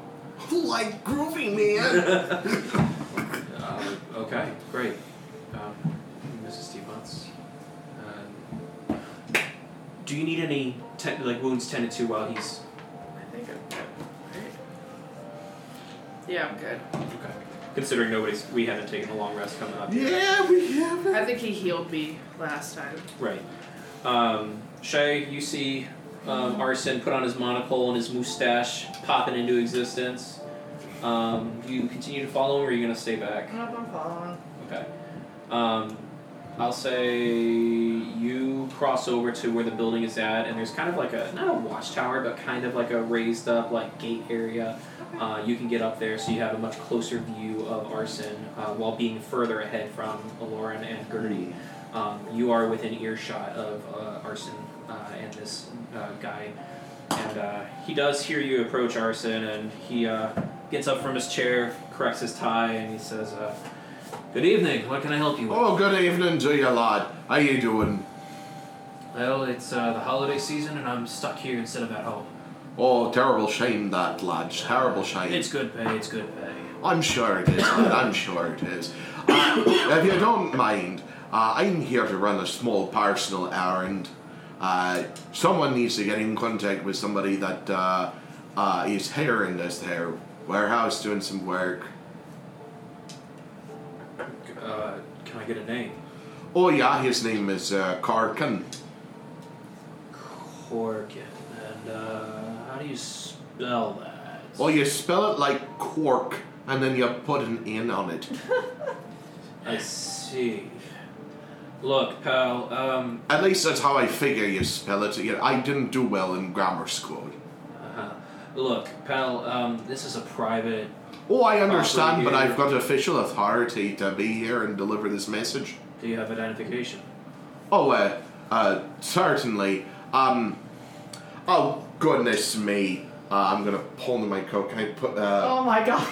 S3: Like groovy, man.
S2: Uh, okay, great. Any te- like wounds tended to while he's
S5: I think I'm good. Right? Yeah, I'm good.
S2: okay? Considering nobody's, we haven't taken a long rest coming up.
S3: yeah, we have it.
S5: I think he healed me last time.
S2: Right. Um, Shay, you see um, Arson put on his monocle and his mustache popping into existence. Um, you continue to follow him, or are you gonna stay back?
S6: Nope, I'm following.
S2: Okay. Um, I'll say you cross over to where the building is at, and there's kind of like a not a watchtower, but kind of like a raised up like gate area. Uh, you can get up there, so you have a much closer view of Arson uh, while being further ahead from Aloran and Gertie. Um, you are within earshot of uh, Arson uh, and this uh, guy, and uh, he does hear you approach Arson, and he uh, gets up from his chair, corrects his tie, and he says, uh, "Good evening. What can I help you with?"
S3: Oh, good evening to you, lad. How are you doing?
S2: Well, it's uh, the holiday season, and I'm stuck here instead of at home.
S3: Oh, terrible shame that, lad. Terrible shame.
S2: It's good pay. It's good pay.
S3: I'm sure it is, lad. I'm sure it is. Uh, if you don't mind, uh, I'm here to run a small personal errand. Uh, someone needs to get in contact with somebody that uh, uh, is here in this here warehouse doing some work.
S2: Uh, can I get a name?
S3: Oh yeah, his name is uh, Karkin.
S2: Corkin. And uh, how do you spell that?
S3: Well, you spell it like cork, and then you put an N on it.
S2: I see. Look, pal. Um,
S3: At least that's how I figure you spell it. You know, I didn't do well in grammar school.
S2: uh look, pal. Um, this is a private.
S3: Oh, I understand, but I've got official authority to be here and deliver this message.
S2: Do you have identification?
S3: Oh, uh, uh, certainly. Um, oh, goodness me. Uh, I'm gonna pull into my coat. Can I put, uh,
S6: Oh my god.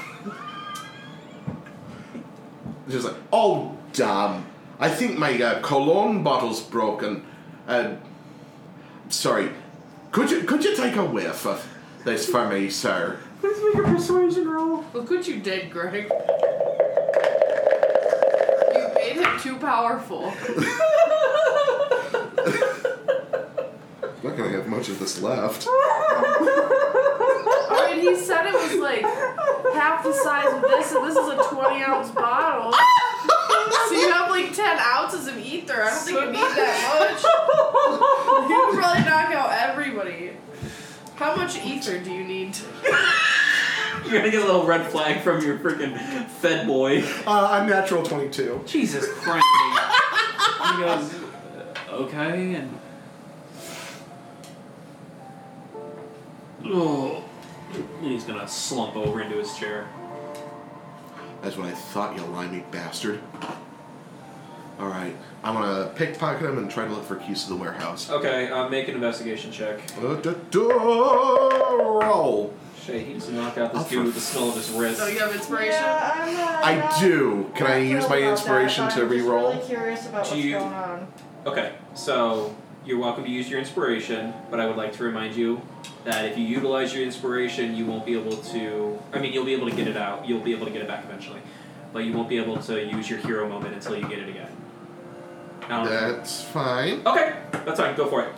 S3: just like, oh, damn. I think my uh, cologne bottle's broken. Uh, sorry. Could you, could you take a whiff of this for me, sir?
S2: Please make a persuasion roll.
S5: Look what you did, Greg. You made him too powerful.
S3: I'm not gonna have much of this left.
S5: I mean, he said it was like half the size of this, and this is a 20 ounce bottle. So you have like 10 ounces of ether. I don't think you need that much. You can probably knock out everybody ether do you need? To...
S2: You're gonna get a little red flag from your freaking Fed boy.
S3: Uh, I'm natural 22.
S2: Jesus Christ. he goes, "Uh, okay, and. Oh. And he's gonna slump over into his chair.
S3: That's what I thought, you limey bastard. Alright, I'm gonna pickpocket him and try to look for keys to the warehouse.
S2: Okay, uh, make an investigation check.
S3: Uh, da- da- roll.
S2: Shay, he just knock out this dude
S3: for
S2: with the smell of his wrist.
S5: So you have inspiration?
S4: Yeah, I'm not,
S3: I
S4: I'm not-
S3: do. Can
S4: not
S3: I use my
S4: about
S3: inspiration
S4: that,
S3: to
S4: I'm
S3: re-roll?
S4: really curious about
S2: Do
S4: what's
S2: you-
S4: going on.
S2: Okay, so you're welcome to use your inspiration, but I would like to remind you that if you utilize your inspiration, you won't be able to. I mean, you'll be able to get it out. You'll be able to get it back eventually, but you won't be able to use your hero moment until you get it again. Um,
S3: That's fine.
S2: okay, that's fine. Go for it.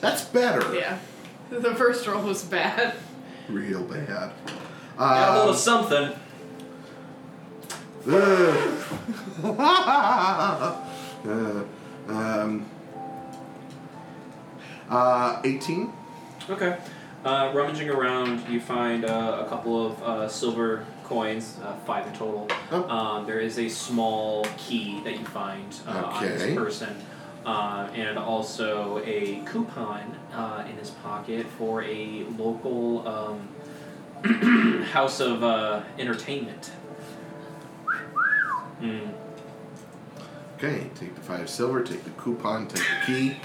S3: That's better.
S5: Yeah. The first roll was bad.
S3: Real bad.
S2: Got a hold of
S3: Um,
S2: something.
S3: uh, um, uh, 18?
S2: Okay. Uh, rummaging around, you find uh, a couple of uh, silver coins, uh, five in total.
S3: Oh.
S2: Um, there is a small key that you find uh, on
S3: Okay.
S2: this person, uh, and also a coupon uh, in his pocket for a local um, house of uh, entertainment. Hmm.
S3: Okay, take the five silver, take the coupon, take the key.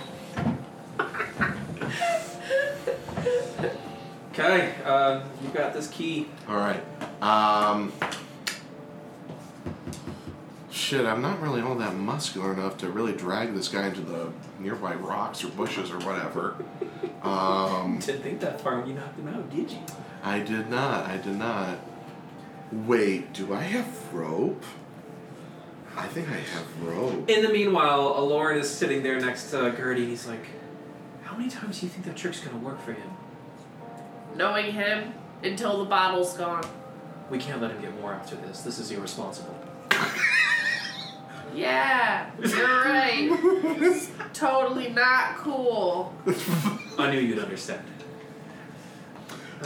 S2: Okay, uh, you got this key.
S3: Alright. Um, shit, I'm not really all that muscular enough to really drag this guy into the nearby rocks or bushes or whatever. Um,
S2: Didn't think that far when you knocked him out, did you?
S3: I did not. I did not. Wait, do I have rope? I think I have rope.
S2: In the meanwhile, Aloran is sitting there next to Gertie. He's like, "How many times do you think that trick's gonna work for him?
S5: Knowing him until the bottle's gone.
S2: We can't let him get more after this. This is irresponsible."
S5: Yeah, you're right. It's totally not cool.
S2: I knew you'd understand.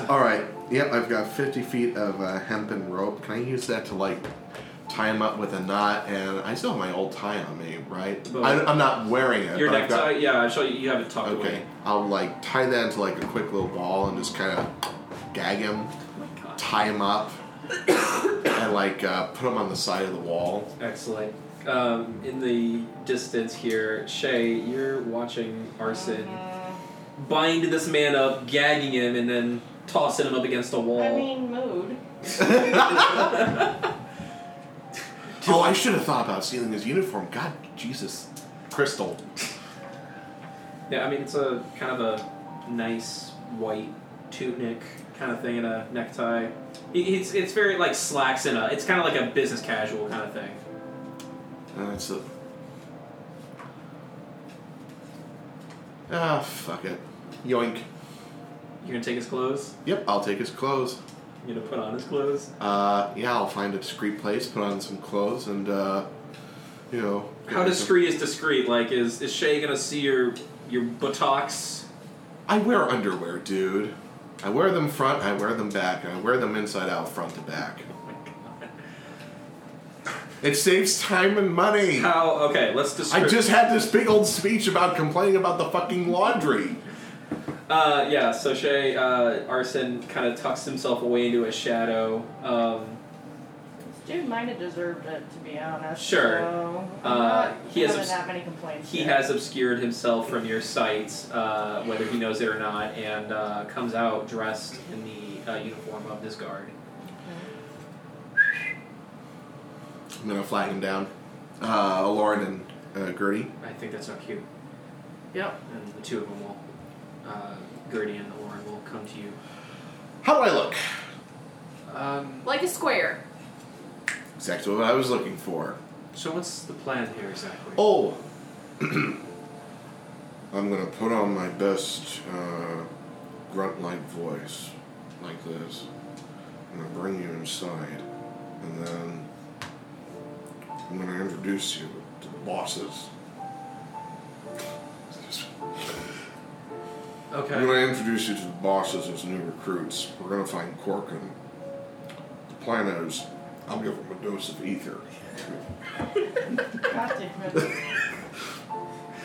S3: Alright, yep, I've got 50 feet of uh, hempen rope. Can I use that to, like, tie him up with a knot? And I still have my old tie on me, right?
S2: Well,
S3: I, I'm not wearing it.
S2: Your
S3: but I've got-
S2: necktie? Yeah, I show you. You have it tucked
S3: Okay,
S2: away.
S3: I'll, like, tie that into, like, a quick little ball and just kind of gag him,
S2: Oh my god.
S3: tie him up, and, like, uh, put them on the side of the wall.
S2: Excellent. Um, in the distance here, Shay, you're watching Arson bind this man up, gagging him, and then tossing him up against a wall.
S4: I mean, mood.
S3: Oh, I should have thought about stealing his uniform. God, Jesus. Crystal.
S2: Yeah, I mean it's a kind of a nice white tunic kind of thing and a necktie. It's it's very like slacks in a. It's kind of like a business casual kind of thing.
S3: That's a. Ah, fuck it. Yoink.
S2: You're gonna take his clothes.
S3: Yep, I'll take his clothes.
S2: You're gonna put on his clothes.
S3: Uh, yeah, I'll find a discreet place, put on some clothes, and, uh, you know.
S2: How discreet is discreet? Like is is Shay gonna see your your buttocks?
S3: I wear underwear, dude. I wear them front, I wear them back, and I wear them inside out, front to back.
S2: Oh my god.
S3: It saves time and money.
S2: How? Okay, let's
S3: I just had this big old speech about complaining about the fucking laundry.
S2: Uh, yeah, so Shay, uh, Arson kind of tucks himself away into a shadow. Um,
S4: dude might have deserved it, to be honest.
S2: Sure.
S4: So
S2: Uh,
S4: not
S2: he has obs-
S4: that many complaints.
S2: he
S4: yet.
S2: has obscured himself from your sight, uh, whether he knows it or not, and uh, comes out dressed in the uh, uniform of this guard.
S3: I'm gonna flag him down. Uh, Lauren and uh, Gertie.
S2: I think that's so cute.
S5: Yep.
S2: And the two of them will, uh, Gertie and Lauren will come to you.
S3: How do I look?
S2: Um,
S5: Like a square.
S3: Exactly what I was looking for.
S2: so what's the plan here exactly?
S3: Oh! I'm gonna put on my best uh, grunt like voice, like this. And I'm gonna bring you inside, and then I'm gonna introduce you to the bosses.
S2: Okay.
S3: I'm to introduce you to the bosses as new recruits. We're to find Corkin. The plan is, I'll give him a dose of ether.
S6: God damn it.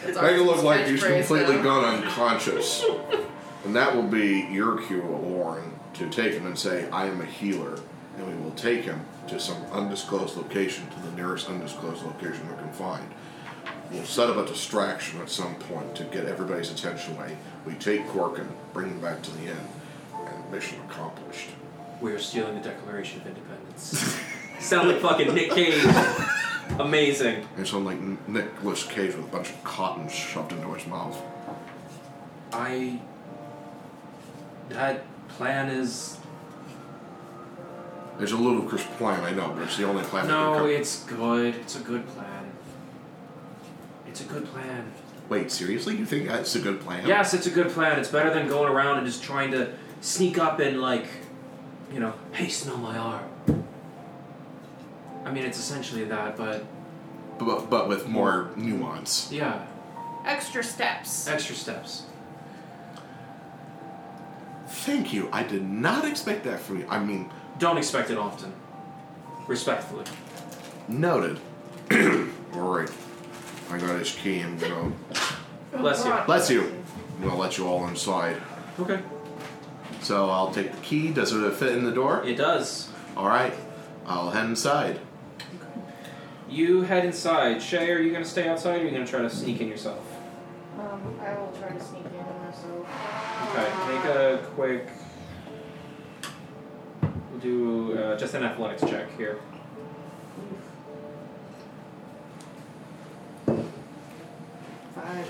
S5: It's
S3: Make it look like he's completely
S5: now.
S3: gone unconscious. and that will be your cue, Warren, to take him and say, I am a healer. And we will take him to some undisclosed location, to the nearest undisclosed location we can find. We'll set up a distraction at some point to get everybody's attention away. We take Cork and bring him back to the inn, and mission accomplished.
S2: We are stealing the Declaration of Independence. Sound like fucking Nick Cage. Amazing.
S3: And so like N- Nicolas Cage with a bunch of cotton shoved into his mouth.
S2: I. That plan is.
S3: It's a ludicrous plan, I know, but it's the only plan that can
S2: No, it's good. It's a good plan. It's a good plan.
S3: Wait, seriously? You think that's a good plan?
S2: Yes, it's a good plan. It's better than going around and just trying to sneak up and, like, you know, hey, smell my arm. I mean, it's essentially that, but
S3: But, but with more nuance.
S2: yeah,
S5: Extra steps.
S2: extra steps.
S3: Thank you. I did not expect that from you. I mean,
S2: Don't expect it often. Respectfully.
S3: noted. Alright. I got his key. I'm gonna
S2: Bless you.
S3: bless you. I'm gonna let you all inside.
S2: Okay.
S3: So I'll take the key. Does it fit in the door?
S2: It does.
S3: Alright. I'll head inside.
S2: You head inside. Shay, are you going to stay outside or are you going to try to sneak in yourself?
S6: Um, I will try to sneak in myself.
S2: Okay, make a quick. We'll do uh, just an athletics check here.
S6: Five.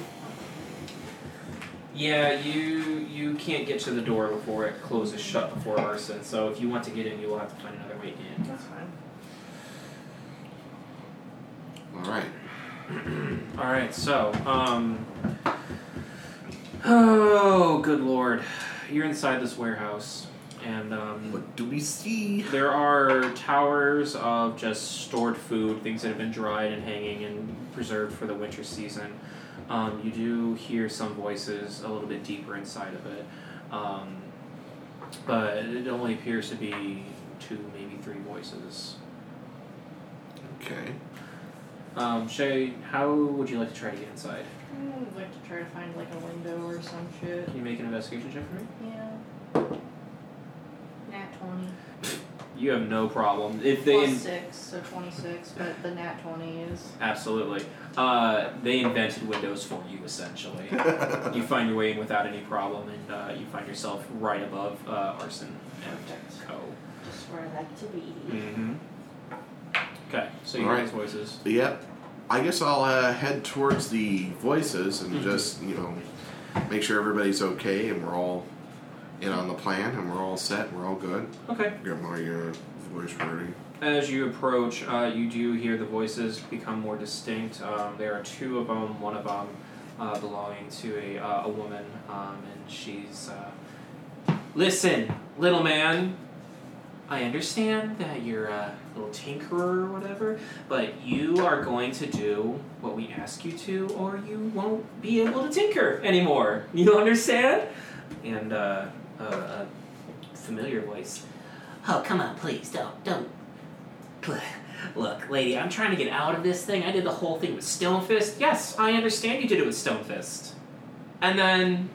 S2: Yeah, you you can't get to the door before it closes shut before arson. So if you want to get in, you will have to find another way in.
S6: That's fine.
S3: Alright.
S2: All right, so um. Oh, good lord! You're inside this warehouse, and um.
S3: What do we see?
S2: There are towers of just stored food, things that have been dried and hanging and preserved for the winter season. Um, you do hear some voices a little bit deeper inside of it, um, but it only appears to be two, maybe three voices.
S3: Okay.
S2: Um, Shay, how would you like to try to get inside?
S6: I would like to try to find like a window or some shit.
S2: Can you make an investigation check for me?
S6: Yeah. Nat 20.
S2: You have no problem. If they
S6: Plus 6, so 26, but the nat 20 is.
S2: Absolutely. Uh, they invented Windows for you, essentially. you find your way in without any problem, and uh, you find yourself right above uh, Arson and
S6: Perfect.
S2: Co.
S6: Just where I like to be.
S2: Mm-hmm. Okay, so you hear
S3: Alright.
S2: those voices.
S3: Yep. I guess I'll uh, head towards the voices and
S2: Mhm.
S3: just, you know, make sure everybody's okay and we're all in on the plan and we're all set, we're all good.
S2: Okay.
S3: Get my uh, voice ready.
S2: As you approach, uh, you do hear the voices become more distinct. Um, there are two of them. One of them uh, belonging to a, uh, a woman, um, and she's. Uh, Listen, little man. I understand that you're a little tinkerer or whatever, but you are going to do what we ask you to, or you won't be able to tinker anymore. You understand? And uh, a, a familiar voice. Oh, come on, please, don't, don't. Look, lady, I'm trying to get out of this thing. I did the whole thing with Stonefist. Yes, I understand you did it with Stonefist. And then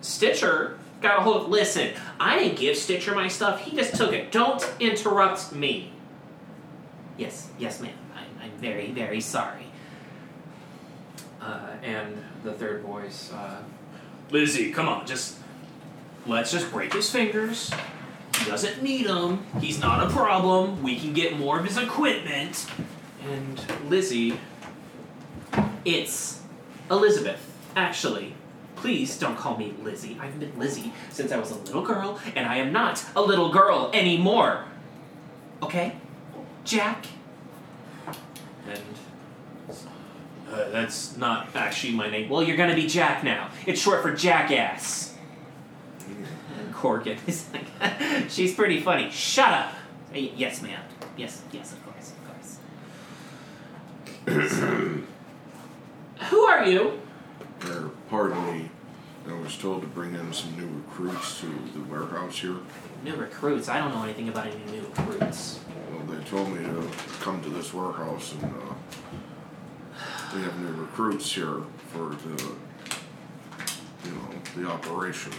S2: Stitcher got a hold of. Listen, I didn't give Stitcher my stuff. He just took it. Don't interrupt me. Yes, yes, ma'am. I, I'm very, very sorry. Uh, and the third voice, uh, Lizzie, come on, just let's just break his fingers. He doesn't need them. He's not a problem. We can get more of his equipment. And Lizzie, it's Elizabeth, actually. Please don't call me Lizzie. I've been Lizzie since I was a little girl, and I am not a little girl anymore. Okay? Jack? And. Uh, that's not actually my name. Well, you're gonna be Jack now. It's short for Jackass. And Corkin is like, she's pretty funny. Shut up. Uh, Yes, ma'am. Yes, yes, of course, of course. Who are you?
S3: Er, pardon me. Was was told to bring in some new recruits to the warehouse here.
S2: New recruits. I don't know anything about any new recruits.
S3: Well, they told me to come to this warehouse and uh, we have new recruits here for the, you know, the operation.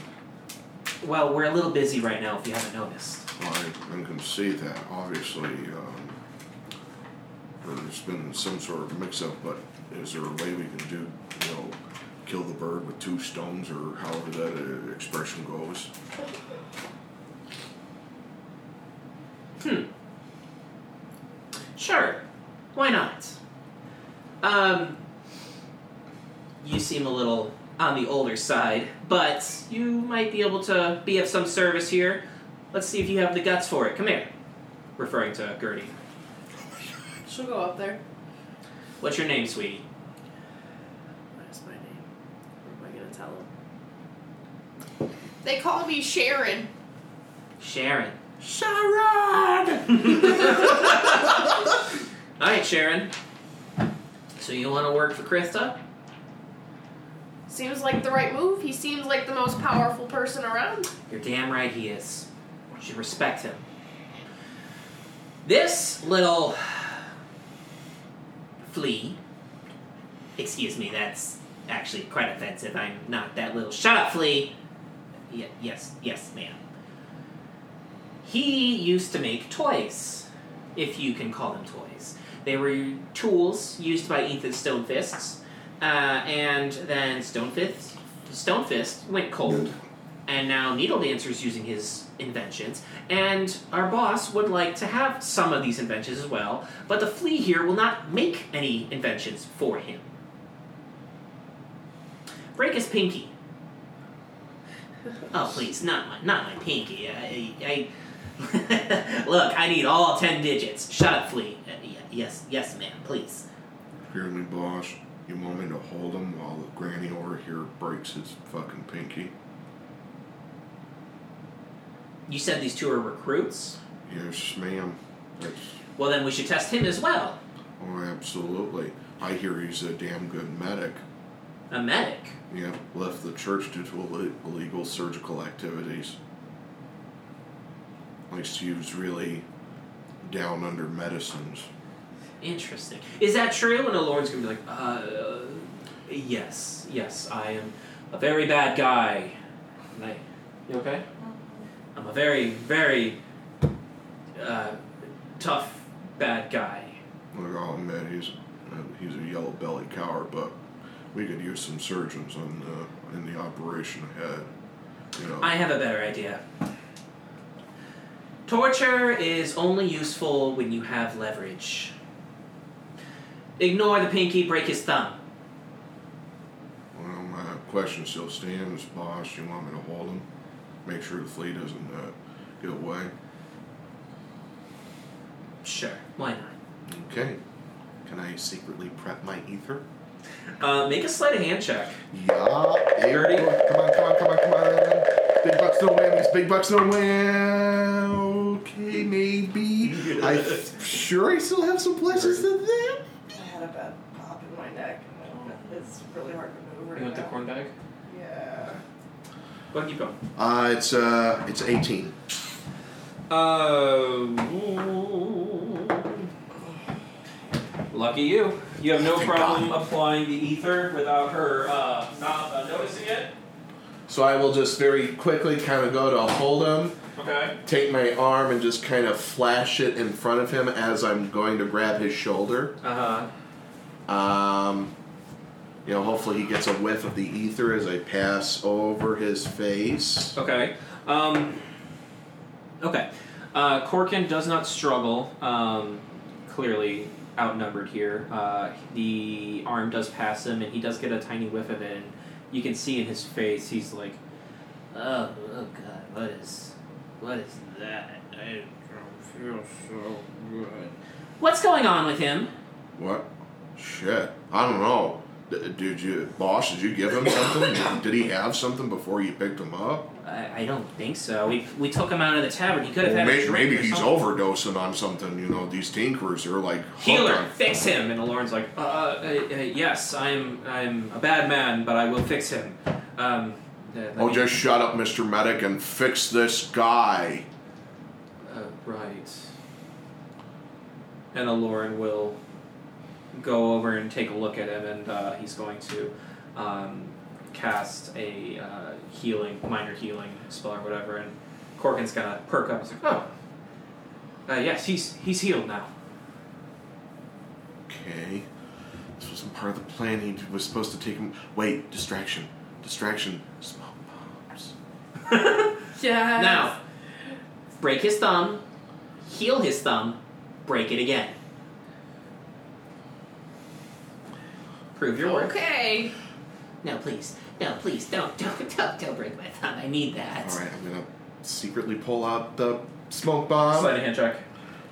S2: Well, we're a little busy right now. If you haven't noticed.
S3: Well, I, I can see that. Obviously, um, there's been some sort of mix-up, but is there a way we can do, you know, kill the bird with two stones, or however that uh, expression goes? Hmm.
S2: Sure. Why not? Um, you seem a little on the older side, but you might be able to be of some service here. Let's see if you have the guts for it. Come here. Referring to Gertie.
S5: She'll go up there.
S2: What's your name, sweetie?
S5: What is my name? What am I gonna tell him? They call me Sharon.
S2: Sharon.
S3: Sharon!
S2: All right, Sharon. So you want to work for Krista?
S5: Seems like the right move. He seems like the most powerful person around.
S2: You're damn right he is. You should respect him. This little flea, excuse me, that's actually quite offensive. I'm not that little. Shut up, flea! Yes, yes, ma'am. He used to make toys, if you can call them toys. They were tools used by Ethan Stonefists, uh, and then Stonefist, Stonefist went cold and now Needle Dancer is using his inventions, and our boss would like to have some of these inventions as well, but the flea here will not make any inventions for him. Break his pinky. Oh please, not my not my pinky. I, I look. I need all ten digits. Shut up, flea. Uh, y- yes, yes, ma'am. Please.
S3: Hear me, boss? You want me to hold him while the granny over here breaks his fucking pinky?
S2: You said these two are recruits.
S3: Yes, ma'am. That's
S2: Well, then we should test him as well.
S3: oh, absolutely. I hear he's a damn good medic.
S2: A medic.
S3: Yep, left the church due to ille- illegal surgical activities. Likes to use really down under medicines.
S2: Interesting. Is that true? And lord's gonna be like, uh, yes, yes, I am a very bad guy. And I, you okay? I'm a very, very uh, tough bad guy.
S3: Look, I'll admit he's uh, he's a yellow belly coward, but we could use some surgeons on the, in the operation ahead. You know,
S2: I have a better idea. Torture is only useful when you have leverage. Ignore the pinky, break his thumb.
S3: well, my question still stands, boss. You want me to hold him? Make sure the flea doesn't uh, get away.
S2: Sure, why not?
S3: Okay. Can I secretly prep my ether?
S2: Uh, make a sleight of hand check.
S3: Yeah. Hey,
S2: Gertie?
S3: Come on, come on, come on, come on. Big bucks don't win. These big bucks don't win. Okay, maybe. I'm sure I still have some pluses to that.
S6: I had a bad pop in my neck. It's really hard to move right
S2: You want the corn bag?
S6: Yeah.
S2: Go ahead, keep going.
S3: Uh, it's uh, it's 18.
S2: Uh, lucky you. You have no
S3: Thank
S2: problem applying the ether without her uh, not uh, noticing it.
S3: So I will just very quickly kind of go to hold him,
S2: Okay.
S3: take my arm, and just kind of flash it in front of him as I'm going to grab his shoulder.
S2: Uh huh.
S3: Um, you know, hopefully he gets a whiff of the ether as I pass over his face.
S2: Okay. Um, okay. Uh, Corkin does not struggle. Um, clearly outnumbered here. Uh, the arm does pass him, and he does get a tiny whiff of it. And you can see in his face, he's like, "Oh, oh God, what is, what is that? I don't feel so good." What's going on with him?
S3: What? Shit. I don't know. D- did you, boss? Did you give him something? did he have something before you picked him up?
S2: I, I don't think so. We we took him out of the tavern. He could have
S3: Well,
S2: had a
S3: may-
S2: drink
S3: maybe
S2: or
S3: he's
S2: something.
S3: overdosing on something. You know, these tinkers are like hooked
S2: Healer,
S3: on-
S2: fix him. And Lauren's like, uh, uh, uh, yes, I'm I'm a bad man, but I will fix him. Um, let
S3: Oh,
S2: me-
S3: just shut up, Mr. Medic, and fix this guy.
S2: Uh, right. And Aloran will go over and take a look at him, and uh, he's going to um, cast a uh, healing, minor healing spell or whatever. And Corkin's gonna perk up. He's like, "Oh, uh, yes, he's he's healed now."
S3: Okay. This wasn't part of the plan. He was supposed to take him. Wait, distraction. Distraction. Smoke bombs.
S5: Yes.
S2: Now, break his thumb, heal his thumb, break it again. Prove your work.
S5: Okay.
S7: No, please. No, please. Don't, don't, don't, don't break my thumb. I need that.
S3: Alright, I'm gonna secretly pull out the smoke bomb.
S2: Sleight of hand check.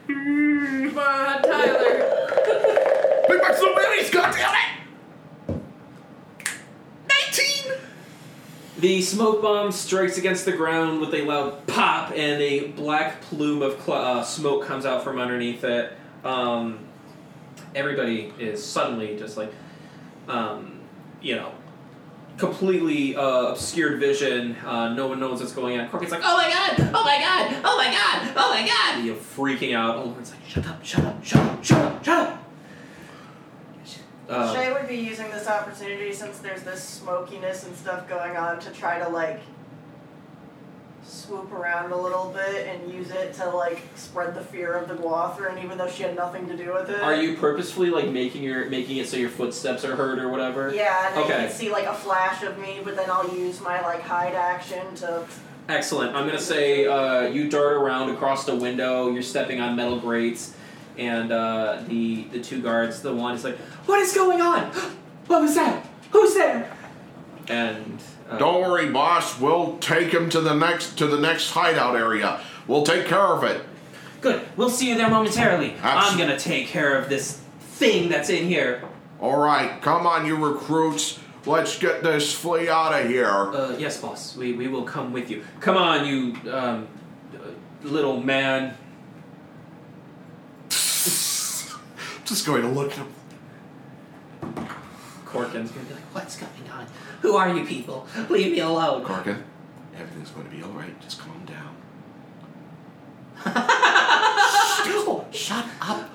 S5: Come on, Tyler.
S3: Big Mac Blueberries, goddammit! 19!
S2: The smoke bomb strikes against the ground with a loud pop, and a black plume of cl- uh, smoke comes out from underneath it. Um, everybody is suddenly just like, um, you know, completely uh, obscured vision. Uh, no one knows what's going on. Corky's like,
S7: Oh my god! Oh my god! Oh my god! Oh my god!
S2: you're freaking out. Aloran's like, shut up, shut up, shut up, shut up, shut up. Uh,
S4: Shay would be using this opportunity since there's this smokiness and stuff going on to try to like swoop around a little bit and use it to like spread the fear of the Guathrin even though she had nothing to do with it.
S2: are you purposefully like making your making it so your footsteps are heard or whatever?
S4: Yeah, and
S2: Okay.
S4: you can see like a flash of me, but then I'll use my like hide action to
S2: Excellent. I'm gonna say uh, you dart around across the window. You're stepping on metal grates, and uh, the the two guards. The one is like, "What is going on? What was that? Who's there?" And
S3: Don't worry, boss. We'll take him to the next to the next hideout area. We'll take care of it.
S2: Good. We'll see you there momentarily.
S3: Abs-
S2: I'm gonna take care of this thing that's in here.
S3: All right, come on, you recruits. Let's get this flea out of here.
S2: Uh, yes, boss. We we will come with you. Come on, you um, uh, little man.
S3: Just going to look at him.
S2: Corkin's gonna be like,
S7: What's going on? Who are you people? Leave me alone.
S3: Corkin, everything's going to be all right. Just calm down.
S7: oh, shut up.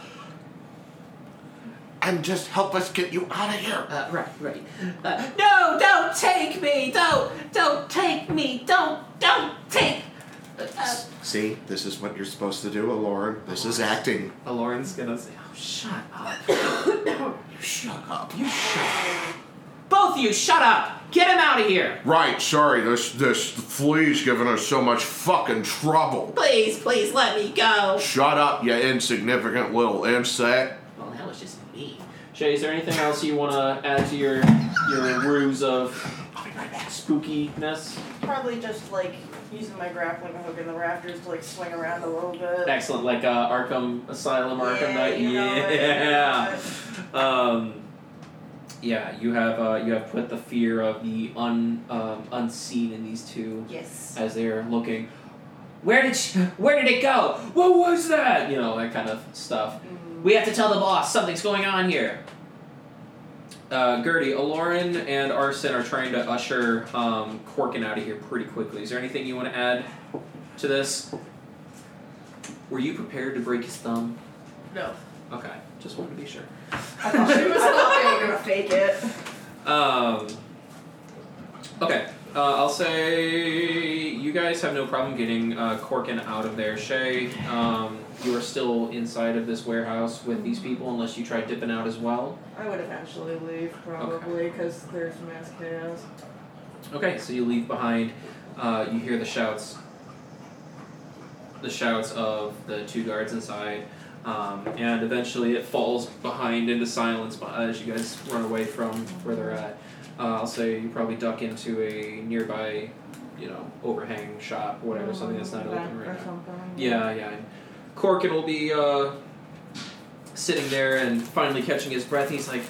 S3: And just help us get you out of here.
S7: Uh, right, right. Uh, no, don't take me. Don't, don't take me. Don't, don't take. Uh, uh,
S3: See, this is what you're supposed to do, Lauren. This is acting.
S2: Aloran's gonna say, "Oh, shut up."
S3: You shut up.
S2: You shut up. Both of you, shut up! Get him out of here!
S3: Right, sorry, this this flea's giving us so much fucking trouble.
S7: please, please let me go.
S3: Shut up, you insignificant little insect.
S7: Well, that was just me.
S2: Shay, is there anything else you want to add to your your ruse of spookiness?
S4: probably just like using my grappling hook in the rafters to like swing around a little bit.
S2: Excellent, like uh, Arkham Asylum, Arkham
S4: Yeah,
S2: Knight.
S4: you know it.
S2: yeah. Um, yeah, you have uh, you have put the fear of the un um, unseen in these two
S4: Yes.
S2: as they're looking. Where did she, where did it go? What was that? You know that kind of stuff. We have to tell the boss something's going on here. Uh, Gertie, Aloran and Arson are trying to usher um, Corkin out of here pretty quickly. Is there anything you want to add to this? Were you prepared to break his thumb?
S5: No.
S2: Okay, just wanted to be sure.
S4: I thought she was not gonna fake it.
S2: Um, okay, uh, I'll say you guys have no problem getting uh, Corkin out of there. Shay, um, you are still inside of this warehouse with these people unless you try dipping out as well.
S4: I would eventually leave, probably, because there's mass chaos.
S2: Okay, so you leave behind. Uh, you hear the shouts. The shouts of the two guards inside, um, and eventually it falls behind into silence as you guys run away from where they're at. Uh, I'll say you probably duck into a nearby, you know, overhang shop, whatever, something that's not open right now. Yeah, yeah. Corkin will be uh, sitting there and finally catching his breath. He's like,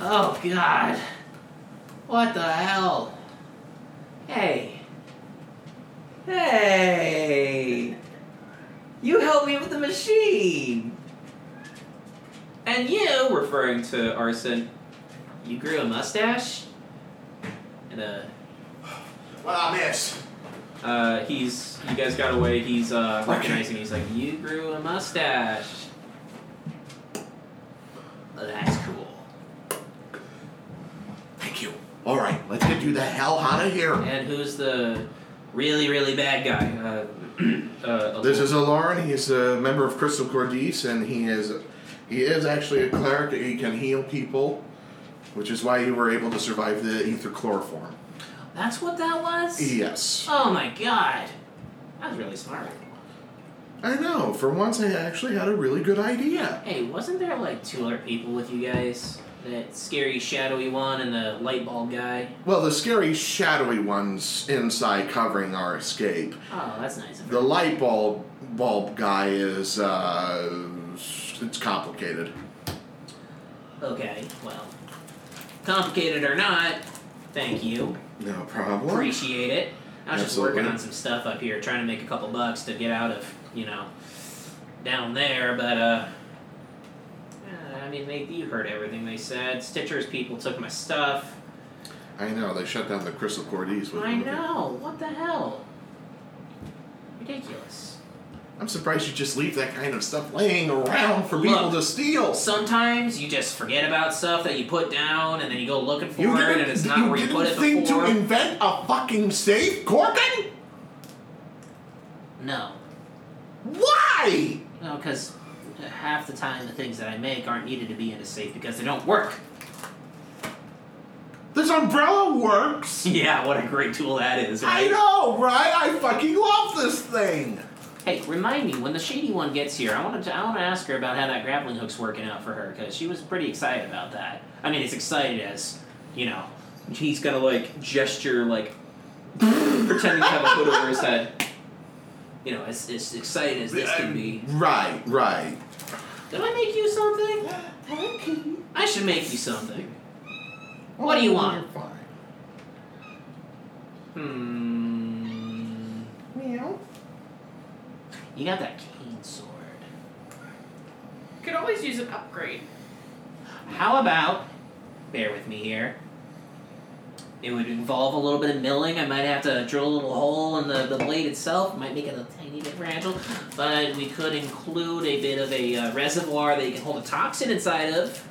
S7: Oh, God. What the hell? Hey. Hey. You helped me with the machine.
S2: and you, referring to Arson,
S7: You grew a mustache? And a
S3: What I miss?
S7: Uh, he's you guys got away. He's uh, recognizing. He's like, you grew a mustache. That's cool.
S3: Thank you. All right, let's get you the hell out of here.
S7: And who's the really really bad guy? Uh, uh,
S3: This is Aloran. He's a member of Crystal Cordis, and he is he is actually a cleric. He can heal people, which is why you were able to survive the ether chloroform.
S2: That's what that was?
S3: Yes,
S2: Oh my god. That was really smart.
S3: I know. For once, I actually had a really good idea.
S2: Hey, wasn't there like two other people with you guys? That scary shadowy one and the light bulb guy?
S3: Well, the scary shadowy ones inside covering our escape.
S2: Oh, that's nice of
S3: The light bulb bulb guy is uh, it's complicated.
S2: Okay, well. Complicated or not, thank you.
S3: No problem.
S2: Appreciate it. I was just working on some stuff up here, trying to make a couple bucks to get out of, you know, down there, but, uh. I mean, they, you heard everything they said. Stitcher's people took my stuff.
S3: I know they shut down the Crystal Cordis. With
S2: I know. What the hell? Ridiculous.
S3: I'm surprised you just leave that kind of stuff laying around for
S2: Look.
S3: people to steal.
S2: Sometimes you just forget about stuff that you put down, and then you go looking for
S3: You
S2: it, and it's
S3: you
S2: where you put it
S3: think
S2: before.
S3: to invent a fucking safe, Corkin?
S2: no,
S3: Why?
S2: no, because half the time the things that I make aren't needed to be in a safe because they don't work.
S3: This umbrella works.
S2: Yeah, what a great tool that is,
S3: I know, right? I fucking love this thing.
S2: Hey, remind me when the shady one gets here. I want to. I want to ask her about how that grappling hook's working out for her because she was pretty excited about that. I mean, as excited as you know.
S7: he's gonna like gesture like pretending to have a hood over his head.
S2: You know, as, as excited as this can be.
S3: Right, right.
S2: Did I make you something? I should make you something. What do you want?
S3: You're fine.
S7: Hmm.
S3: Meow.
S2: You got that cane sword.
S5: Could always use an upgrade.
S2: How about, bear with me here, it would involve a little bit of milling. I might have to drill a little hole in the, the blade itself. Might make it a tiny bit fragile. But we could include a bit of a uh, reservoir that you can hold a toxin inside of.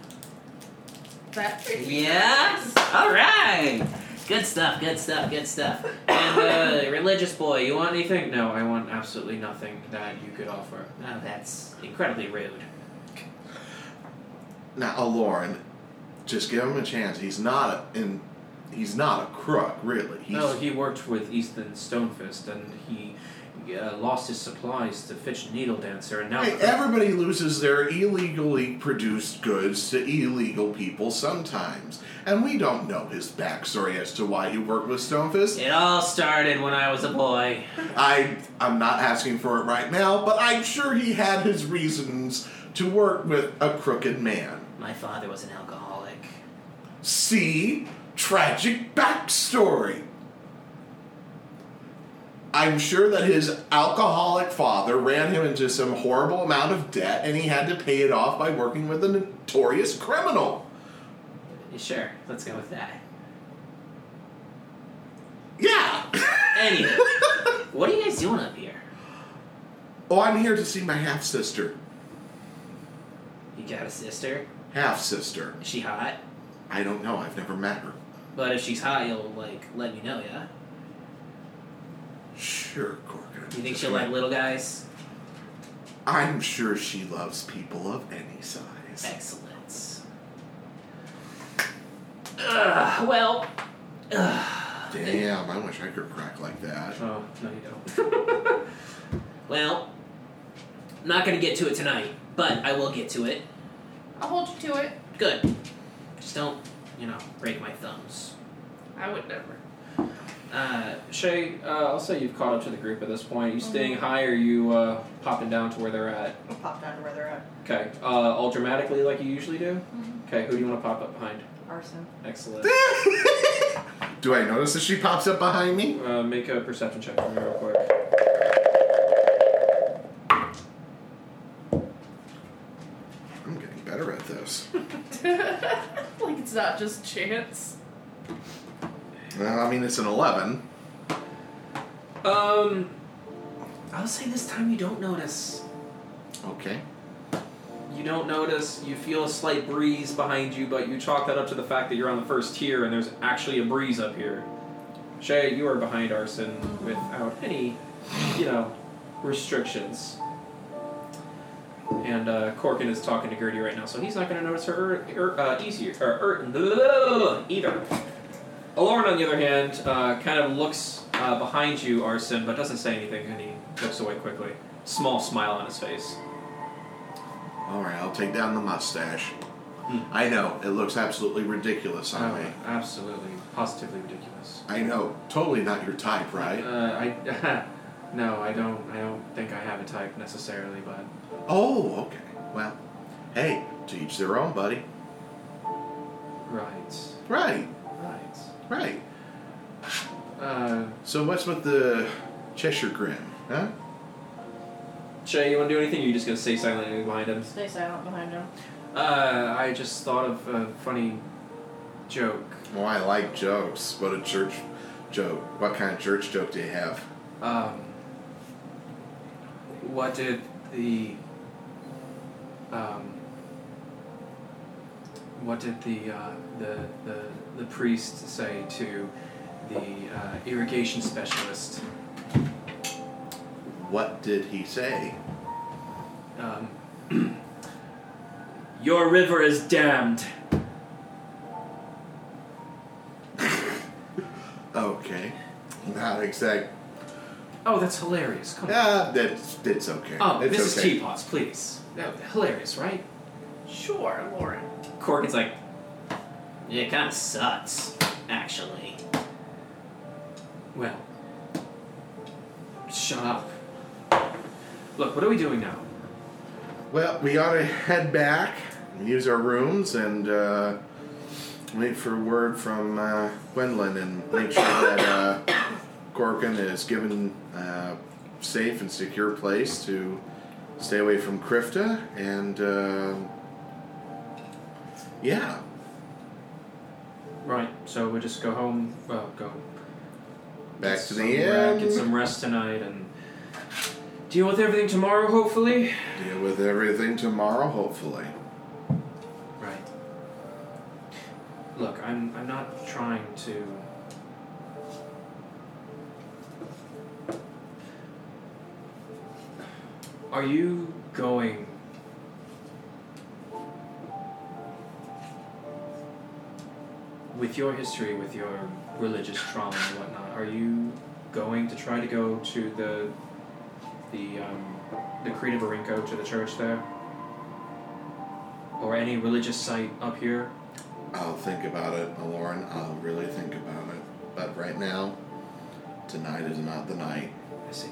S5: That
S2: Yes! Alright! Good stuff, good stuff, good stuff.
S7: And uh, religious boy, you want anything? No, I want absolutely nothing that you could offer.
S2: Oh, that's incredibly rude.
S3: Now, Aloran, just give him a chance. He's not a, in. He's not a crook, really. He's,
S7: No, he worked with Easton Stonefist, and he uh, lost his supplies to Fitch Needle Dancer, and now
S3: Hey, everybody loses their illegally produced goods to illegal people sometimes. And we don't know his backstory as to why he worked with Stonefist.
S2: It all started when I was a boy.
S3: I I'm not asking for it right now, but I'm sure he had his reasons to work with a crooked man.
S2: My father was an alcoholic.
S3: See? Tragic backstory. I'm sure that his alcoholic father ran him into some horrible amount of debt and he had to pay it off by working with a notorious criminal.
S2: Sure, let's go with that.
S3: Yeah.
S2: Anyway, what are you guys doing up here?
S3: oh, I'm here to see my half sister.
S2: You got a sister?
S3: Half sister.
S2: Is she hot?
S3: I don't know. I've never met her.
S2: But if she's hot, you'll like let me know, yeah?
S3: Sure, Corker.
S2: You think she'll like little guys?
S3: I'm sure she loves people of any size.
S2: Excellent. Ugh, well, ugh,
S3: Damn, I wish I could crack like that.
S7: Oh, no, you don't.
S2: well, I'm not gonna get to it tonight, but I will get to it.
S5: I'll hold you to it.
S2: Good. Just don't, you know, break my thumbs.
S5: I would never.
S7: Uh, Shay, uh, I'll say you've caught up to the group at this point. You staying high, or you uh, popping down to where they're at?
S4: I'll pop down to where they're at.
S7: Okay. Uh, all dramatically, like you usually do. Okay. Who do you want to pop up behind?
S4: Arson.
S7: Excellent.
S3: Do I notice that she pops up behind me?
S7: Uh, make a perception check for me real quick.
S3: I'm getting better at this.
S5: like it's not just chance.
S3: Well, I mean, it's an 11.
S2: Um, I'll say this time you don't notice.
S3: Okay.
S2: You don't notice. You feel a slight breeze behind you, but you chalk that up to the fact that you're on the first tier and there's actually a breeze up here. Shay, you are behind Arson without any, you know, restrictions. And uh, Corkin is talking to Gertie right now, so he's not going to notice her er, er, uh, easier, or, er, either. Aloran, on the other hand, uh, kind of looks uh, behind you, Arson, but doesn't say anything, and he looks away quickly. Small smile on his face.
S3: All right, I'll take down the mustache.
S2: Hmm.
S3: I know it looks absolutely ridiculous on
S2: Oh,
S3: me.
S2: absolutely, positively ridiculous.
S3: I know, totally not your type, right?
S2: Uh, I no, I don't. I don't think I have a type necessarily, but
S3: Oh, okay. Well, hey, to each their own, buddy.
S2: right,
S3: Right,
S2: right.
S3: right.
S2: Uh,
S3: So what's with the Cheshire Grin, huh?
S2: Shay, you want to do anything? Or you just gonna stay silently behind him?
S6: Stay silent behind him.
S2: Uh, I just thought of a funny joke.
S3: Well, I like jokes. What a church joke. What kind of church joke do you have?
S2: Um, what did the um, what did the uh, the the the priest say to the uh, irrigation specialist?
S3: What did he say?
S2: Um, Your river is damned.
S3: Okay. Not exact.
S2: Oh, that's hilarious. Come on.
S3: Yeah, that's it's okay.
S2: Oh,
S3: it's
S2: Mrs.
S3: okay.
S2: Teapots, please. No, hilarious, right?
S5: Sure, Lauren.
S2: Corkin's like,
S7: It kind of sucks, actually.
S2: well, shut up. Look, what are we doing now?
S3: Well, we ought to head back, use our rooms, and uh, wait for word from uh, Gwendolyn and make sure that uh, Corkin is given a safe and secure place to stay away from Krifta. And uh, yeah,
S2: Right, so we just go home. Well, go
S3: back to the inn.
S2: Get some rest tonight and deal with everything tomorrow, hopefully.
S3: Deal with everything tomorrow, hopefully.
S2: Right. Look, I'm I'm not trying to Are you going with your history, with your religious trauma and whatnot, are you going to try to go to the the um, the Creed of Barinko to the church there? Or any religious site up here?
S3: I'll think about it, Lauren. I'll really think about it. But right now, tonight is not the night.
S2: I see.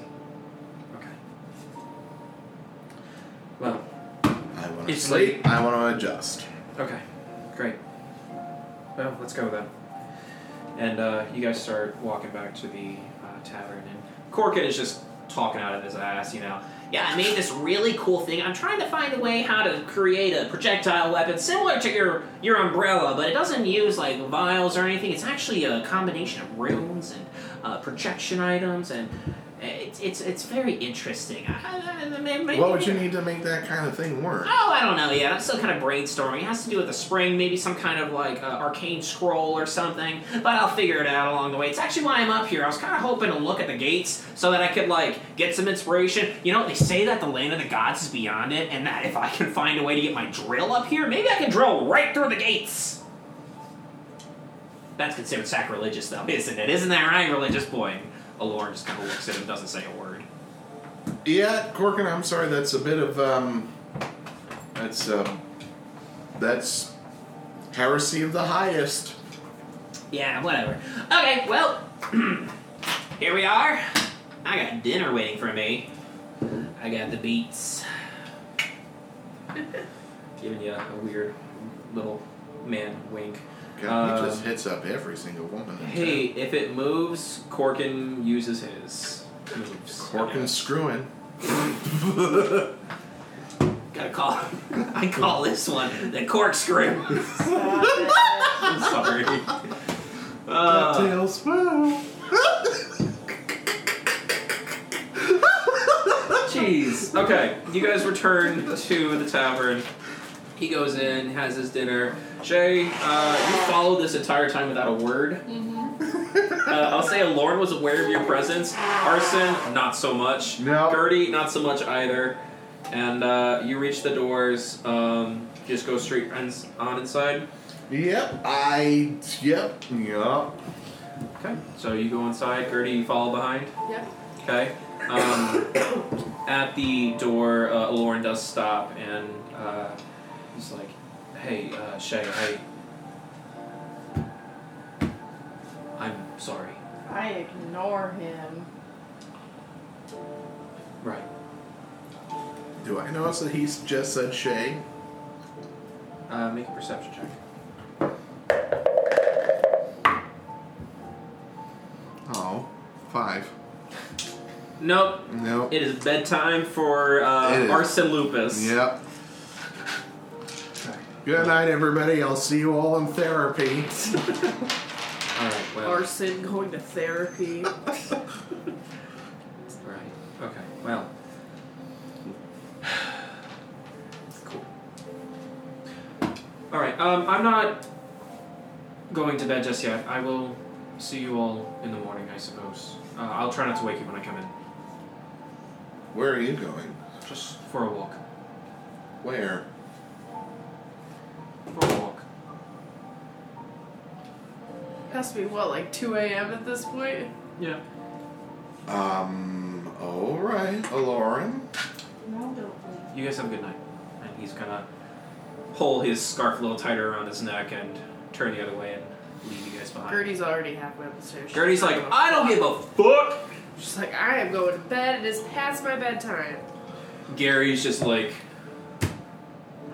S2: Okay. Well,
S3: I want to sleep.
S2: late.
S3: I want to adjust.
S2: okay. Great. Well, let's go then. And uh, you guys start walking back to the uh, tavern, and Corkin is just talking out of his ass, you know.
S7: Yeah, I made this really cool thing. I'm trying to find a way how to create a projectile weapon similar to your your umbrella, but it doesn't use like vials or anything. It's actually a combination of runes and uh, projection items, and it's it's it's very interesting. I, I, maybe-
S3: What would you need to make that kind of thing work?
S7: Oh, I don't know yet. I'm still kind of brainstorming. It has to do with the spring, maybe some kind of like uh, arcane scroll or something. But I'll figure it out along the way. It's actually why I'm up here. I was kind of hoping to look at the gates so that I could like get some inspiration. You know, they say that the land of the gods is beyond it, and that if I can find a way to get my drill up here, maybe I can drill right through the gates. That's considered sacrilegious, though, isn't it? Isn't that right, religious boy?
S2: Aloran just kind of looks at him, doesn't say a word.
S3: Yeah, Corkin, I'm sorry. That's a bit of um. That's um. That's heresy of the highest.
S7: Yeah, whatever. Okay, well, here we are. I got dinner waiting for me. I got the beats.
S2: Giving you a weird little man wink.
S3: God, he
S2: Uh,
S3: just hits up every single woman.
S2: Hey,
S3: town.
S2: if it moves, Corkin uses his moves.
S3: Corkin screwing.
S7: Gotta call. I call this one the corkscrew.
S2: I'm sorry. Uh.
S3: Woo.
S2: Jeez. Okay, you guys return to the tavern. He goes in, has his dinner. Shay, uh, you followed this entire time without a word. Uh, I'll say Lauren was aware of your presence. Arson, not so much.
S3: No.
S2: Gertie, not so much either. And uh, you reach the doors. Um, just go straight ins- on inside.
S3: Yep. I. Yep. Yep.
S2: Okay. So you go inside. Gertie, you follow behind.
S5: Yep.
S2: Okay. Um, at the door, uh, Lauren does stop and uh, he's like, "Hey, uh, Shay, I, I'm sorry."
S6: I ignore him.
S2: Right.
S3: Do I notice that he's just said Shay?
S2: Uh, make a perception check.
S3: Oh, five.
S2: Nope.
S3: Nope.
S2: It is bedtime for uh,
S3: It is.
S2: Arson Lupus.
S3: Yep. Good night, everybody. I'll see you all in therapy.
S2: All right. Well.
S5: Arson going to therapy.
S2: Right. Okay. Well. Cool. All right. Um, I'm not going to bed just yet. I will see you all in the morning, I suppose. Uh, I'll try not to wake you when I come in.
S3: Where are you going?
S2: Just for a walk.
S3: Where?
S2: For a walk.
S5: Has to be what, like 2 a.m. at this point?
S2: Yeah.
S3: Um. All right, Lauren.
S6: No, don't leave.
S2: You guys have a good night. And he's gonna pull his scarf a little tighter around his neck and turn the other way and leave you guys behind.
S5: Gertie's already halfway up the stairs.
S2: Gertie's like, I don't give a fuck.
S5: She's like, I am going to bed. It is past my bedtime.
S2: Gary's just like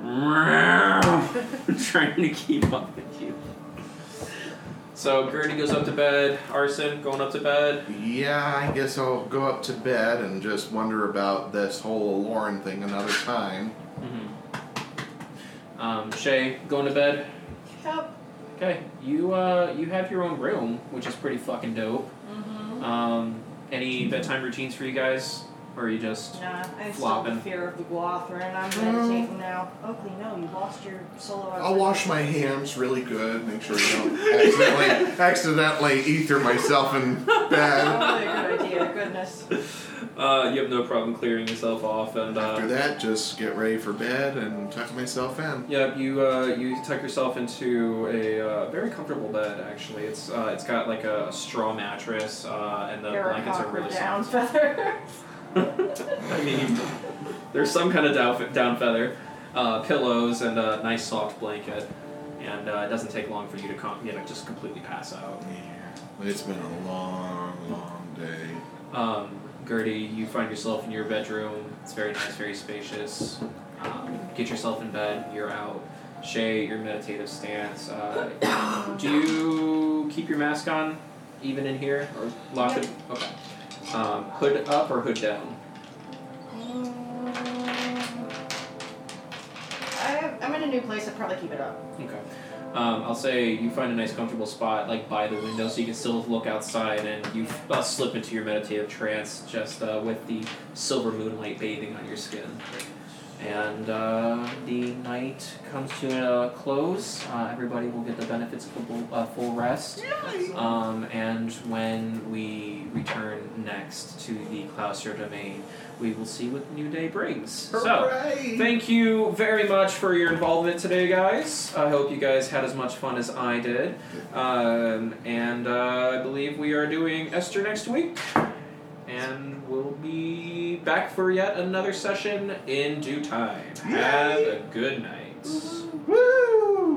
S2: trying to keep up with you. So Gertie goes up to bed. Arson going up to bed.
S3: Yeah, I guess I'll go up to bed and just wonder about this whole Lauren thing another time.
S2: Mm-hmm. Um, Shay going to bed.
S6: Yep.
S2: Okay, you uh you have your own room, which is pretty fucking dope.
S6: Mm-hmm.
S2: Um, any bedtime routines for you guys, or are you just
S6: Nah, I still
S2: Flopping.
S6: have fear of the Guathrin. I'm meditating now. Oakley, no, you lost your solo.
S3: I'll wash my hands really good, make sure I don't accidentally, accidentally ether myself in bed.
S6: Probably a good idea. Goodness.
S2: uh you have no problem clearing yourself off and
S3: After
S2: uh
S3: that, just get ready for bed and tuck myself in.
S2: yeah you uh you tuck yourself into a uh, very comfortable bed actually it's uh it's got like a straw mattress uh and the
S6: You're a
S2: blankets are
S6: cocker
S2: really
S6: down
S2: soft.
S6: feather.
S2: I mean there's some kind of down, down feather uh pillows and a nice soft blanket and uh, it doesn't take long for you to com- you know just completely pass out
S3: Yeah, it's been a long, long day.
S2: Um, Gertie, you find yourself in your bedroom. It's very nice, very spacious. Um, get yourself in bed. You're out. Shay, your meditative stance. Uh, do you keep your mask on, even in here, or lock it? Okay. Um, hood up or hood down?
S6: I, I'm in a new place. I'd probably keep it up.
S2: Okay. Um, I'll say you find a nice comfortable spot like by the window so you can still look outside and you uh, slip into your meditative trance just uh, with the silver moonlight bathing on your skin. And uh, the night comes to a close. Uh, everybody will get the benefits of a full, uh, full rest. Um, and when we return next to the Claustra domain, we will see what the new day brings. So, Thank you very much for your involvement today, guys. I hope you guys had as much fun as I did. Um, and uh, I believe we are doing Esther next week. And we'll be back for yet another session in due time. Have a good night.
S3: Woo!